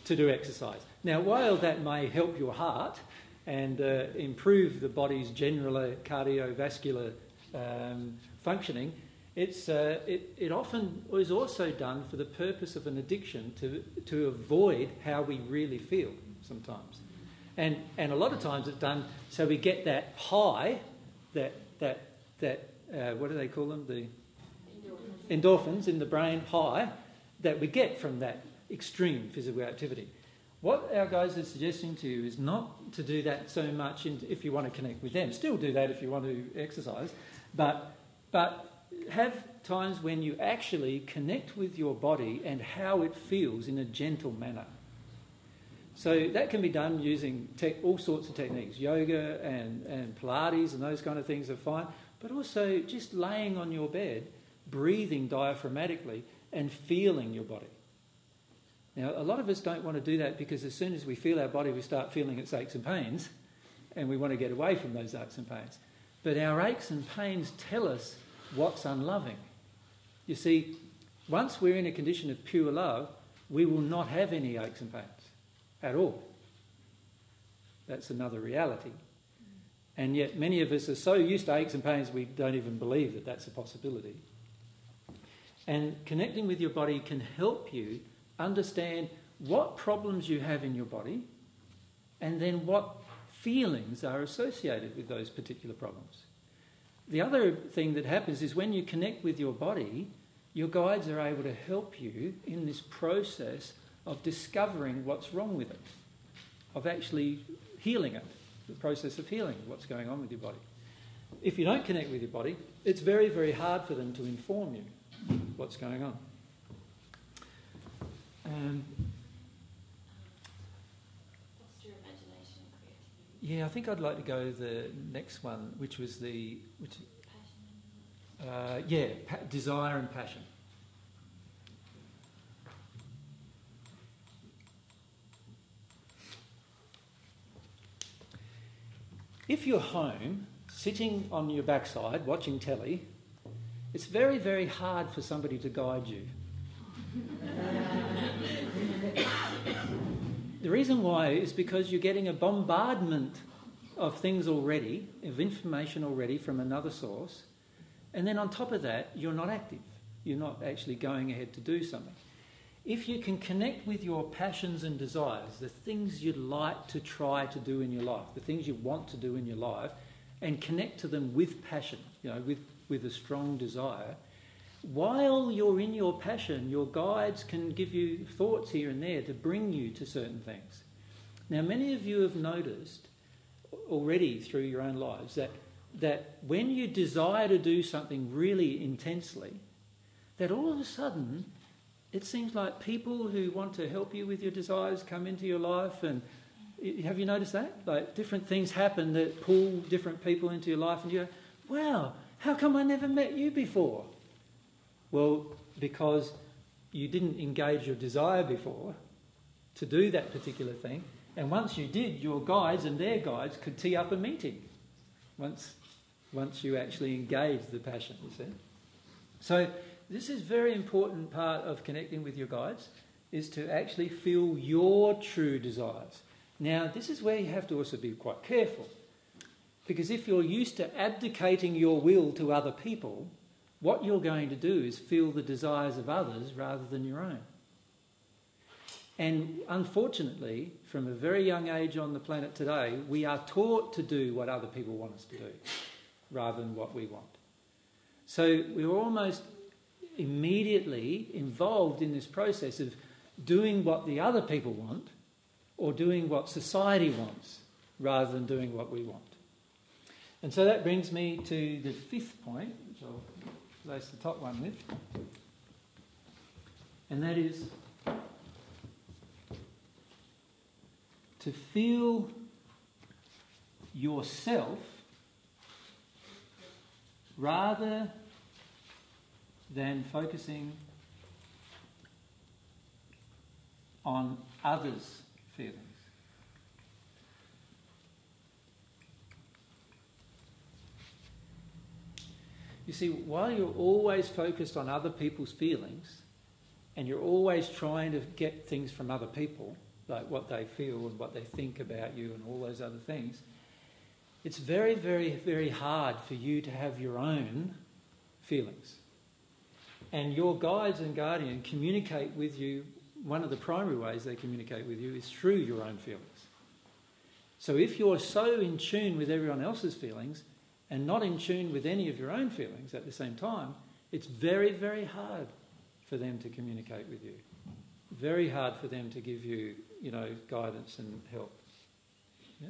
to do exercise. Now, while that may help your heart and uh, improve the body's general cardiovascular um, functioning, it's, uh, it, it often is also done for the purpose of an addiction to, to avoid how we really feel sometimes. And, and a lot of times it's done so we get that high, that, that, that uh, what do they call them? The endorphins. endorphins in the brain high that we get from that extreme physical activity. What our guys are suggesting to you is not to do that so much in, if you want to connect with them. Still do that if you want to exercise, but, but have times when you actually connect with your body and how it feels in a gentle manner. So that can be done using tech, all sorts of techniques. Yoga and, and Pilates and those kind of things are fine. But also just laying on your bed, breathing diaphragmatically and feeling your body. Now, a lot of us don't want to do that because as soon as we feel our body, we start feeling its aches and pains, and we want to get away from those aches and pains. But our aches and pains tell us what's unloving. You see, once we're in a condition of pure love, we will not have any aches and pains at all. That's another reality. And yet, many of us are so used to aches and pains, we don't even believe that that's a possibility. And connecting with your body can help you understand what problems you have in your body and then what feelings are associated with those particular problems. The other thing that happens is when you connect with your body, your guides are able to help you in this process of discovering what's wrong with it, of actually healing it, the process of healing what's going on with your body. If you don't connect with your body, it's very, very hard for them to inform you what's going on. Um, yeah, I think I'd like to go the next one, which was the which, uh, yeah, pa- desire and passion. If you're home, sitting on your backside watching telly, it's very, very hard for somebody to guide you. the reason why is because you're getting a bombardment of things already, of information already from another source, and then on top of that, you're not active. You're not actually going ahead to do something. If you can connect with your passions and desires, the things you'd like to try to do in your life, the things you want to do in your life, and connect to them with passion, you know, with, with a strong desire, while you're in your passion, your guides can give you thoughts here and there to bring you to certain things. Now, many of you have noticed already through your own lives that, that when you desire to do something really intensely, that all of a sudden it seems like people who want to help you with your desires come into your life and have you noticed that? Like different things happen that pull different people into your life and you go wow how come i never met you before? Well because you didn't engage your desire before to do that particular thing and once you did your guides and their guides could tee up a meeting once once you actually engage the passion you see? So this is very important part of connecting with your guides is to actually feel your true desires. Now, this is where you have to also be quite careful. Because if you're used to abdicating your will to other people, what you're going to do is feel the desires of others rather than your own. And unfortunately, from a very young age on the planet today, we are taught to do what other people want us to do rather than what we want. So we're almost immediately involved in this process of doing what the other people want or doing what society wants rather than doing what we want. And so that brings me to the fifth point, which I'll place the top one with, and that is to feel yourself rather than focusing on others' feelings. You see, while you're always focused on other people's feelings and you're always trying to get things from other people, like what they feel and what they think about you and all those other things, it's very, very, very hard for you to have your own feelings. And your guides and guardian communicate with you. One of the primary ways they communicate with you is through your own feelings. So if you're so in tune with everyone else's feelings and not in tune with any of your own feelings at the same time, it's very, very hard for them to communicate with you. Very hard for them to give you, you know, guidance and help. Yeah?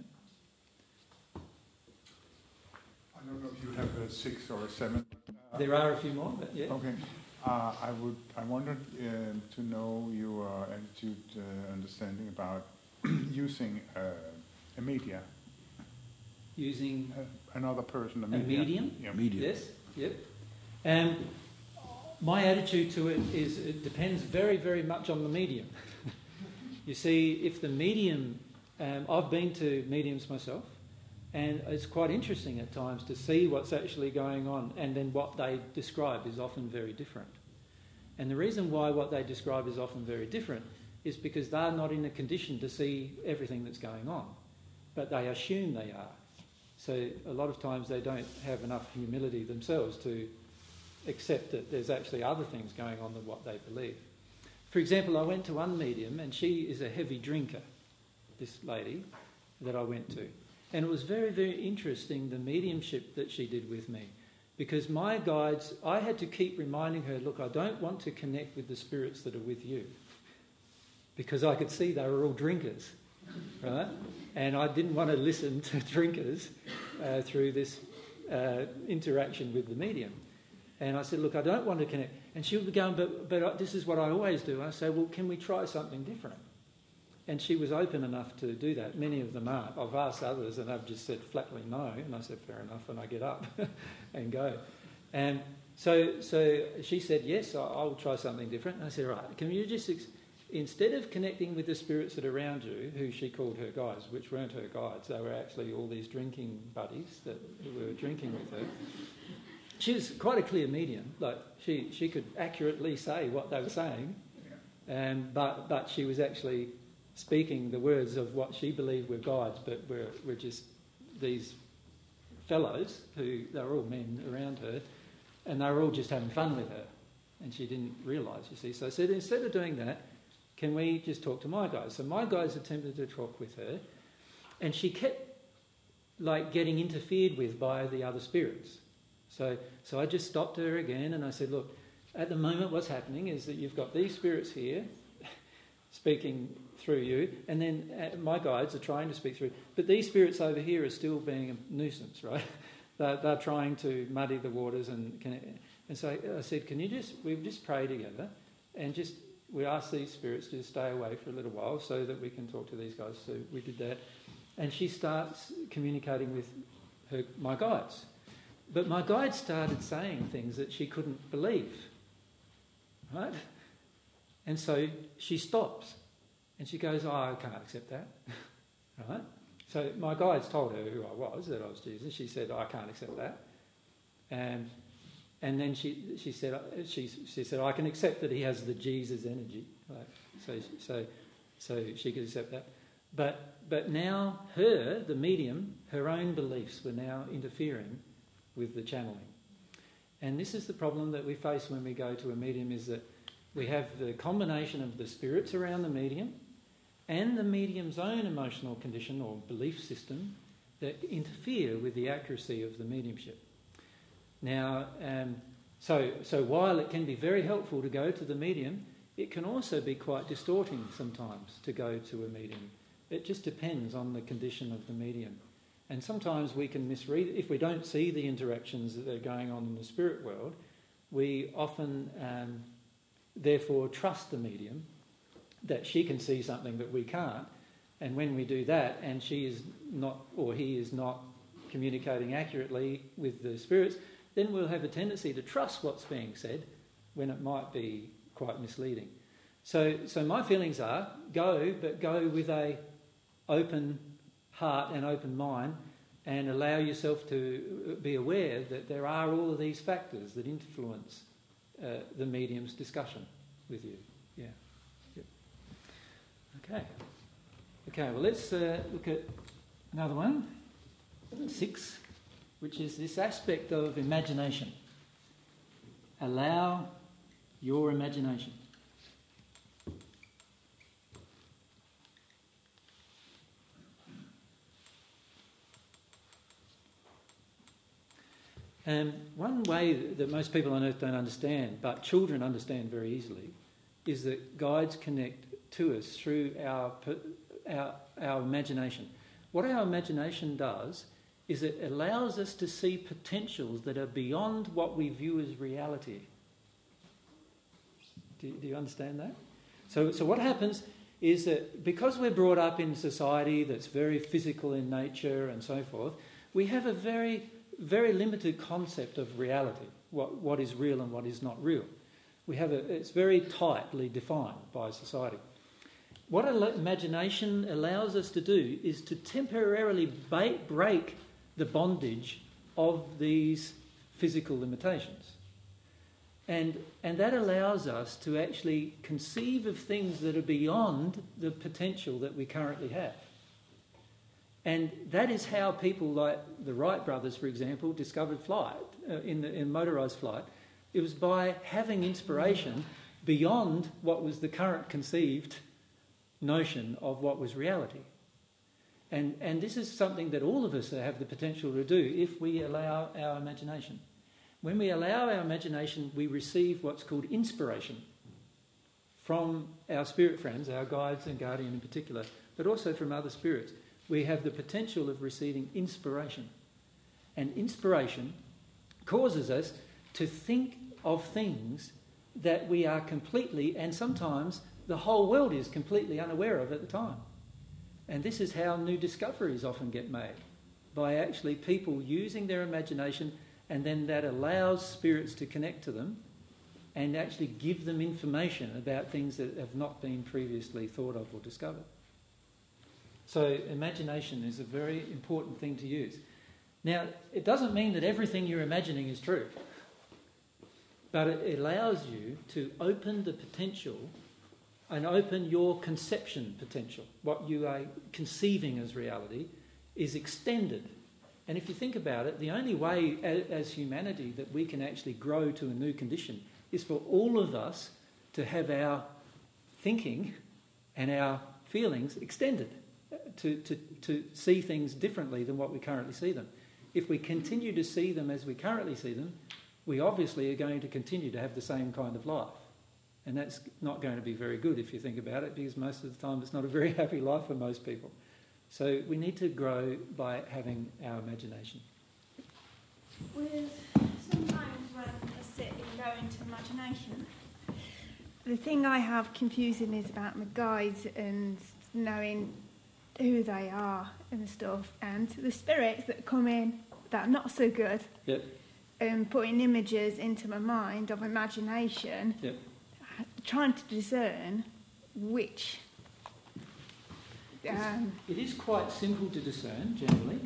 I don't know if you have a six or a seven. There are a few more, but yeah. Okay. Uh, I would. I wanted uh, to know your attitude, uh, understanding about *clears throat* using uh, a media. Using another person, a, a media. medium. Yeah. Yes. Yep. And my attitude to it is it depends very, very much on the medium. *laughs* You see, if the medium, um, I've been to mediums myself, and it's quite interesting at times to see what's actually going on, and then what they describe is often very different. And the reason why what they describe is often very different is because they're not in a condition to see everything that's going on, but they assume they are. So a lot of times they don't have enough humility themselves to accept that there's actually other things going on than what they believe. For example, I went to one medium and she is a heavy drinker, this lady that I went to. And it was very, very interesting the mediumship that she did with me. Because my guides, I had to keep reminding her, look, I don't want to connect with the spirits that are with you. Because I could see they were all drinkers, right? And I didn't want to listen to *laughs* drinkers uh, through this uh, interaction with the medium. And I said, look, I don't want to connect. And she would be going, but, but this is what I always do. I say, well, can we try something different? And she was open enough to do that. Many of them aren't. I've asked others and they've just said flatly no. And I said, fair enough. And I get up *laughs* and go. And so, so she said, yes, I'll try something different. And I said, right, can you just, ex- instead of connecting with the spirits that are around you, who she called her guides, which weren't her guides, they were actually all these drinking buddies that were drinking with her. She was quite a clear medium. Like she, she could accurately say what they were saying, um, but, but she was actually speaking the words of what she believed were God's, but were, were just these fellows who they were all men around her, and they were all just having fun with her, and she didn't realise. You see, so I said instead of doing that, can we just talk to my guys? So my guys attempted to talk with her, and she kept like getting interfered with by the other spirits. So, so I just stopped her again, and I said, look. At the moment, what's happening is that you've got these spirits here *laughs* speaking through you, and then uh, my guides are trying to speak through. But these spirits over here are still being a nuisance, right? *laughs* they're, they're trying to muddy the waters, and can, and so I said, can you just we just pray together, and just we ask these spirits to stay away for a little while so that we can talk to these guys. So we did that, and she starts communicating with her my guides. But my guide started saying things that she couldn't believe. Right? And so she stops and she goes, Oh, I can't accept that. *laughs* right? So my guides told her who I was, that I was Jesus. She said, I can't accept that. And, and then she, she, said, she, she said, I can accept that he has the Jesus energy. So, so, so she could accept that. But, but now her, the medium, her own beliefs were now interfering with the channeling. And this is the problem that we face when we go to a medium is that we have the combination of the spirits around the medium and the medium's own emotional condition or belief system that interfere with the accuracy of the mediumship. Now, um, so, so while it can be very helpful to go to the medium, it can also be quite distorting sometimes to go to a medium. It just depends on the condition of the medium. And sometimes we can misread, if we don't see the interactions that are going on in the spirit world, we often um, therefore trust the medium that she can see something that we can't. And when we do that, and she is not, or he is not communicating accurately with the spirits, then we'll have a tendency to trust what's being said when it might be quite misleading. So, so my feelings are go, but go with a open heart and open mind, and allow yourself to be aware that there are all of these factors that influence uh, the medium's discussion with you. Yeah. Okay. Okay, well, let's uh, look at another one, six, which is this aspect of imagination. Allow your imagination. And one way that most people on earth don't understand, but children understand very easily, is that guides connect to us through our, our, our imagination. What our imagination does is it allows us to see potentials that are beyond what we view as reality. Do, do you understand that? So, so what happens is that because we're brought up in society that's very physical in nature and so forth, we have a very very limited concept of reality, what, what is real and what is not real. We have a, it's very tightly defined by society. What imagination allows us to do is to temporarily break the bondage of these physical limitations. And, and that allows us to actually conceive of things that are beyond the potential that we currently have. And that is how people like the Wright brothers, for example, discovered flight uh, in, the, in motorised flight. It was by having inspiration beyond what was the current conceived notion of what was reality. And, and this is something that all of us have the potential to do if we allow our imagination. When we allow our imagination, we receive what's called inspiration from our spirit friends, our guides and guardian in particular, but also from other spirits. We have the potential of receiving inspiration. And inspiration causes us to think of things that we are completely, and sometimes the whole world is completely unaware of at the time. And this is how new discoveries often get made by actually people using their imagination, and then that allows spirits to connect to them and actually give them information about things that have not been previously thought of or discovered. So, imagination is a very important thing to use. Now, it doesn't mean that everything you're imagining is true, but it allows you to open the potential and open your conception potential. What you are conceiving as reality is extended. And if you think about it, the only way as humanity that we can actually grow to a new condition is for all of us to have our thinking and our feelings extended, uh, to, to, to see things differently than what we currently see them. If we continue to see them as we currently see them, we obviously are going to continue to have the same kind of life. And that's not going to be very good if you think about it, because most of the time it's not a very *laughs* happy life for most people. So we need to grow by having our imagination. With sometimes when I sit and go into imagination, the thing I have confusing is about my guides and knowing who they are and stuff, and the spirits that come in that are not so good. Yep. And putting images into my mind of imagination. Yep trying to discern which. Um, it is quite simple to discern generally,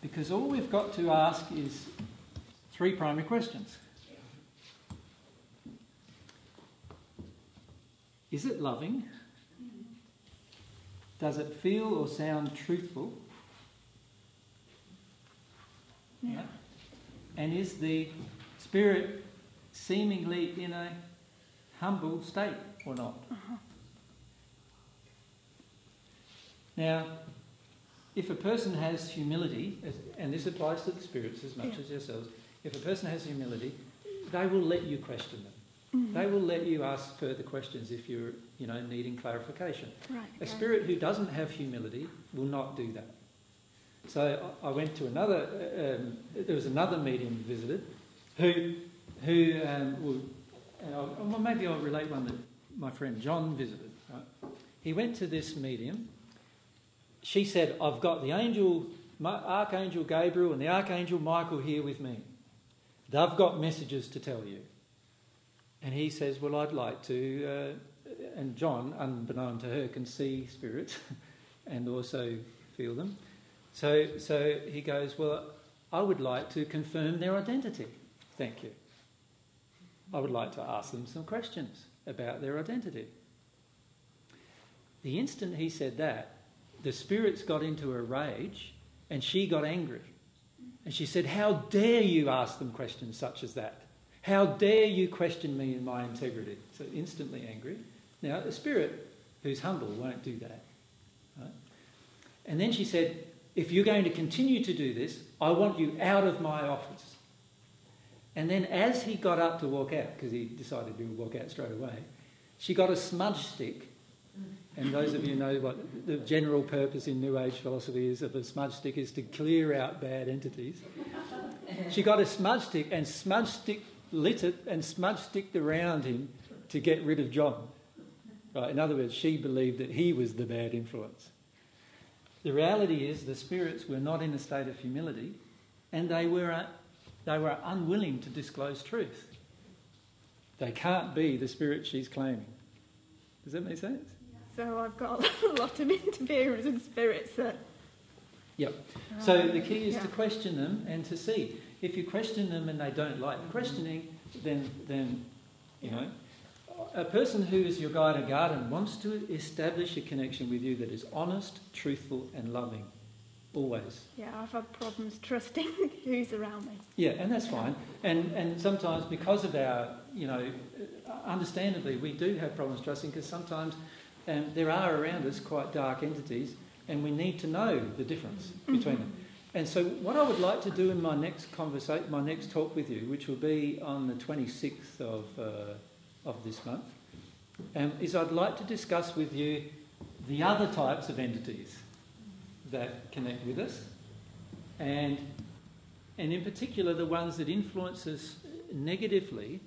because all we've got to ask is three primary questions. Is it loving? Does it feel or sound truthful? Yeah. And is the spirit seemingly in a humble state or not. Uh-huh. Now, if a person has humility, and this applies to the spirits as much yeah. as yourselves, if a person has humility, they will let you question them. Mm-hmm. They will let you ask further questions if you're, you know, needing clarification. Right, a spirit who doesn't have humility will not do that. So I went to another. Um, there was another medium visited, who, who um, well, maybe I'll relate one that my friend John visited. Right? He went to this medium. She said, I've got the angel, Archangel Gabriel and the Archangel Michael here with me. They've got messages to tell you. And he says, Well, I'd like to. Uh, and John, unbeknown to her, can see spirits *laughs* and also feel them. So, so he goes, Well, I would like to confirm their identity. Thank you. I would like to ask them some questions about their identity. The instant he said that, the spirits got into a rage and she got angry. And she said, How dare you ask them questions such as that? How dare you question me in my integrity? So instantly angry. Now, a spirit who's humble won't do that. Right? And then she said, If you're going to continue to do this, I want you out of my office. And then as he got up to walk out, because he decided to walk out straight away, she got a smudge stick. And those of you know what the general purpose in New Age philosophy is of a smudge stick is to clear out bad entities. She got a smudge stick and smudge stick lit it and smudge sticked around him to get rid of John. Right? In other words, she believed that he was the bad influence. The reality is the spirits were not in a state of humility and they were they were unwilling to disclose truth. They can't be the spirit she's claiming. Does that make sense? So I've got *laughs* a lot of interference and spirits that. Yep. So the key is yeah. to question them and to see. If you question them and they don't like the questioning, then then you know a person who is your guide or guardian wants to establish a connection with you that is honest, truthful, and loving, always. Yeah, I've had problems trusting *laughs* who's around me. Yeah, and that's fine. And and sometimes because of our, you know, understandably we do have problems trusting because sometimes um, there are around us quite dark entities, and we need to know the difference between them. And so, what I would like to do in my next conversation, my next talk with you, which will be on the 26th of uh, of this month, um, is I'd like to discuss with you the other types of entities that connect with us, and and in particular the ones that influence us negatively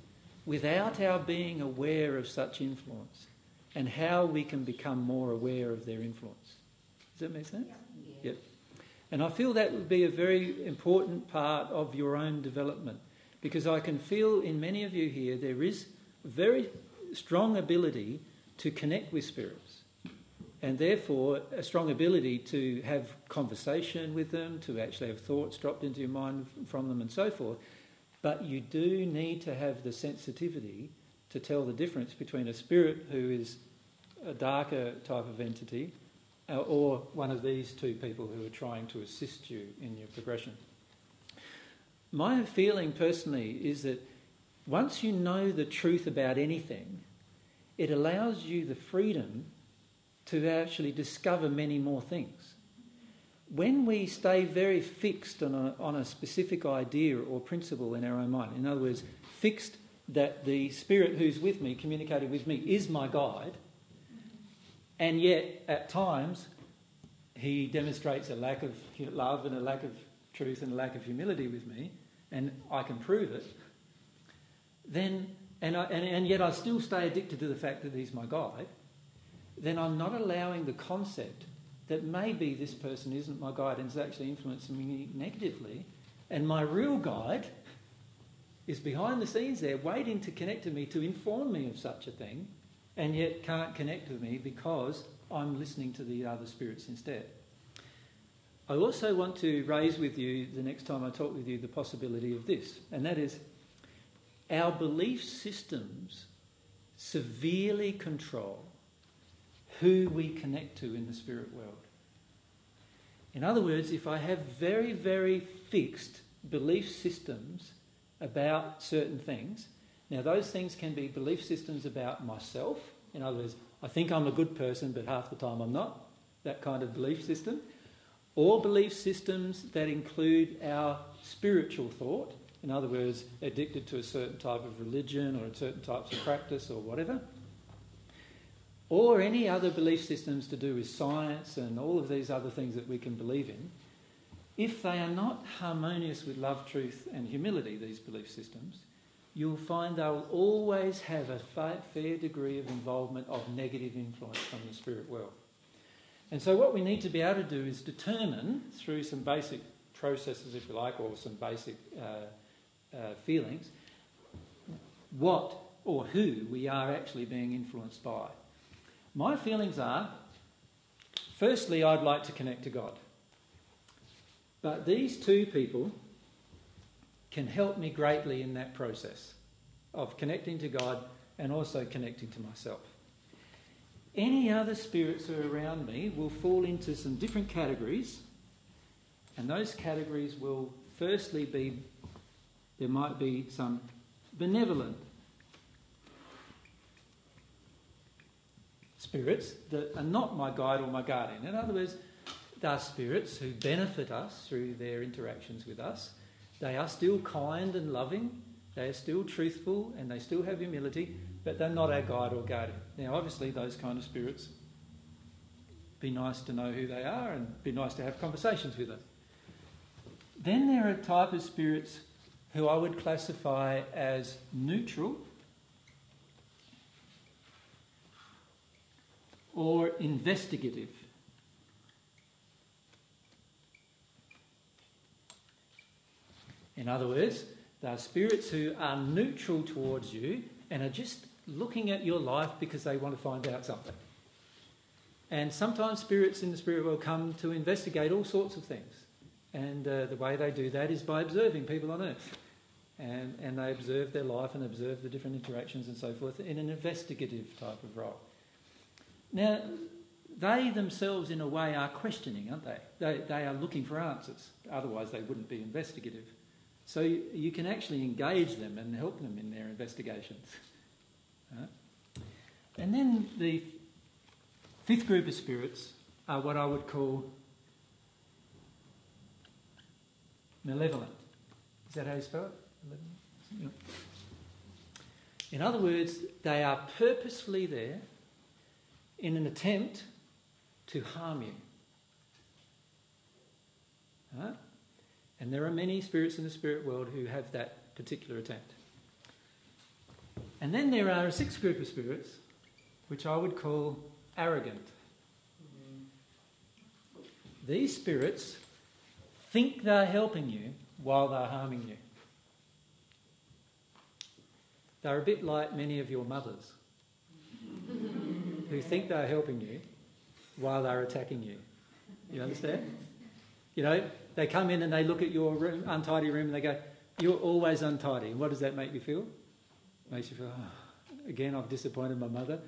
without our being aware of such influence, and how we can become more aware of their influence. Does that make sense? Yep. And I feel that would be a very important part of your own development because I can feel in many of you here there is very strong ability to connect with spirits and therefore a strong ability to have conversation with them, to actually have thoughts dropped into your mind from them and so forth. But you do need to have the sensitivity to tell the difference between a spirit who is a darker type of entity uh, or one of these two people who are trying to assist you in your progression. My feeling personally is that once you know the truth about anything, it allows you the freedom to actually discover many more things. When we stay very fixed on a, on a specific idea or principle in our own mind, in other words, fixed that the spirit who's with me, communicating with me, is my guide, and yet at times he demonstrates a lack of love and a lack of truth and a lack of humility with me, and I can prove it, then, and, I, and, and yet I still stay addicted to the fact that he's my guide, then I'm not allowing the concept that maybe this person isn't my guide and is actually influencing me negatively, and my real guide is behind the scenes there waiting to connect to me to inform me of such a thing, and yet can't connect with me because I'm listening to the other spirits instead. I also want to raise with you the next time I talk with you the possibility of this, and that is our belief systems severely control who we connect to in the spirit world. In other words, if I have very, very fixed belief systems about certain things, now those things can be belief systems about myself. In other words, I think I'm a good person, but half the time I'm not. That kind of belief system. Or belief systems that include our spiritual thought. In other words, addicted to a certain type of religion or certain types of practice or whatever or any other belief systems to do with science and all of these other things that we can believe in, if they are not harmonious with love, truth, and humility, these belief systems, you'll find they'll always have a fair degree of involvement of negative influence from the spirit world. And so, what we need to be able to do is determine through some basic processes, if you like, or some basic uh, uh, feelings, what or who we are actually being influenced by. My feelings are firstly, I'd like to connect to God. But these two people can help me greatly in that process of connecting to God and also connecting to myself. Any other spirits who are around me will fall into some different categories, and those categories will firstly be there might be some benevolent spirits that are not my guide or my guardian. In other words, they are spirits who benefit us through their interactions with us. They are still kind and loving, they are still truthful, and they still have humility, but they're not our guide or guardian. Now, obviously, those kind of spirits, be nice to know who they are and be nice to have conversations with them. Then there are a type of spirits who I would classify as neutral or investigative. In other words, they are spirits who are neutral towards you and are just looking at your life because they want to find out something. And sometimes spirits in the spirit world come to investigate all sorts of things. And uh, the way they do that is by observing people on earth. And, and they observe their life and observe the different interactions and so forth in an investigative type of role. Now, they themselves, in a way, are questioning, aren't they? They, they are looking for answers. Otherwise, they wouldn't be investigative. So you, you can actually engage them and help them in their investigations. *laughs* Right? And then the fifth group of spirits are what I would call malevolent. Is that how you spell it? In other words, they are purposefully there in an attempt to harm you. And there are many spirits in the spirit world who have that particular attempt. And then there are a sixth group of spirits, which I would call arrogant. These spirits think they're helping you while they're harming you. They're a bit like many of your mothers *laughs* who think they're helping you while they're attacking you. You understand? You know, they come in and they look at your room, untidy room and they go, You're always untidy. And what does that make you feel? It makes you feel, oh, again, I've disappointed my mother,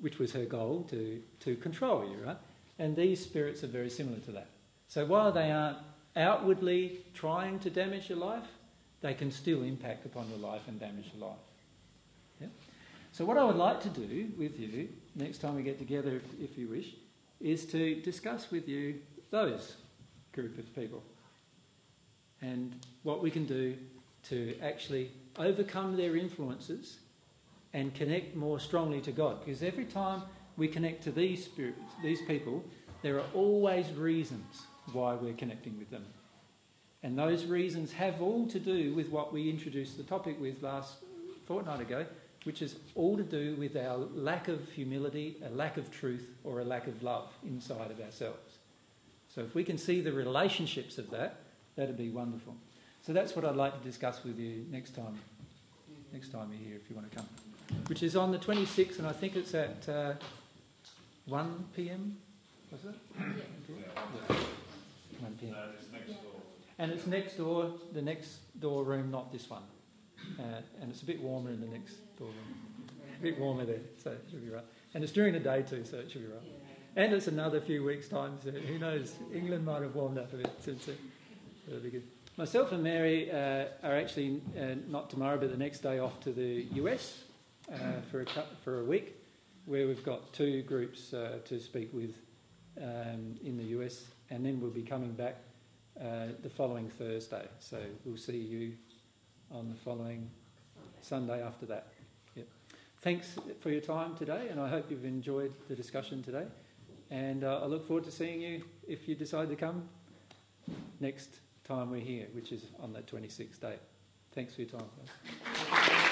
which was her goal to, to control you, right? And these spirits are very similar to that. So while they aren't outwardly trying to damage your life, they can still impact upon your life and damage your life. Yeah? So, what I would like to do with you next time we get together, if, if you wish, is to discuss with you those group of people and what we can do to actually overcome their influences and connect more strongly to God. Because every time we connect to these spirits, these people, there are always reasons why we're connecting with them. And those reasons have all to do with what we introduced the topic with last fortnight ago, which is all to do with our lack of humility, a lack of truth, or a lack of love inside of ourselves. So if we can see the relationships of that, that'd be wonderful. So that's what I'd like to discuss with you next time. Next time you're here, if you want to come, which is on the 26th, and I think it's at uh, 1 p.m. Was it? Yeah. 1 p.m. And it's next door, the next door room, not this one. Uh, and it's a bit warmer in the next door. A bit warmer there, so it should be right. And it's during the day too, so it should be right. And it's another few weeks' time, so who knows? England might have warmed up a bit since. So it'll be good. Myself and Mary uh, are actually uh, not tomorrow, but the next day off to the US uh, for, a, for a week, where we've got two groups uh, to speak with um, in the US, and then we'll be coming back uh, the following Thursday. So we'll see you on the following Sunday after that. Thanks for your time today, and I hope you've enjoyed the discussion today. And uh, I look forward to seeing you if you decide to come next time we're here, which is on that 26th date. Thanks for your time.